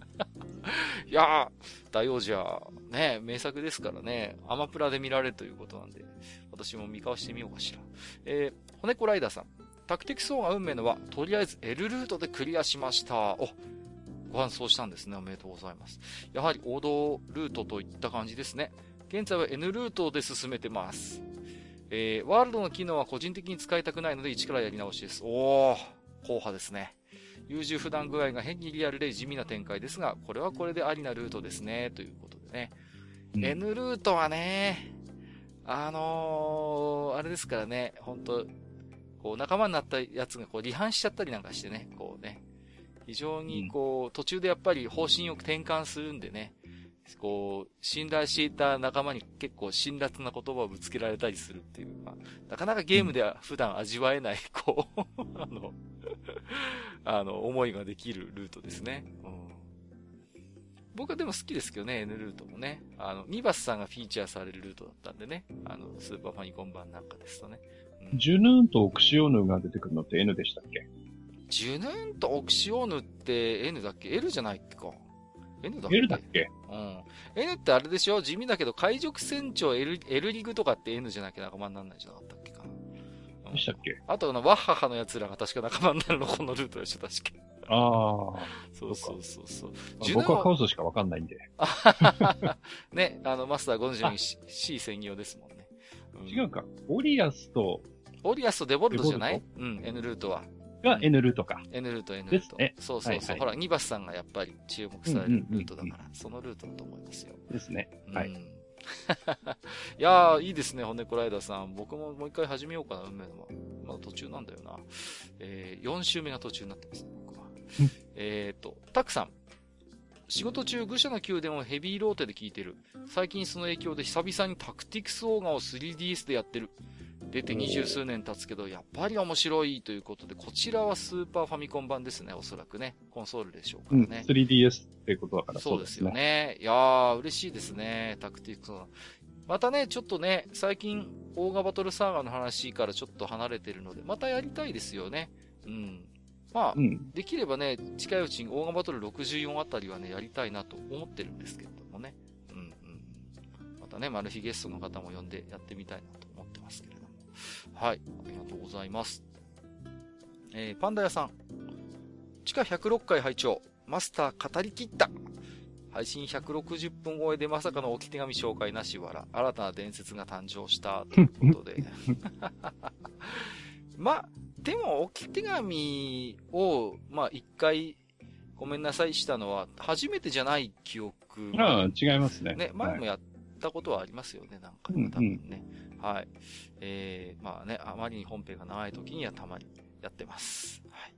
いやー、大王者、ね、名作ですからね、アマプラで見られるということなんで、私も見返してみようかしら。えー、骨子ライダーさん。タクティクソーが運命のは、とりあえず L ルートでクリアしました。お、ご搬送したんですね。おめでとうございます。やはり王道ルートといった感じですね。現在は N ルートで進めてます。えー、ワールドの機能は個人的に使いたくないので一からやり直しです。おー、硬派ですね。優柔不断具合が変にリアルで地味な展開ですが、これはこれでありなルートですね、ということでね。うん、N ルートはね、あのー、あれですからね、本当こう、仲間になったやつがこう、離反しちゃったりなんかしてね、こうね、非常にこう、途中でやっぱり方針を転換するんでね、こう、信頼していた仲間に結構辛辣な言葉をぶつけられたりするっていう、まあ、なかなかゲームでは普段味わえない、こう、あの、あの、思いができるルートですね。うん、僕はでも好きですけどね、N ルートもね。あの、ニバスさんがフィーチャーされるルートだったんでね。あの、スーパーファミコン版なんかですとね。うん、ジュヌーンとオクシオヌが出てくるのって N でしたっけ？ジュヌーンとオクシオヌって N だっけ ?L じゃないっけか。N だっけ ?L だっけ？うん。N ってあれでしょ？地味だけど、海賊船長 L, L リグとかって N じゃなきゃ仲間にならないんじゃなかったっけかな。うん、でしたっけ？あと、ワッハハの奴らが確か仲間になるの、このルートでしょ、確か。ああ。そうそうそうそう。僕はカオスしかわかんないんで。ね、あの、マスターご存知のように C 専用ですもんね。うん、違うか。オリアスと、オリアスとデボルトじゃない？うん、N ルートは。が N ルートか。N ルート、N ルート。そうそうそう。ほら、ニバスさんがやっぱり注目されるルートだから、そのルートだと思いますよ。ですね。はい。いやー、いいですね、骨コライダーさん。僕ももう一回始めようかな、運命の。まだ途中なんだよな。えー、4週目が途中になってますね、僕は。えっと、タクさん。仕事中、愚者の宮殿をヘビーローテで聞いてる。最近その影響で久々にタクティクスオーガを 3DS でやってる。出て二十数年経つけど、やっぱり面白いということで、こちらはスーパーファミコン版ですね、おそらくね。コンソールでしょうからね。うん、3DS っていうことだからそうですね。そうですよね。いやー、嬉しいですね、タクティクスまたね、ちょっとね、最近、オーガバトルサーガの話からちょっと離れてるので、またやりたいですよね。うん。まあ、うん、できればね、近いうちにオーガバトル64あたりはね、やりたいなと思ってるんですけれどもね。うんうん。またね、マル秘ゲストの方も呼んでやってみたいなと思ってますけれども。はい。ありがとうございます。えー、パンダ屋さん。地下106階拝聴マスター語り切った。配信160分超えでまさかの置き手紙紹介なしわら、新たな伝説が誕生したということで。ま、でも置き手紙を、まあ、一回、ごめんなさいしたのは、初めてじゃない記憶ああ、違いますね。ね、前もやったことはありますよね、なんか、ね、多分ね。はい。えー、まあね、あまりに本編が長い時にはたまにやってます。はい。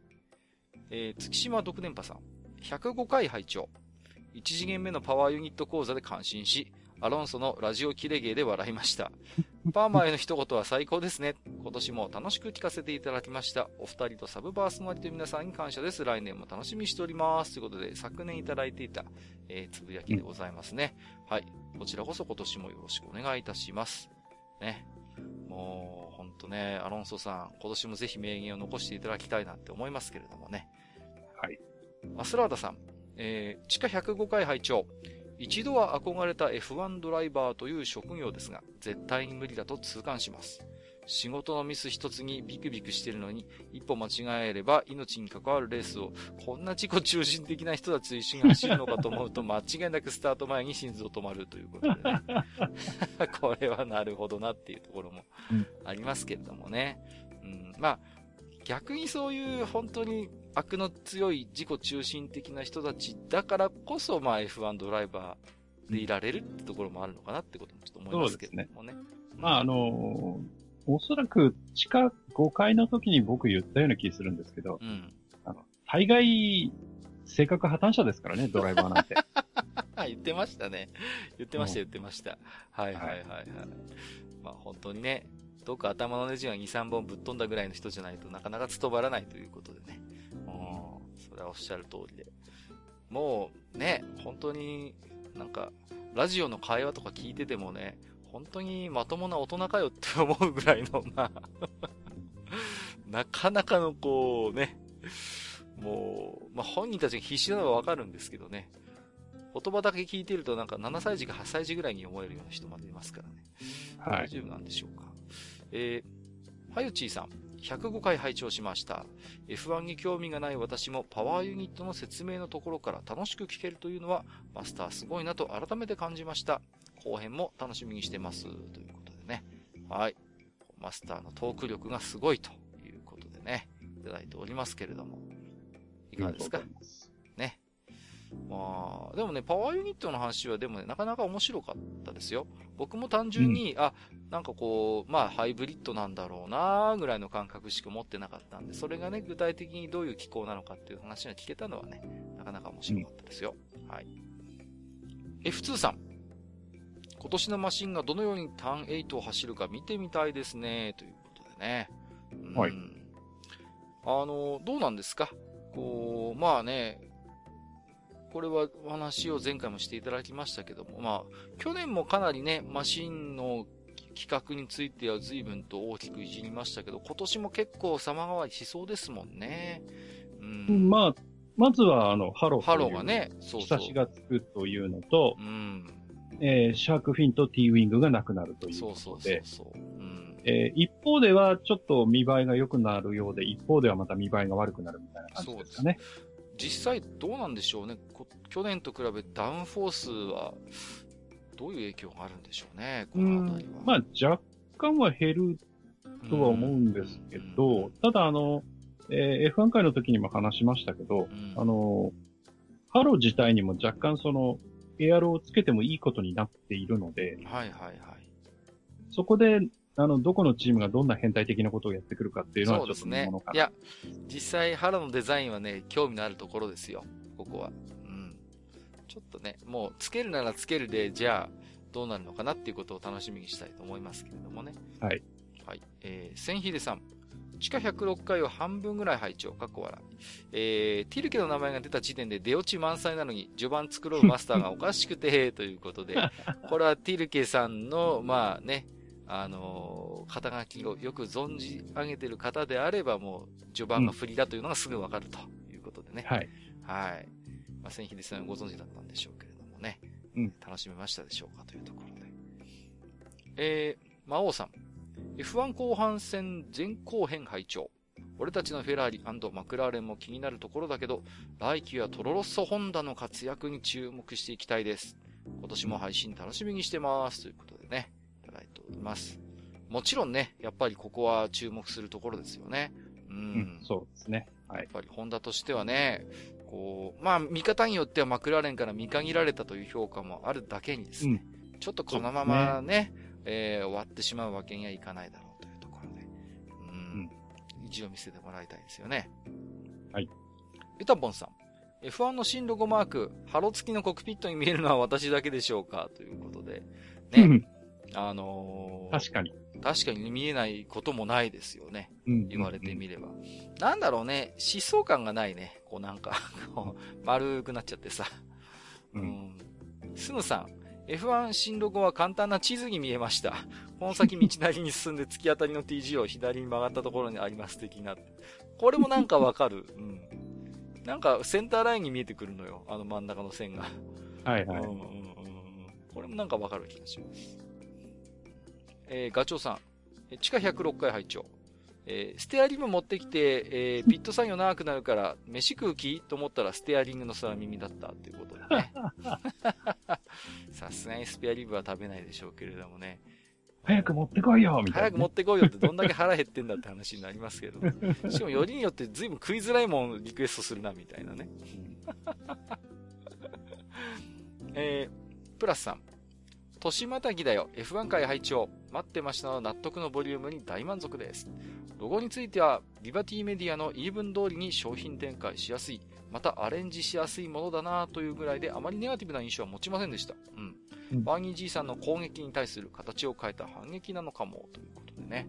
えー、月島独電波さん。105回拝聴1次元目のパワーユニット講座で感心し、アロンソのラジオキレゲーで笑いました。パーマへの一言は最高ですね。今年も楽しく聞かせていただきました。お二人とサブバースのリと皆さんに感謝です。来年も楽しみにしております。ということで、昨年いただいていた、えー、つぶやきでございますね。はい。こちらこそ今年もよろしくお願いいたします。ね。もう、ほんとね、アロンソさん、今年もぜひ名言を残していただきたいなって思いますけれどもね。はい。アスラーダさん、えー、地下105回拝聴一度は憧れた F1 ドライバーという職業ですが、絶対に無理だと痛感します。仕事のミス一つにビクビクしてるのに、一歩間違えれば命に関わるレースを、こんな自己中心的な人たちと一緒に走るのかと思うと、間違いなくスタート前に心臓止まるということでね。これはなるほどなっていうところもありますけれどもね。うん、まあ、逆にそういう本当に悪の強い自己中心的な人たちだからこそ、まあ F1 ドライバーでいられるってところもあるのかなってこともちょっと思いますけどもね。ねまああのーおそらく地下5階の時に僕言ったような気するんですけど、うん、あの、大概、性格破綻者ですからね、ドライバーなんて。言ってましたね。言ってました、言ってました。はいはいはいはい。まあ本当にね、どっか頭のネジが2、3本ぶっ飛んだぐらいの人じゃないとなかなか務まらないということでね。うん、それはおっしゃる通りで。もうね、本当になんか、ラジオの会話とか聞いててもね、本当にまともな大人かよって思うぐらいの、まあ なかなかのこうね、もう、まあ、本人たちが必死なのはわかるんですけどね。言葉だけ聞いてるとなんか7歳児か8歳児ぐらいに思えるような人までいますからね。はい。大丈夫なんでしょうか。えー、はゆちーさん、105回拝聴しました。F1 に興味がない私もパワーユニットの説明のところから楽しく聞けるというのはマスターすごいなと改めて感じました。後編も楽しみにしてます。ということでね。はい。マスターのトーク力がすごいということでね、いただいておりますけれども。いかがですか？まあ、でもね、パワーユニットの話はでもね、なかなか面白かったですよ。僕も単純に、うん、あ、なんかこう、まあ、ハイブリッドなんだろうなぐらいの感覚しか持ってなかったんで、それがね、具体的にどういう機構なのかっていう話が聞けたのはね、なかなか面白かったですよ。うん、はい。F2 さん。今年のマシンがどのようにターン8を走るか見てみたいですね、ということでね。はい。あの、どうなんですか？こう、まあね、これはお話を前回もしていただきましたけども、まあ、去年もかなりね、マシンの企画については随分と大きくいじりましたけど、今年も結構様変わりしそうですもんね。うん。まあ、まずは、あの、ハロー。ハローがね、そうそう。しがつくというのと、うん。えー、シャークフィンと T ウィングがなくなるということで。そうそうそうそう。うんえー、一方ではちょっと見栄えが良くなるようで、一方ではまた見栄えが悪くなるみたいな感じですかね。実際どうなんでしょうね。去年と比べダウンフォースはどういう影響があるんでしょうね、この辺りは。まあ若干は減るとは思うんですけど、ただあの、えー、F1 回の時にも話しましたけど、あの、ハロー自体にも若干その、エアロをつけてもいいことになっているので、はいはいはい。そこで、あの、どこのチームがどんな変態的なことをやってくるかっていうのはちょっと見ものかな。ね、いや、実際、ハロのデザインはね、興味のあるところですよ。ここは。うん。ちょっとね、もう、つけるならつけるで、じゃあ、どうなるのかなっていうことを楽しみにしたいと思いますけれどもね。はい。はい。えー、千秀さん。地下106回を半分ぐらい配置を、かっこ笑い。えー、ティルケの名前が出た時点で出落ち満載なのに、序盤作ろうマスターがおかしくて、ということで、これはティルケさんの、まあね、あのー、肩書きをよく存じ上げてる方であれば、もう、序盤が不利だというのがすぐわかるということでね。はい。はい。まあ、千秀さんご存知だったんでしょうけれどもね。うん。楽しめましたでしょうかというところで。えー、魔王さん。F1 後半戦前後編拝聴俺たちのフェラーリマクラーレンも気になるところだけど、来季はトロロッソホンダの活躍に注目していきたいです。今年も配信楽しみにしてます。ということでね、います。もちろんね、やっぱりここは注目するところですよね。うん。うん、そうですね。はい。やっぱりホンダとしてはね、こう、まあ、見方によってはマクラーレンから見限られたという評価もあるだけにですね、うん、ちょっとこのままね、ねえー、終わってしまうわけにはいかないだろうというところで、うん、うん、意地を見せてもらいたいですよね。はい。ユタポンさん。F1 の新ロゴマーク、ハロ付きのコックピットに見えるのは私だけでしょうか？ということで。ね。あのー、確かに。確かに見えないこともないですよね。うん、言われてみれば。なんだろうね、疾走感がないね。こうなんか 丸くなっちゃってさ。うん。スムさん、F1 進路後は簡単な地図に見えました。この先道なりに進んで突き当たりの TG を左に曲がったところにあります的な。これもなんかわかる。うん。なんかセンターラインに見えてくるのよ。あの真ん中の線が。はいはい。うんうんうん。これもなんかわかる気がします。えー、ガチョウさん。地下106階拝聴えー、ステアリング持ってきて、えー、ピット作業長くなるから、飯食う気？と思ったらステアリングの空耳だったっていうことでね。さすがにスペアリブは食べないでしょうけれどもね。早く持ってこいよみたいな、早く持ってこいよってどんだけ腹減ってんだって話になりますけど。しかもよりによって随分食いづらいもんリクエストするな、みたいなね。えー、プラスさん。年またぎだよ。F1 回配置待ってましたの納得のボリュームに大満足です。ロゴについては、リバティメディアの言い分通りに商品展開しやすい、またアレンジしやすいものだなというぐらいであまりネガティブな印象は持ちませんでした。うん。うん、バーニーじいさんの攻撃に対する形を変えた反撃なのかも、ということでね。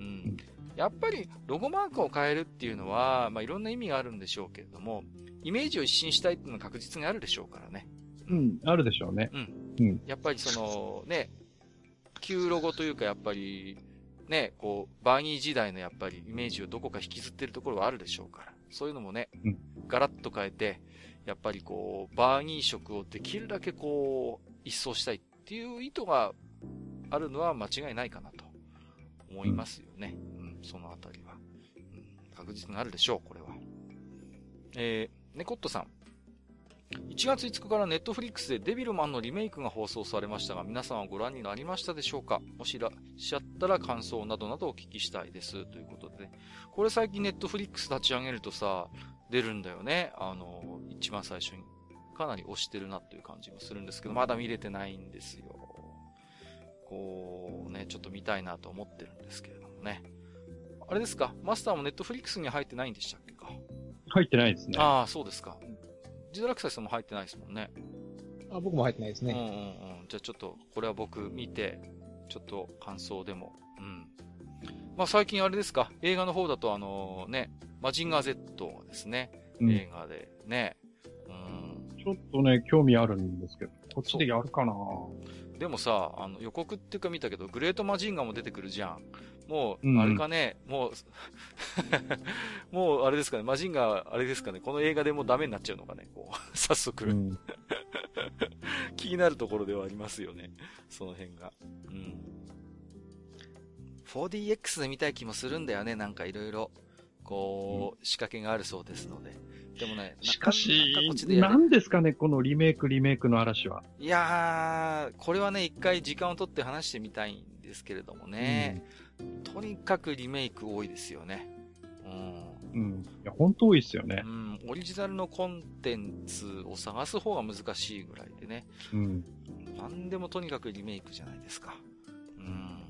うん。やっぱり、ロゴマークを変えるっていうのは、まあ、いろんな意味があるんでしょうけれども、イメージを一新したいっていうのは確実にあるでしょうからね。うん、あるでしょうね。うん。うん。やっぱりその、ね、旧ロゴというかやっぱり、ね、こう、バーニー時代のやっぱりイメージをどこか引きずってるところはあるでしょうから。そういうのもね、うん、ガラッと変えて、やっぱりこう、バーニー色をできるだけこう、一掃したいっていう意図があるのは間違いないかなと思いますよね。うん、うん、そのあたりは、うん。確実にあるでしょう、これは。えー、ネコットさん。1月5日からネットフリックスでデビルマンのリメイクが放送されましたが、皆さんはご覧になりましたでしょうか？もしいらっしゃったら感想などなどお聞きしたいです。ということでね。これ最近ネットフリックス立ち上げるとさ、出るんだよね。あの、一番最初に。かなり押してるなっていう感じもするんですけど、まだ見れてないんですよ。こう、ね、ちょっと見たいなと思ってるんですけれどもね。あれですか？マスターもネットフリックスに入ってないんでしたっけか？入ってないですね。ああ、そうですか。ジドラクサイさんも入ってないですもんね。あ、僕も入ってないですね。うんうんうん。じゃあちょっと、これは僕見て、ちょっと感想でも。うん。まあ最近あれですか、映画の方だとあのね、マジンガー Z がですね、うん、映画でね、うん。ちょっとね、興味あるんですけど、こっちでやるかなでもさ、あの予告っていうか見たけど、グレートマジンガーも出てくるじゃん。もう、あれかね、うん、もう もう、あれですかね、マジンガー、あれですかね、この映画でもうダメになっちゃうのかね、こう、早速うん、気になるところではありますよね、その辺が。うん。4DX で見たい気もするんだよね、なんかいろいろ、こう、仕掛けがあるそうですので。でもね、しかし、何ですかね、このリメイク、リメイクの嵐は。いやー、これはね、一回時間を取って話してみたいんですけれどもね。うんとにかくリメイク多いですよね。うん。うん。いや、本当多いですよね。うん。オリジナルのコンテンツを探す方が難しいぐらいでね。うん。何でもとにかくリメイクじゃないですか。うん。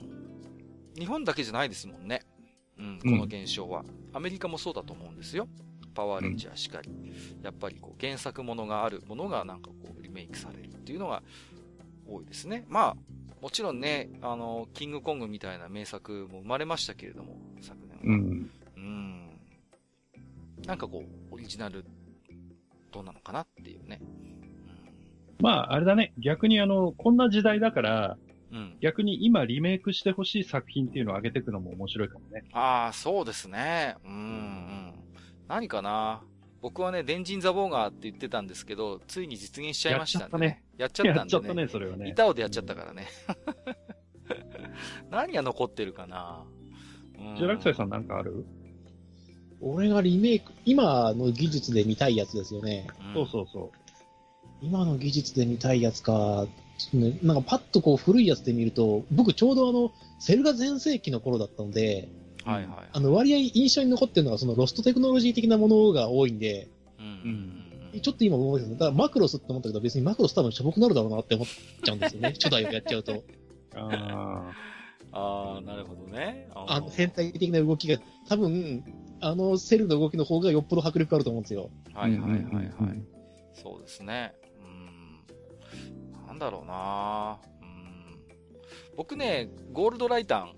日本だけじゃないですもんね。うん、この現象は。アメリカもそうだと思うんですよ。パワーレンジャーしかり。うん、やっぱりこう原作ものがあるものがなんかこうリメイクされるっていうのが多いですね。まあ、もちろんね、あの、キングコングみたいな名作も生まれましたけれども、昨年は。うん。うん。なんかこう、オリジナル、どうなのかなっていうね。うん、まあ、あれだね。逆にあの、こんな時代だから、うん、逆に今リメイクしてほしい作品っていうのを上げていくのも面白いかもね。ああ、そうですね。うん、うん。何かな？僕はね、電人ザボーガーって言ってたんですけど、ついに実現しちゃいましたね。やっちゃったね。やっちゃったんで、ね。やっちゃったね、それはね。板尾でやっちゃったからね。何が残ってるかな？ジュラクサイさんなんかある？俺がリメイク、今の技術で見たいやつですよね。そうそうそう。今の技術で見たいやつか、ね、なんかパッとこう古いやつで見ると、僕ちょうどあの、セルガ全盛期の頃だったので、はいはい。あの、割合印象に残ってるのがそのロストテクノロジー的なものが多いんで、うんうんちょっと今思いますだからマクロスって思ったけど別にマクロス多分しょぼくなるだろうなって思っちゃうんですよね。初代をやっちゃうと。あああ、なるほどね。あの、変態的な動きが、多分、あのセルの動きの方がよっぽど迫力あると思うんですよ。はいはいはいはい。そうですね。うん。なんだろうなうん。僕ね、ゴールドライタン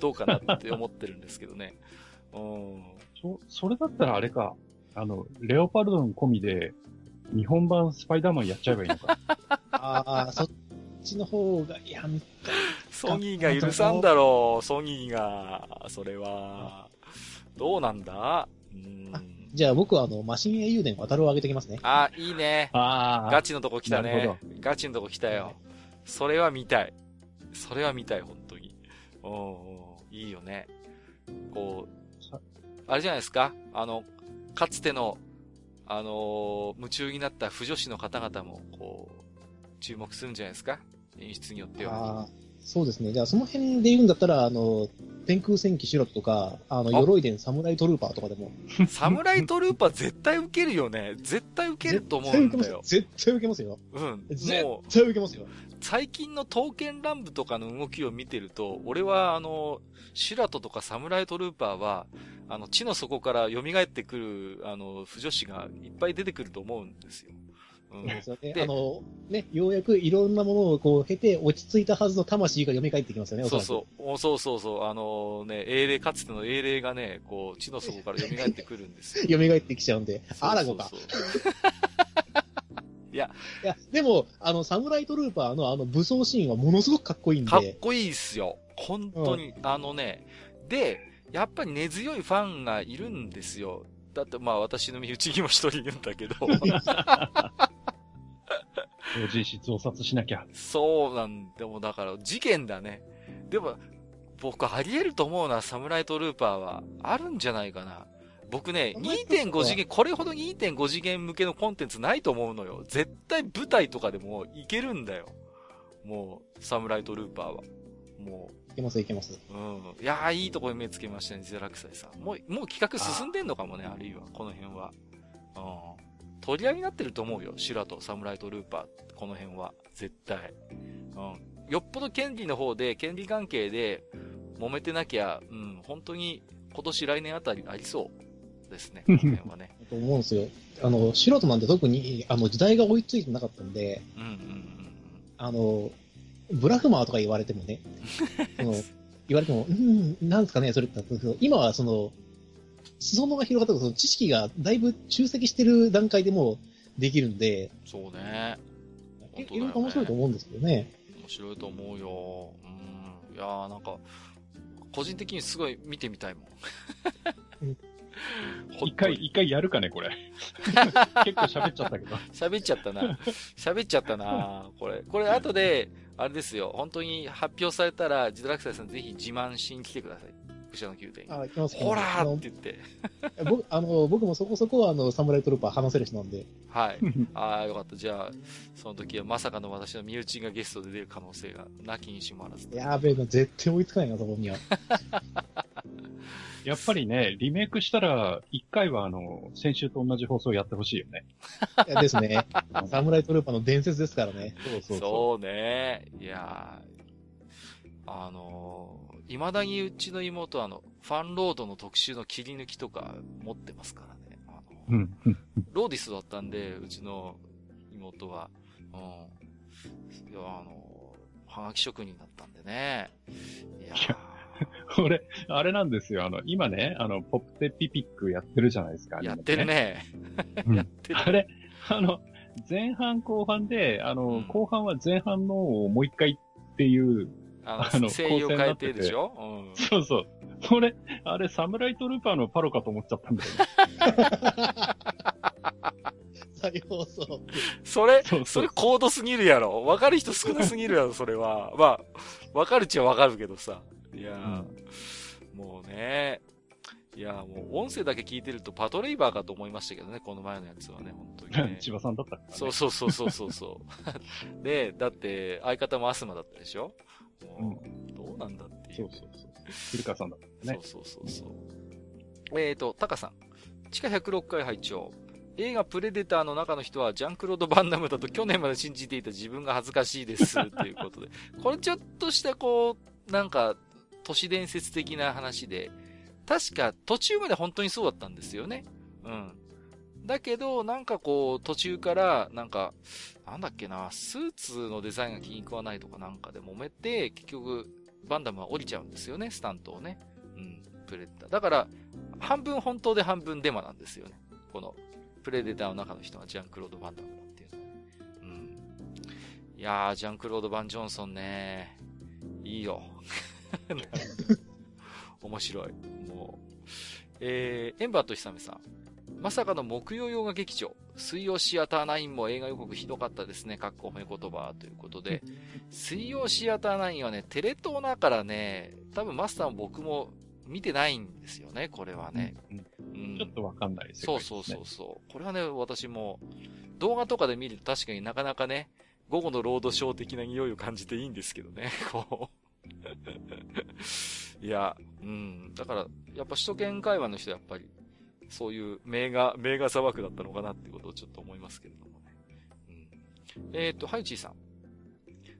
どうかなって思ってるんですけどね。うん。そ、それだったらあれか。あの、レオパルドン込みで、日本版スパイダーマンやっちゃえばいいのか。ああ、そっちの方が、いや、ソニーが許さんだろう、ソニーが。それは。どうなんだ？うんじゃあ僕はあの、マシン英雄伝渡るを上げてきますね。あ、いいね。ああ。ガチのとこ来たね。ガチのとこ来たよ。それは見たい。それは見たい、本当に。うん、いいよね。こう、あれじゃないですか？あの、かつての、あのー、夢中になった不女子の方々も、こう、注目するんじゃないですか？演出によっては。そうですね。じゃあ、その辺で言うんだったら、あの、天空戦記シュロとか、あの、鎧伝サムライトルーパーとかでも。サムライトルーパー絶対受けるよね。絶対受けると思うんだよ。絶対受けますよ。うん。絶対受けますよ。最近の刀剣乱舞とかの動きを見てると、俺はあの、シュラトとかサムライトルーパーは、あの、地の底から蘇ってくる、あの、不女子がいっぱい出てくると思うんですよ。うん、ですよね。あの、ね、ようやくいろんなものをこう経て落ち着いたはずの魂が蘇ってきますよね、そうそう。そうそうそう。あのね、英霊、かつての英霊がね、こう、地の底から蘇ってくるんですよ。蘇ってきちゃうんで。アラゴか。いや。いや、でも、あの、サムライトルーパーのあの武装シーンはものすごくかっこいいんで。かっこいいっすよ。本当に。うん、あのね、で、やっぱり根強いファンがいるんですよ。だってまあ私の身内にも一人いるんだけど。同人誌増刷しなきゃ。そうなんでもだから事件だね。でも、僕あり得ると思うな、サムライトルーパーは。あるんじゃないかな。僕ね、2.5次元、これほど2.5次元向けのコンテンツないと思うのよ。絶対舞台とかでもいけるんだよ。もう、サムライトルーパーは。もう。いけますいけます。うん。いやー、いいとこに目つけましたね、ゼラクサイさん。もう、もう企画進んでんのかもね、あるいは、この辺は。うん。取り合いになってると思うよ。シュラとサムライトルーパー、この辺は。絶対。うん。よっぽど権利の方で、権利関係で揉めてなきゃ、うん、本当に今年来年あたりありそうですね。この辺はね。と思うんですよ。あの、素人なんて特に、あの、時代が追いついてなかったんで、うんうんうん。あの、ブラフマーとか言われてもね、その言われても、うん、なんですかね、それって今はその、裾野が広がったその知識がだいぶ集積してる段階でもできるんで、そうね。いろいろ面白いと思うんですけどね。面白いと思うよ。うん。いやーなんか、個人的にすごい見てみたいもん。一回、一回やるかね、これ。結構喋っちゃったけど。喋っちゃったな。喋っちゃったな。これ。これ後で、あれですよ。本当に発表されたら、ジドラクサイさんぜひ自慢しに来てください。者の宮殿あ、行きますほらーって言って。僕、あの、僕もそこそこあの、サムライトルーパー話せる人なんで。はい。ああ、よかった。じゃあ、その時はまさかの私の身内がゲストで出る可能性がなきにしもあらず。やべえな、絶対追いつかないな、そこには。やっぱりね、リメイクしたら、一回はあの、先週と同じ放送やってほしいよね。いやですね。サムライトルーパーの伝説ですからね。そうそうそう。そうね。いやあの未だにうちの妹はあの、ファンロードの特集の切り抜きとか持ってますからね。あの、うん、ローディスだったんで、うちの妹は。うん。いや、あの、はがき職人だったんでね。いや 俺、あれなんですよ。あの、今ね、あの、ポップテピピックやってるじゃないですか。やってるね。やってる。あれ、あの、前半後半で、あの、うん、後半は前半のをもう一回っていうあの、声優変えてでしょ？うん。そうそう。それ、あれ、サムライトルーパーのパロかと思っちゃったんだよね。再放送。それ、そうそうそれ高度すぎるやろ。わかる人少なすぎるやろ、それは。まあ、わかるっちゃわかるけどさ。いや、うん、もうね。いや、もう音声だけ聞いてるとパトレイバーかと思いましたけどね、この前のやつはね、本当に、ね。千葉さんだったから、ね、そうそうそうそうそうそう。で、だって相方もアスマだったでしょ？どうなんだっていう。そうそうそう。古川さんだったね。そうそうそうそう。えっ、ー、と、タカさん。地下106回拝聴映画プレデターの中の人はジャンクロード・バンダムだと去年まで信じていた自分が恥ずかしいです。ということで。これちょっとしたこう、なんか、都市伝説的な話で、確か途中まで本当にそうだったんですよね。うん。だけど、なんかこう、途中から、なんか、なんだっけな、スーツのデザインが気に食わないとかなんかで揉めて、結局、バンダムは降りちゃうんですよね、スタントをね。うん、プレデター。だから、半分本当で半分デマなんですよね。この、プレデターの中の人がジャンクロード・バンダムだっていうのは。うん。いやー、ジャンクロード・バン・ジョンソンね。いいよ。面白い。もう。えー、エンバーと久美さん。まさかの木曜洋画劇場。水曜シアター9も映画予告ひどかったですね。かっこ褒め言葉ということで。水曜シアター9はね、テレ東だからね、多分マスターも僕も見てないんですよね、これはね。うん、ちょっとわかんないですね。そうそうそうそう。これはね、私も動画とかで見ると確かになかなかね、午後のロードショー的な匂いを感じていいんですけどね、こう。いや、うん。だから、やっぱ首都圏会話の人はやっぱり、そういう名画、名画砂漠だったのかなっていうことをちょっと思いますけれどもね。うん。えっ、ー、と、ハイチーさん。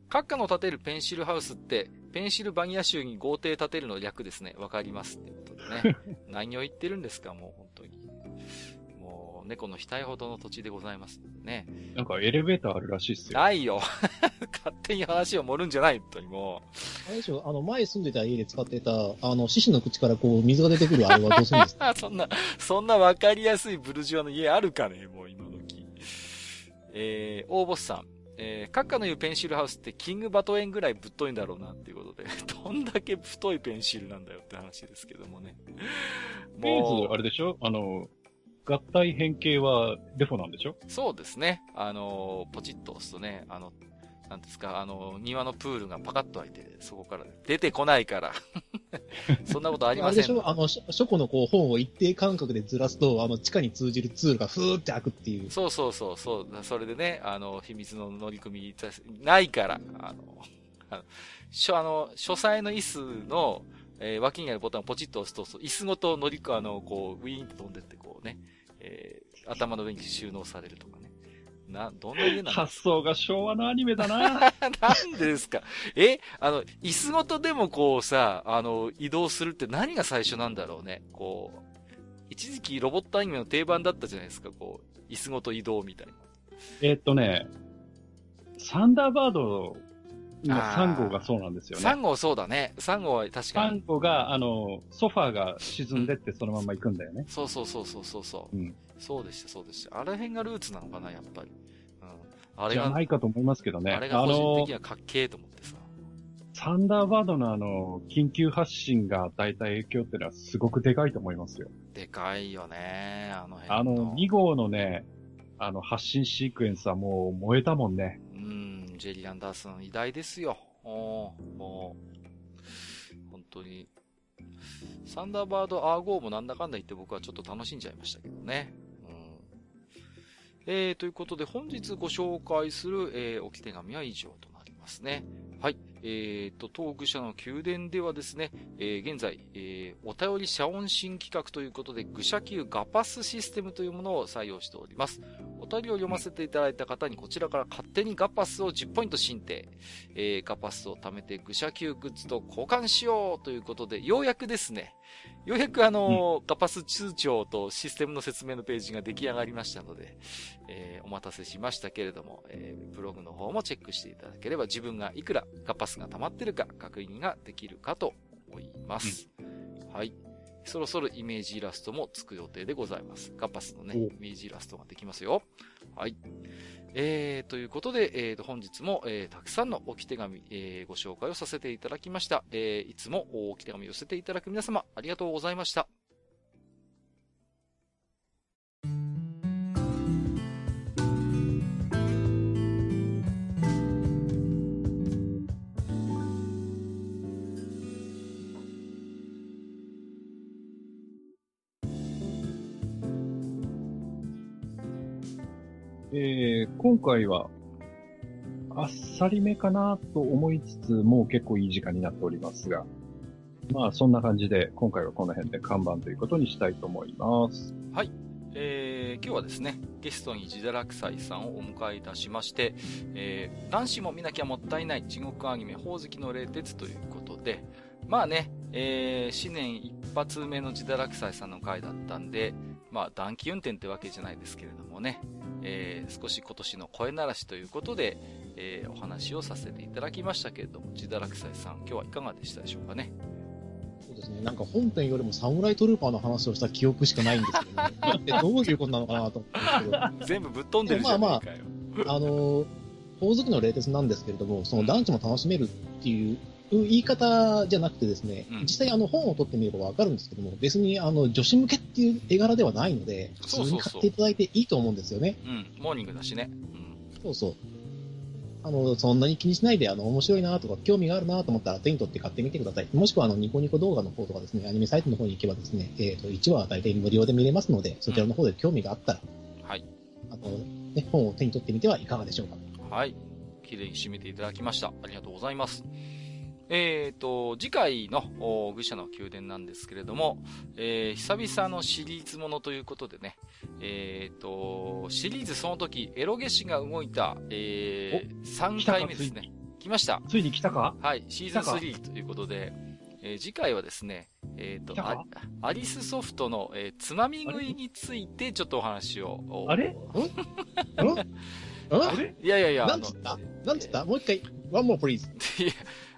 閣下の建てるペンシルハウスって、ペンシルバニア州に豪邸建てるの略ですね。わかりますってことでね。何を言ってるんですか、もう猫の額ほどの土地でございますね。なんかエレベーターあるらしいっすよ。ないよ。勝手に話を盛るんじゃない、本当にもう。あれでしょ、あの、前住んでた家で使ってた、あの、獅子の口からこう、水が出てくるあれはどうするんですか？そんな、そんなわかりやすいブルジュアの家あるかね、もう今時。えー、大ボスさん。えー、閣下の言うペンシルハウスってキングバトエンぐらいぶっといんだろうなっていうことで、どんだけ太いペンシルなんだよって話ですけどもね。もう。あれでしょ？あの、合体変形はデフォなんでしょ？そうですね。あの、ポチッと押すとね、あの、なんですか、あの、庭のプールがパカッと開いて、そこから出てこないから。そんなことありません。あれでしょ？あの、書庫のこう本を一定間隔でずらすと、あの、地下に通じるツールがふーって開くっていう。そうそうそう、そう。それでね、あの、秘密の乗り組み、ないから、あの、あの、書、あの、書斎の椅子の、えー、脇にあるボタンをポチッと押すと、椅子ごと乗り、あの、こう、ウィーンと飛んでって、こうね、えー、頭の上に収納されるとかね。な、どんな家なの？発想が昭和のアニメだな なんでですか？えあの、椅子ごとでもこうさ、あの、移動するって何が最初なんだろうね？こう、一時期ロボットアニメの定番だったじゃないですか、こう、椅子ごと移動みたいな。えー、っとね、サンダーバード今、3号がそうなんですよね。3号そうだね。3号は確かに。3号が、あの、ソファーが沈んでってそのまま行くんだよね。そうそうそうそうそうそう。うん、そうでした、そうでした。あれ辺がルーツなのかな、やっぱり。うん。あれが。じゃないかと思いますけどね。あれが個人的にはかっけえと思ってさ。サンダーバードのあの、緊急発進が大体影響っていうのはすごくでかいと思いますよ。でかいよね、あの辺あの、2号のね、あの、発進シークエンスはもう燃えたもんね。ジェリー・アンダーソン偉大ですよ。もう、本当に。サンダーバード・アーゴーもなんだかんだ言って僕はちょっと楽しんじゃいましたけどね。うん、えー、ということで本日ご紹介する、えー、置き手紙は以上となりますね。はい。えっ、ー、と、東具社の宮殿ではですね、えー、現在、えー、お便り遮音新企画ということで、愚者級ガパスシステムというものを採用しております。お便りを読ませていただいた方にこちらから勝手にガパスを10ポイント申請、えー、ガパスを貯めて愚者級グッズと交換しようということで、ようやくですね、ようやくあの、うん、ガパス通帳とシステムの説明のページが出来上がりましたので、えー、お待たせしましたけれども、えー、ブログの方もチェックしていただければ自分がいくらガパスが溜まってるか確認ができるかと思います。うん、はい。そろそろイメージイラストもつく予定でございます。ガパスのね、イメージイラストができますよ。はい。えー、ということで、えー、と本日も、えー、たくさんの置き手紙、えー、ご紹介をさせていただきました。えー、いつも置き手紙を寄せていただく皆様、ありがとうございました。えー、今回は、あっさりめかなと思いつつ、もう結構いい時間になっておりますが、まあそんな感じで、今回はこの辺で看板ということにしたいと思います。はい。えー、今日はですね、ゲストに自堕落斎さんをお迎えいたしまして、えー、男子も見なきゃもったいない地獄アニメ、宝石の冷徹ということで、まあね、えー、新年一発目の自堕落斎さんの回だったんで、まあ短期運転ってわけじゃないですけれどもね、えー、少し今年の声鳴らしということで、えー、お話をさせていただきましたけれども、自堕落斎さん、今日はいかがでしたでしょうかね？そうですね。なんか本編よりもサムライトルーパーの話をした記憶しかないんですけど、ね、どういうことなのかなと思ってけど。全部ぶっ飛んでるじゃないかよ。まあまあ、あの、宝石の冷徹なんですけれども、その男女も楽しめるっていう言い方じゃなくてですね、うん、実際あの本を取ってみればわかるんですけども、別にあの女子向けっていう絵柄ではないので、普通に買っていただいていいと思うんですよね。うん、モーニングだしね。うん、そうそう。あの、そんなに気にしないで、あの、面白いなとか、興味があるなと思ったら手に取って買ってみてください。もしくは、あの、ニコニコ動画の方とかですね、アニメサイトの方に行けばですね、えっ、ー、と、1話は大体無料で見れますので、そちらの方で興味があったら、うん、はい。あの、ね、本を手に取ってみてはいかがでしょうか。はい。綺麗に締めていただきました。ありがとうございます。えっ、ー、と、次回の愚者の宮殿なんですけれども、えー、久々のシリーズものということでね、えっ、ー、と、シリーズその時、エロゲシが動いた、えー、3回目ですね。来ました。ついに来たか？はい、シーズン3ということで、えー、次回はですね、えっ、ー、とア、リスソフトの、えー、つまみ食いについてちょっとお話を。あれ？あれ いやいやいや。なんつった？なんつった、もう一回、one more please.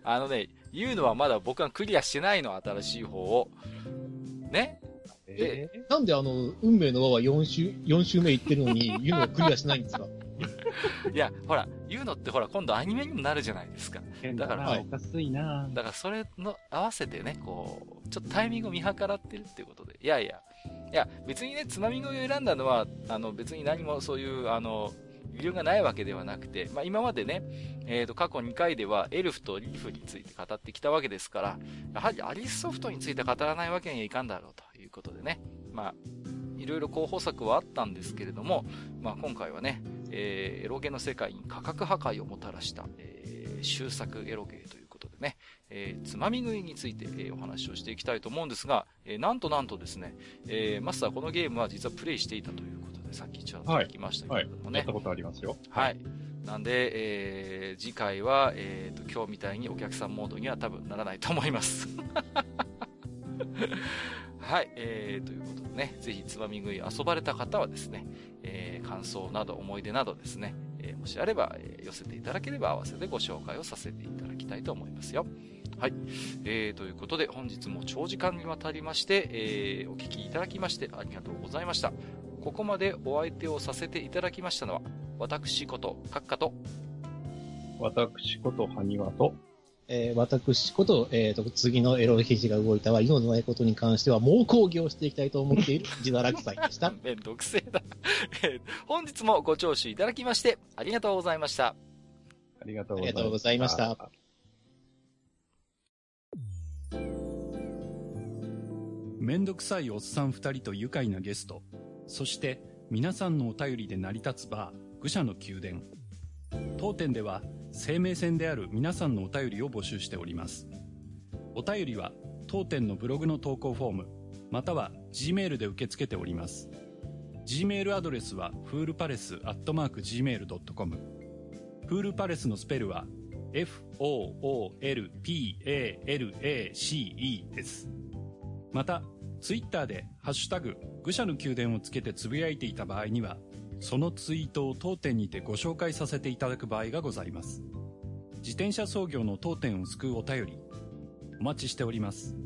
あのね、言うのはまだ僕はクリアしてないの、新しい方を。ね？えー、なんであの、運命の輪は4週、4週目行ってるのに、言うのはクリアしないんですか？いや、ほら、言うのってほら、今度アニメにもなるじゃないですか。だから、おかしいなだからそれの合わせてね、こう、ちょっとタイミングを見計らってるっていうことで。いやいや、いや、別にね、つまみ食いを選んだのは、あの、別に何もそういう、あの、理由がないわけではなくて、まあ、今までね、えー、と過去2回ではエルフとリーフについて語ってきたわけですから、やはりアリスソフトについて語らないわけにはいかんだろうということでね、まあ、いろいろ候補作はあったんですけれども、まあ、今回はね、えー、エロゲの世界に価格破壊をもたらした、えー、終作エロゲということでね、えー、つまみ食いについて、えー、お話をしていきたいと思うんですが、えー、なんとなんとですね、えー、マスターこのゲームは実はプレイしていたということで、さっきちょっと聞きましたけれどもね。はい、はい、やったことありますよ。はい。なんで、えー、次回は、えーと、今日みたいにお客さんモードには多分ならないと思います。はい、えー、ということでね、ぜひつまみ食い遊ばれた方はですね、えー、感想など思い出などですね、えー、もしあれば、えー、寄せていただければ合わせてご紹介をさせていただきたいと思いますよ。はい。えー、ということで、本日も長時間にわたりまして、えー、お聞きいただきましてありがとうございました。ここまでお相手をさせていただきましたのは、私こと、閣下と、私こと、埴輪と、えー、私こと、えっ、ー、と、次のエロ肘が動いたは、今のないことに関しては、猛抗議をしていきたいと思っている 自堕落斎でした。めんどくせえだ。本日もご聴取いただきまして、ありがとうございました。ありがとうございました。めんどくさいおっさん二人と愉快なゲスト、そして皆さんのお便りで成り立つバー、愚者の宮殿。当店では生命線である皆さんのお便りを募集しております。お便りは当店のブログの投稿フォーム、または Gmail で受け付けております。Gmail アドレスはフールパレスアットマーク Gmail.com。フールパレスのスペルは F-O-O-L-P-A-L-A-C-E です。また、ツイッターでハッシュタグ、愚者の宮殿をつけてつぶやいていた場合には、そのツイートを当店にてご紹介させていただく場合がございます。自転車操業の当店を救うお便り、お待ちしております。